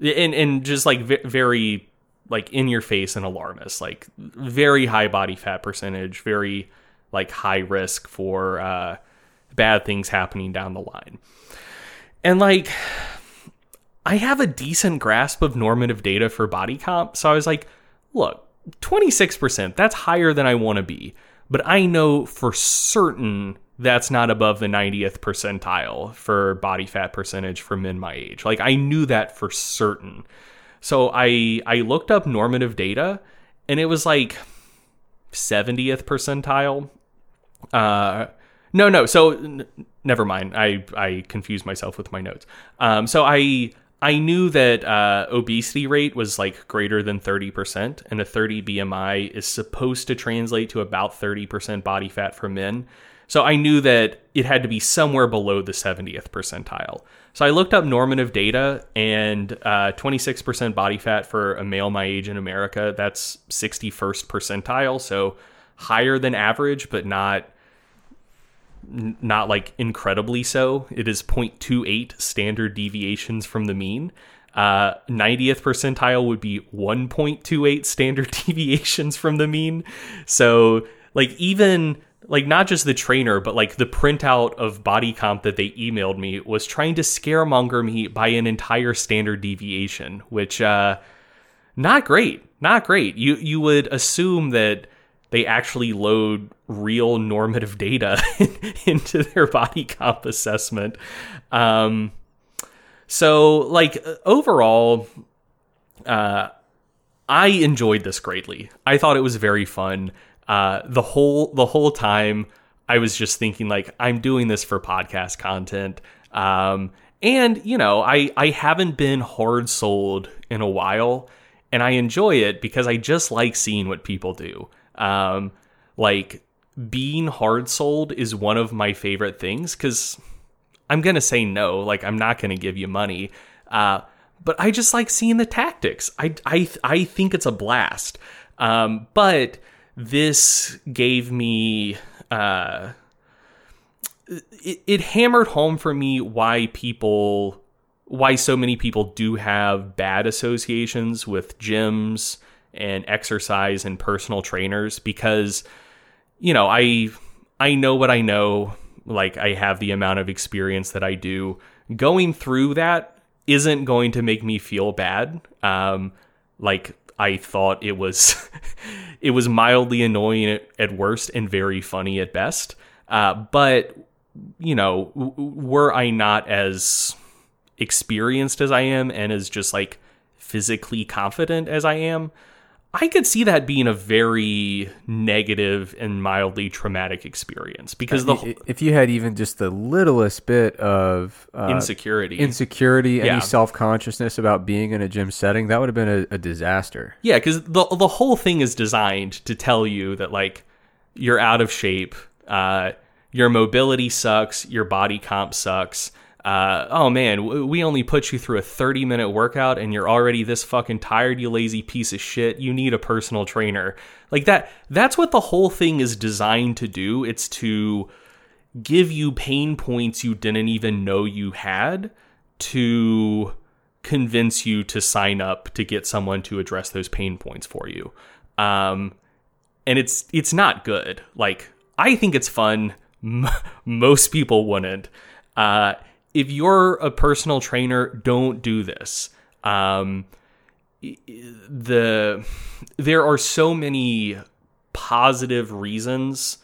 Speaker 2: and and just like very like in your face and alarmist like very high body fat percentage very like high risk for uh, bad things happening down the line and like i have a decent grasp of normative data for body comp so i was like look 26% that's higher than i want to be but i know for certain that's not above the 90th percentile for body fat percentage for men my age. Like I knew that for certain. So I I looked up normative data and it was like 70th percentile. Uh no, no. So n- never mind. I I confused myself with my notes. Um so I I knew that uh, obesity rate was like greater than 30%, and a 30 BMI is supposed to translate to about 30% body fat for men. So I knew that it had to be somewhere below the 70th percentile. So I looked up normative data and uh, 26% body fat for a male my age in America. That's 61st percentile. So higher than average, but not not like incredibly so. It is 0.28 standard deviations from the mean. Uh, 90th percentile would be 1.28 standard deviations from the mean. So like even like not just the trainer, but like the printout of body comp that they emailed me was trying to scaremonger me by an entire standard deviation, which uh not great. Not great. You you would assume that they actually load real normative data into their body comp assessment. Um so like overall uh I enjoyed this greatly. I thought it was very fun uh, the whole the whole time I was just thinking like I'm doing this for podcast content. Um, and you know, I I haven't been hard sold in a while, and I enjoy it because I just like seeing what people do. Um, like being hard sold is one of my favorite things because I'm gonna say no. Like I'm not gonna give you money. Uh, but I just like seeing the tactics. I I I think it's a blast. Um, but this gave me uh, it, it hammered home for me why people why so many people do have bad associations with gyms and exercise and personal trainers because you know I I know what I know. Like I have the amount of experience that I do. Going through that isn't going to make me feel bad. Um like I thought it was it was mildly annoying at, worst and very funny at best. Uh, but you know, w- were I not as experienced as I am and as just like physically confident as I am, I could see that being a very negative and mildly traumatic experience because the
Speaker 1: if you had even just the littlest bit of uh,
Speaker 2: insecurity.
Speaker 1: insecurity,
Speaker 2: Yeah.
Speaker 1: any self consciousness about being in a gym setting, that would have been a, a disaster.
Speaker 2: Yeah, because the the whole thing is designed to tell you that like you're out of shape, uh, your mobility sucks, your body comp sucks. Uh, oh man, we only put you through a 30 minute workout and you're already this fucking tired, you lazy piece of shit. You need a personal trainer. Like that, that's what the whole thing is designed to do. It's to give you pain points you didn't even know you had to convince you to sign up to get someone to address those pain points for you. Um, and it's it's not good. Like I think it's fun. Most people wouldn't. Uh, if you're a personal trainer, don't do this. Um, the there are so many positive reasons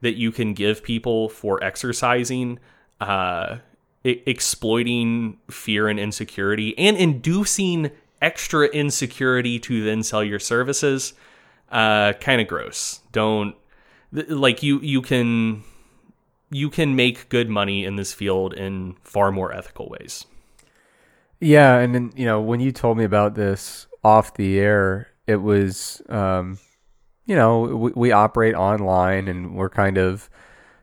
Speaker 2: that you can give people for exercising, uh, e- exploiting fear and insecurity, and inducing extra insecurity to then sell your services. Uh, kind of gross. Don't like you. You can you can make good money in this field in far more ethical ways.
Speaker 1: Yeah, and then you know when you told me about this off the air, it was, um, you know, we, we operate online and we're kind of,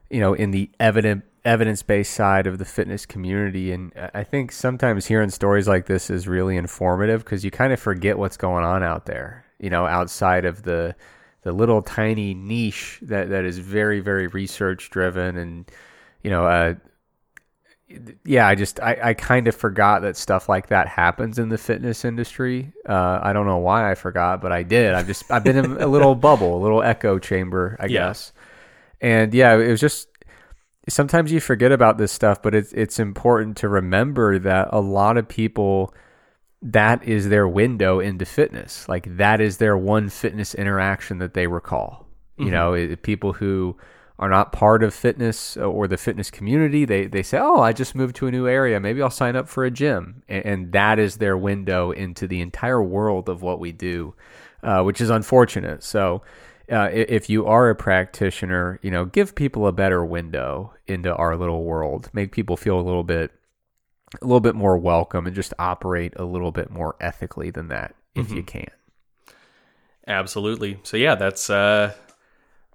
Speaker 1: you know, in the evident evidence based side of the fitness community, and I think sometimes hearing stories like this is really informative because you kind of forget what's going on out there, you know, outside of the the little tiny niche that that is very very research driven and you know uh yeah, I just I, I kind of forgot that stuff like that happens in the fitness industry. Uh, I don't know why I forgot, but I did. I've just I've been in a little bubble, a little echo chamber, I
Speaker 2: Yeah.
Speaker 1: guess. And yeah, it was just sometimes you forget about this stuff, but it's it's important to remember that a lot of people that is their window into fitness. Like that is their one fitness interaction that they recall. You know, it, people who are not part of fitness or the fitness community, they they say, "Oh, I just moved to a new area. Maybe I'll sign up for a gym," and, and that is their window into the entire world of what we do, uh, which is unfortunate. So. Uh, if you are a practitioner, you know, give people a better window into our little world. Make people feel a little bit a little bit more welcome and just operate a little bit more ethically than that if you can.
Speaker 2: Absolutely. So yeah, that's uh,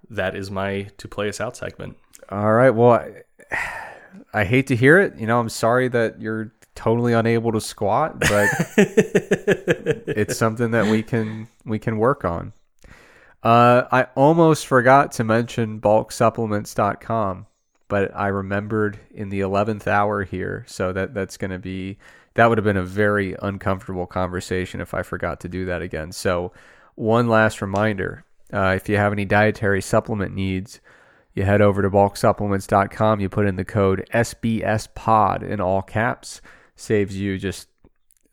Speaker 2: that is my to play us out segment.
Speaker 1: All right. Well, I, I hate to hear it. You know, I'm sorry that you're totally unable to squat, but it's something that we can we can work on. Uh, I almost forgot to mention bulksupplements.com, but I remembered in the 11th hour here, so that that's going to be that would have been a very uncomfortable conversation if I forgot to do that again. So, one last reminder, uh, if you have any dietary supplement needs, you head over to bulksupplements.com, you put in the code SBSPOD in all caps, saves you just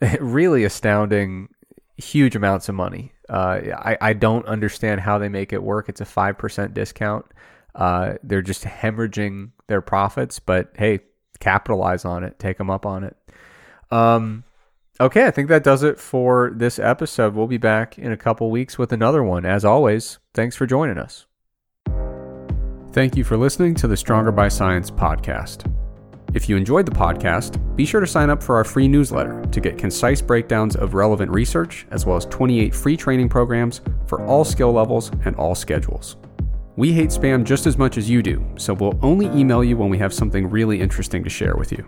Speaker 1: really astounding huge amounts of money. Uh, I, I don't understand how they make it work. It's a 5% discount. Uh, they're just hemorrhaging their profits, but hey, capitalize on it, take them up on it. Um, okay, I think that does it for this episode. We'll be back in a couple weeks with another one. As always, thanks for joining us. Thank you for listening to the Stronger by Science podcast. If you enjoyed the podcast, be sure to sign up for our free newsletter to get concise breakdowns of relevant research, as well as 28 free training programs for all skill levels and all schedules. We hate spam just as much as you do, so we'll only email you when we have something really interesting to share with you.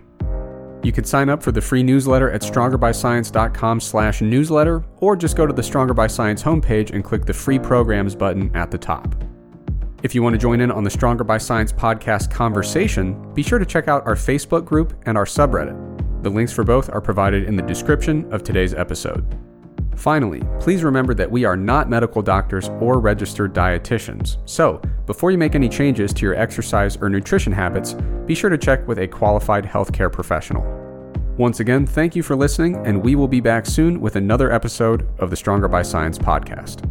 Speaker 1: You can sign up for the free newsletter at strongerbyscience.com slash newsletter, or just go to the Stronger by Science homepage and click the free programs button at the top. If you want to join in on the Stronger by Science podcast conversation, be sure to check out our Facebook group and our subreddit. The links for both are provided in the description of today's episode. Finally, please remember that we are not medical doctors or registered dietitians. So, before you make any changes to your exercise or nutrition habits, be sure to check with a qualified healthcare professional. Once again, thank you for listening, and we will be back soon with another episode of the Stronger by Science podcast.